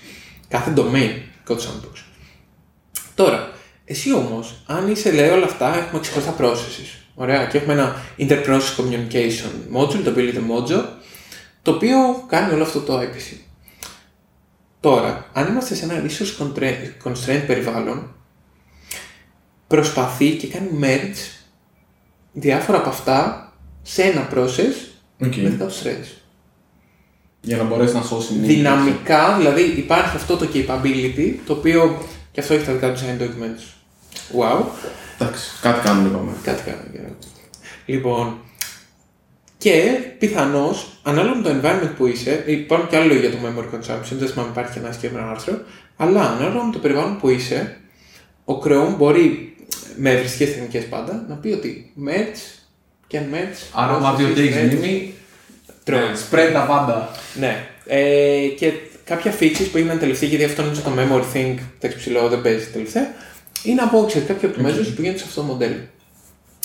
Κάθε domain δικό του sandbox. Τώρα, εσύ όμως, αν είσαι λέει όλα αυτά, έχουμε ξεχωριστά processes. Ωραία, και έχουμε ένα interprocess communication module, το οποίο λέγεται Mojo, το οποίο κάνει όλο αυτό το IPC. Τώρα, αν είμαστε σε ένα resource contra- constraint περιβάλλον, προσπαθεί και κάνει merge διάφορα από αυτά σε ένα process Οκ. με δικά του threads. Για να μπορέσει να σώσει μνήμη. Δυναμικά, δηλαδή υπάρχει αυτό το capability, το οποίο και αυτό έχει τα δικά του design documents. Wow, Εντάξει, κάτι κάνουμε είπαμε. κάτι κάνω. Λοιπόν, και πιθανώς, ανάλογα με το environment που είσαι, υπάρχουν και άλλα λόγια για το memory consumption, δεν θυμάμαι υπάρχει και ένας συγκεκριμένος άρθρος, αλλά ανάλογα με το περιβάλλον που είσαι, ο Chrome μπορεί με ευριστικές τεχνικές πάντα να πει ότι merge και merge. Άρα, άμα δει ότι έχει μνήμη, Τρώει. spread τα πάντα. Ναι. Ε, και κάποια features που έγιναν τελευταία, γιατί αυτό νομίζω το memory thing, το ψηλό δεν παίζει τελευταία, είναι από ξέρει, κάποια optimizations που γίνονται σε αυτό το μοντέλο.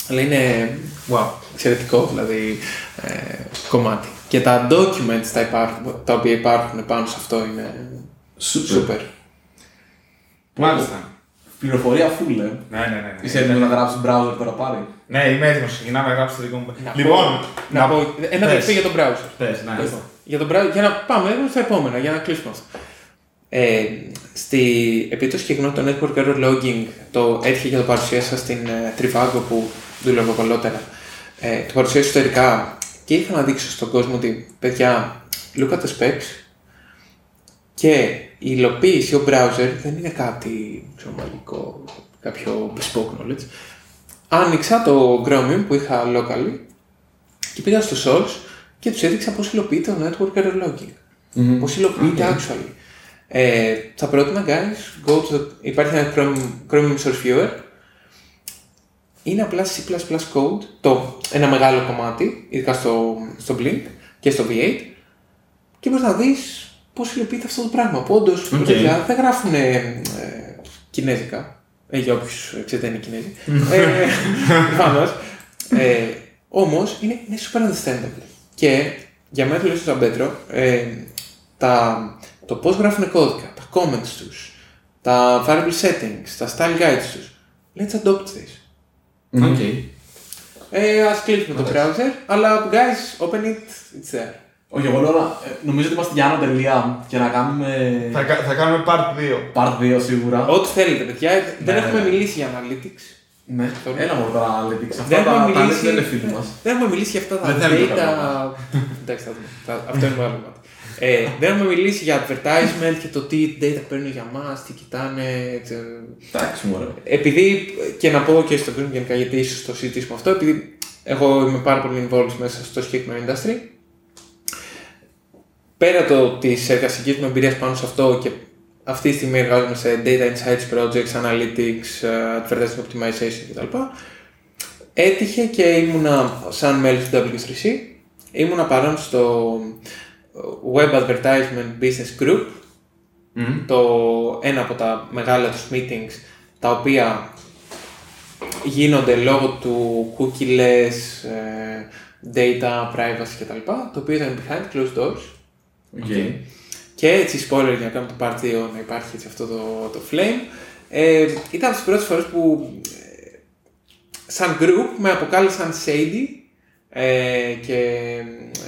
Αλλά είναι wow, εξαιρετικό δηλαδή ε, κομμάτι. Και τα documents τα, υπάρχουν, τα οποία υπάρχουν πάνω σε αυτό είναι Super. super. Μάλιστα. Πληροφορία full, ε. Ναι, ναι, ναι. ναι. Είσαι έτοιμος να γράψεις browser τώρα πάλι; Ναι, είμαι έτοιμος. Ξεκινάμε να γράψω το δικό μου. Να Λοιπόν, πω, να πω ένα Πες. τελευταίο για τον browser. Πες, ναι. Λοιπόν, για, τον browser, για να πάμε στα επόμενα, για να κλείσουμε αυτό. Ε, στη, επειδή το συγκεκριμένο το Network Error Logging το έτυχε και το παρουσίασα στην ε, Trivago που δούλευα παλότερα. Ε, το παρουσίασα ιστορικά και ήθελα να δείξω στον κόσμο ότι παιδιά, look at the specs και η υλοποίηση, ο browser δεν είναι κάτι ξέρω, μαγικό, κάποιο bespoke knowledge. Άνοιξα το Chromium που είχα locally και πήγα στο source και τους έδειξα πώς υλοποιείται το network error logging. Πώς υλοποιείται actually. Ε, θα πρότεινα, guys, go to the... υπάρχει ένα Chrome, Chromium Source Viewer. Είναι απλά C++ code, το, ένα μεγάλο κομμάτι, ειδικά στο, στο Blink και στο V8 και μπορείς να δεις πώς υλοποιείται αυτό το πράγμα. Που όντως, Οκ. παιδιά, δεν γράφουν ε, κινέζικα. Ε, για όποιους ξέρετε είναι Κινέζοι. ε, <laughs> προφανώς. ε, όμως είναι, είναι super understandable. Και για μένα τουλάχιστον σαν Πέτρο, ε, τα, το πώς γράφουν κώδικα, τα comments τους, τα variable settings, τα style guides τους. Let's adopt this. Οκ. Ε, ας κλείσουμε το browser, αλλά guys, open it, it's there. Όχι, εγώ λέω να. ε, Νομίζω ότι είμαστε για άνω τελεία και να κάνουμε. Θα, κα- θα κάνουμε part 2. Part 2 σίγουρα. Ό,τι θέλετε, παιδιά. δεν Ναι, έχουμε ναι. μιλήσει για analytics. Ναι, έλα μου τώρα analytics. Αυτά Δεν τα, έχουμε τα λες μιλήσει, δεν είναι φίλοι μας. δεν έχουμε μιλήσει για αυτά τα Δεν θέλουμε το data. Εντάξει, θα δούμε. Θα- Αυτό είναι άλλο κομμάτι. Ε, δεν έχουμε μιλήσει για advertisement και το τι data παίρνουν για μας, τι κοιτάνε. τε- Εντάξει, μου ωραία. Επειδή και να πω και στο Green γενικά, γιατί ίσως το συζητήσουμε αυτό, επειδή εγώ είμαι πάρα πολύ involved μέσα στο συγκεκριμένο industry. Πέρα το της εργασικής μου εμπειρίας πάνω σε αυτό και αυτή τη στιγμή εργάζομαι σε data insights projects, analytics, ε, advertising optimization κτλ. Έτυχε και ήμουνα σαν μέλος του W3C, ήμουνα παρόν στο Web Advertisement Business Group, το ένα από τα μεγάλα τους meetings, τα οποία γίνονται λόγω του cookie-less, ε, data, privacy κτλ. Το οποίο ήταν behind closed doors. Οκ. Και έτσι, spoiler για να κάνουμε το part 2 να υπάρχει έτσι αυτό το, το flame. Ε, ήταν από τις πρώτες φορές που ε, σαν group με αποκάλεσαν shady ε, και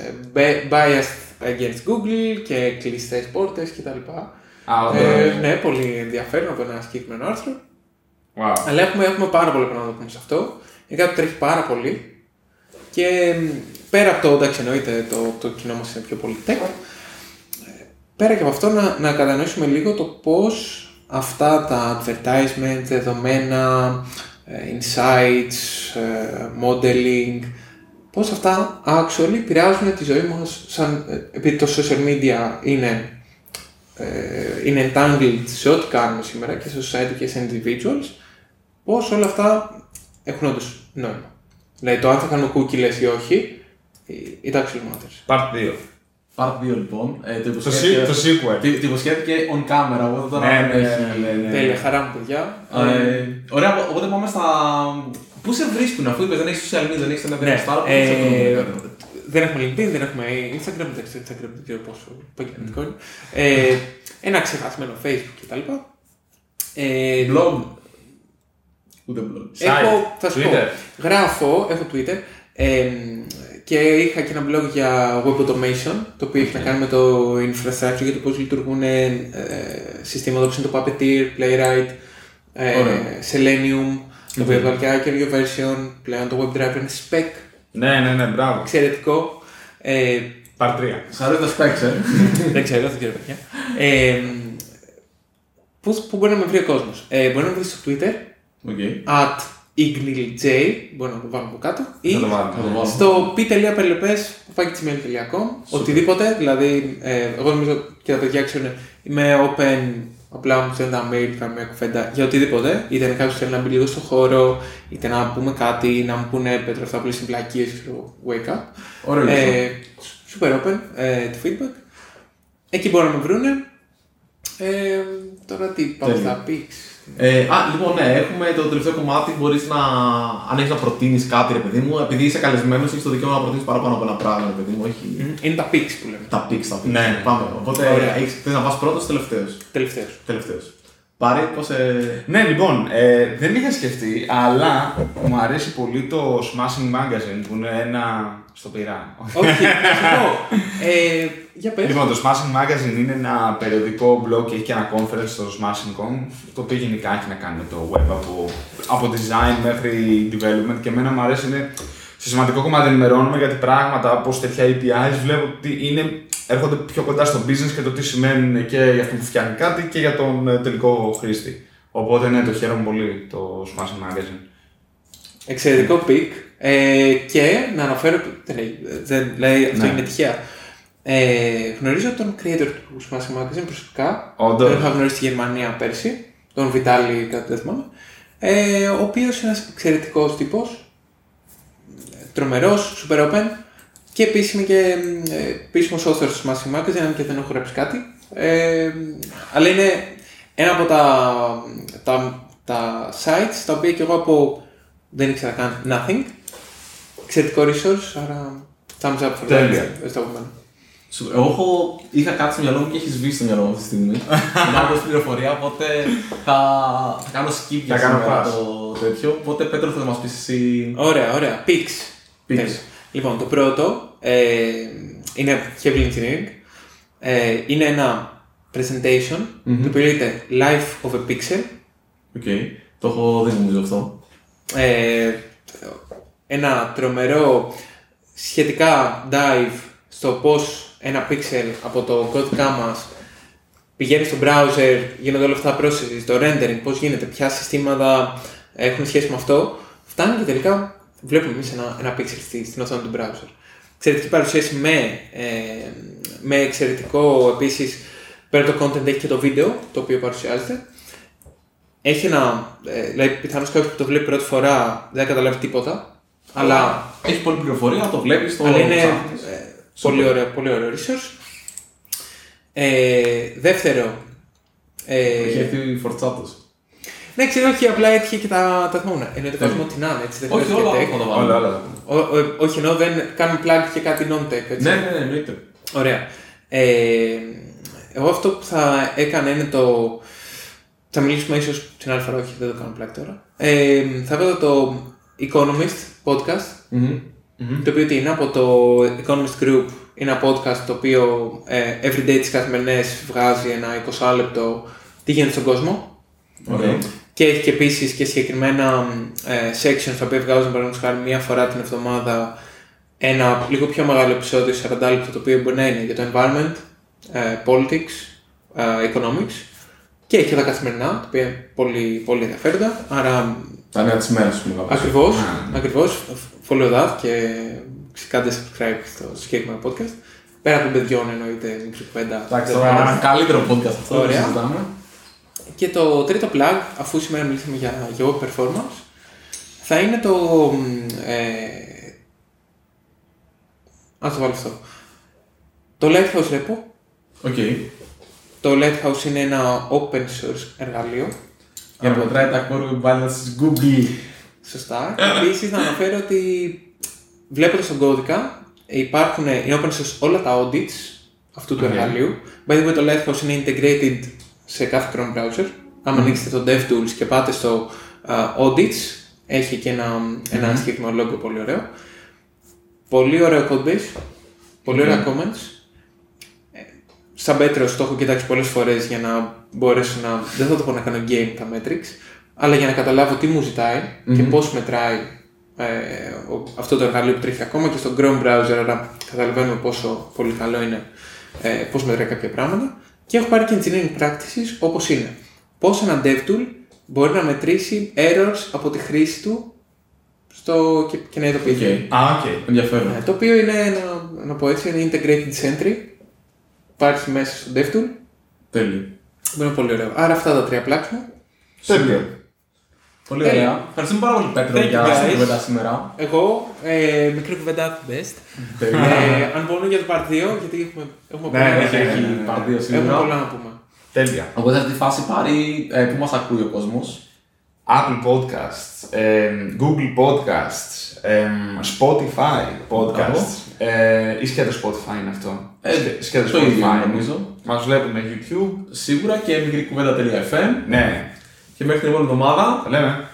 ε, bi- biased against Google και κλειστές πόρτες κτλ. Α, Ε, ωραία. ναι, πολύ ενδιαφέρον από ένα συγκεκριμένο άρθρο. Wow. Αλλά έχουμε, έχουμε πάρα πολλά πράγματα να πούμε σε αυτό. Είναι κάτι που τρέχει πάρα πολύ. Και μ, πέρα από το, εντάξει εννοείται το, το κοινό μας είναι πιο πολύ tech, ε, πέρα και από αυτό να, να κατανοήσουμε λίγο το πώς αυτά τα advertisement, δεδομένα, ε, insights, ε, modeling, πώς αυτά actually επηρεάζουν τη ζωή μας σαν, ε, επειδή το social media είναι, ε, είναι entangled σε ό,τι κάνουμε σήμερα και σε society και σε individuals, πώς όλα αυτά έχουν όντως νόημα. Δηλαδή το αν θα κάνουμε cookie ή όχι, it actually matters. Part 2. Part 2 λοιπόν. Ε, το, Το, υποσχέθηκε, se- το sequel. το, το υποσχέθηκε on camera, οπότε τώρα Ναι, δεν ναι, έχει- ναι, ναι, ναι. Τέλεια, χαρά μου παιδιά. Ε, ωραία, οπότε πάμε στα. Πού σε βρίσκουν, αφού είπες δεν έχεις social media, δεν έχεις ένα Ναι, τέτοιο star, πού σε ε, βρίσκουν. δεν έχουμε LinkedIn, δεν έχουμε Instagram, εντάξει, το Instagram δεν ξέρω πόσο επαγγελματικό είναι. Ε, ένα ξεχασμένο Facebook κτλ. Ε, Blog. Ούτε blog. Έχω, θα σου πω, Twitter. γράφω, έχω Twitter ε, και είχα και ένα blog για web automation, το οποίο έχει να κάνει με το infrastructure για το πώς λειτουργούν ε, συστήματα όπως είναι το Puppeteer, Playwright, ε, Ωραία. Selenium, το οποίο έβγαλε και ένα καινούργιο version, πλέον το WebDriver είναι spec, Ναι, ναι, ναι, μπράβο. εξαιρετικό. Ε, Part 3. Σ' αρέσει τα specs, ε. <laughs> δεν ξέρω, δεν ξέρω παιδιά. Ε, πώς, πού μπορεί να με βρει ο κόσμος; Ε, μπορεί να με βρει στο Twitter, Οκ. at ignilj, μπορεί να το βάλουμε από κάτω, ή Θα το βάλουμε. Θα το βάλω. στο p.perlepes.gmail.com οτιδήποτε, δηλαδή ε, εγώ νομίζω και τα παιδιά ξέρουν είμαι open, απλά μου στέλνουν τα mail, κάνουμε μια κουβέντα για οτιδήποτε, είτε είναι κάποιος θέλει να μπει λίγο στο χώρο, είτε να πούμε κάτι, να μου πούνε Πέτρο αυτά που λες συμπλακίες, ξέρω, wake up. Ωραίο. Ε, super open ε, το feedback. Εκεί μπορούν να με βρούνε. Ε, τώρα τι, πάμε Τέλεια. στα pics. Ε, α, λοιπόν, ναι, έχουμε το τελευταίο κομμάτι. Μπορείς να, αν έχεις να προτείνεις κάτι, ρε παιδί μου, επειδή είσαι καλεσμένος, έχεις το δικαίωμα να προτείνεις παραπάνω από ένα πράγμα, ρε παιδί μου. Έχει Είναι τα pics που λέμε. τα πίξ, τα πίξ. Ναι. Πάμε. Οπότε Ωραία. έχεις, θες να πας πρώτος ή τελευταίος. Τελευταίος. Τελευταίος. Πάρε, πώς ε... Ναι, λοιπόν, ε, δεν είχα σκεφτεί, αλλά μου αρέσει πολύ το Smashing Magazine που είναι ένα. στο πειρά. Όχι, <laughs> να σου πω. Ε, για πες. Λοιπόν, το Smashing Magazine είναι ένα περιοδικό blog και έχει και ένα conference στο Smashing.com, το οποίο γενικά έχει να κάνει με το web από, από design μέχρι development και εμένα μου αρέσει είναι σε σημαντικό κομμάτι ενημερώνουμε γιατί πράγματα όπω τέτοια APIs βλέπω ότι είναι, έρχονται πιο κοντά στο business και το τι σημαίνουν και για αυτόν που φτιάχνει κάτι και για τον ε, τελικό χρήστη. Οπότε ναι, το χαίρομαι πολύ το Smashing Magazine. Εξαιρετικό pick. Ε, και να αναφέρω. Δεν λέει, δεν λέει αυτό Ναι. είναι τυχαία. Ε, γνωρίζω τον creator του Smashing Magazine προσωπικά. Όντως. Τον είχα γνωρίσει στη Γερμανία πέρσι. Τον Βιτάλη, κάτι δεν θυμάμαι. Ε, ο οποίος είναι ένας εξαιρετικός τύπος. Τρομερός, super open. Και επίσης είμαι και ε, επίσημος author του Smashing Magazine, αν και δεν έχω γράψει κάτι. Ε, αλλά είναι ένα από τα, τα, τα sites τα οποία και εγώ από δεν ήξερα καν nothing. Εξαιρετικό resource, άρα thumbs up for Τέλεια. that. Ευχαριστώ από μένα. Σου- Εγώ έχω, είχα κάτι στο μυαλό μου και έχει σβήσει το μυαλό μου αυτή τη στιγμή. <laughs> Να έχω πληροφορία, οπότε θα, θα κάνω skip για Θα κάνω σήμερα pass. το τέτοιο. Οπότε Πέτρο θα μας πεις εσύ... Ωραία, ωραία. Pics. Picks. Τέλεια. Λοιπόν, το πρώτο ε, είναι heavy engineering. Ε, είναι ένα presentation το οποίο λέγεται Life of a Pixel. Οκ. Το έχω δει νομίζω αυτό. Ε, ένα τρομερό σχετικά dive στο πώς ένα pixel από το code μας πηγαίνει στο browser, γίνονται όλα αυτά τα processes, το rendering, πώς γίνεται, ποια συστήματα έχουν σχέση με αυτό, φτάνει και τελικά βλέπουμε εμείς ένα, ένα pixel στη, στην οθόνη του browser. Εξαιρετική παρουσίαση με, ε, με εξαιρετικό επίσης, πέρα το content έχει και το βίντεο το οποίο παρουσιάζεται. Έχει ένα, ε, δηλαδή πιθανώς κάποιος που το βλέπει πρώτη φορά δεν θα καταλάβει τίποτα, αλλά Έχει πολλή πληροφορία, το βλέπεις, το αλλά είναι ψάχνεις. ε, πολύ, ωραίο, πολύ ωραίο resource. Ε, δεύτερο. Ε, Έχει έρθει φορτσάτος. Ναι, ξέρω, όχι, απλά έτυχε και τα, τα θυμόμουν. Εννοείται Τέλεια. κόσμο τι να είναι, έτσι. Δεν Όχι χρειάζεται όλα tech. θα το βάλω. Όλα, όλα. Ο, ο, όχι, ενώ δεν κάνουμε plug και κάτι non-tech, έτσι. Ναι, ναι, ναι, εννοείται. Ωραία. Ε, εγώ αυτό που θα έκανα είναι το. Θα μιλήσουμε ίσως την άλλη φορά, όχι, δεν το κάνω πλάτη τώρα. Ε, θα έβαλα το Economist podcast, Μμμ. το οποίο τι είναι από το Economist Group. Είναι ένα podcast το οποίο ε, everyday τις καθημερινές βγάζει ένα 20 λεπτό τι γίνεται στον κόσμο. Ωραία. Και έχει και επίσης και συγκεκριμένα ε, sections τα οποία βγάζουν παραδείγματος χάρη μία φορά την εβδομάδα ένα λίγο πιο μεγάλο επεισόδιο, 40 λεπτά, το οποίο μπορεί να είναι για το environment, ε, politics, ε, economics και έχει και τα καθημερινά, τα οποία είναι πολύ, πολύ ενδιαφέροντα. Άρα Τα νέα της μέρας, πούμε. κάπως. ακριβώς, Α, ναι. ακριβώς, follow that και κάντε subscribe στο συγκεκριμένο podcast. Πέρα των παιδιών εννοείται μικρή κουβέντα. Εντάξει, δεν τώρα πειράζει. ένα καλύτερο podcast αυτό, δεν Ωραία. συζητάμε. Και το τρίτο plug, αφού σήμερα μιλήσαμε για, για web performance, θα είναι το. μ, Ε, ας το βάλω αυτό. Το Lighthouse Repo. Οκ. Το Lighthouse είναι ένα open source εργαλείο. Για να μετράει τα core web vitals της Google. Σωστά. Επίσης, να αναφέρω ότι βλέποντας τον κώδικα, υπάρχουν, είναι open source όλα τα audits αυτού του Οκ. εργαλείου. By the way, το Lighthouse είναι integrated σε κάθε Chrome browser. Αν ανοίξετε το DevTools και πάτε στο α, audits, έχει και ένα, ένα συγκεκριμένο logo πολύ ωραίο. Πολύ ωραίο codebase, πολύ ωραία comments. Ε, Σαν μέτρος το έχω κοιτάξει πολλές φορές για να μπορέσω να, δεν θα το πω να κάνω game τα metrics, αλλά για να καταλάβω τι μου ζητάει και πώς μετράει ε, ο- αυτό το εργαλείο που τρέχει ακόμα και στο Chrome browser, άρα καταλαβαίνουμε πόσο πολύ καλό είναι ε, πώς μετράει κάποια πράγματα. Και έχω πάρει και engineering practices όπως είναι. Πώς ένα DevTool μπορεί να μετρήσει errors από τη χρήση του στο, και, και να ειδοποιηθεί. Οκ. Α, οκ. Ενδιαφέρον. Ε, το οποίο είναι, να, να πω έτσι, είναι integrated sentry. Υπάρχει μέσα στο DevTool. Τέλειο. Που είναι πολύ ωραίο. Άρα αυτά τα τρία πλάξουμε. Τέλεια. Πολύ Τέλειο. ωραία. Ευχαριστούμε πάρα πολύ, Πέτρο, Thank you, για guys. την κουβέντα σήμερα. Εγώ, ε, μικρή κουβέντα best. Τέλειο. ε, αν μπορούμε για το part 2, γιατί έχουμε, έχουμε, Ναι, πολλά, ναι, Έχει ναι, έχει ναι, ναι. πάρει δύο έχουμε σίγουρα. πολλά να πούμε. Τέλεια. Οπότε σε αυτή τη φάση πάρει ε, που μας ακούει ο κόσμος. Apple Podcasts, εμ, Google Podcasts, εμ, Spotify Podcasts. Ε, ή σκέτο Spotify είναι αυτό. Ε, Σκέ- σκέτο το ίδιο Spotify. νομίζω. Μας βλέπουν YouTube. Σίγουρα και μικρή κουβέντα.fm Ναι, και μέχρι την επόμενη εβδομάδα τα λέμε.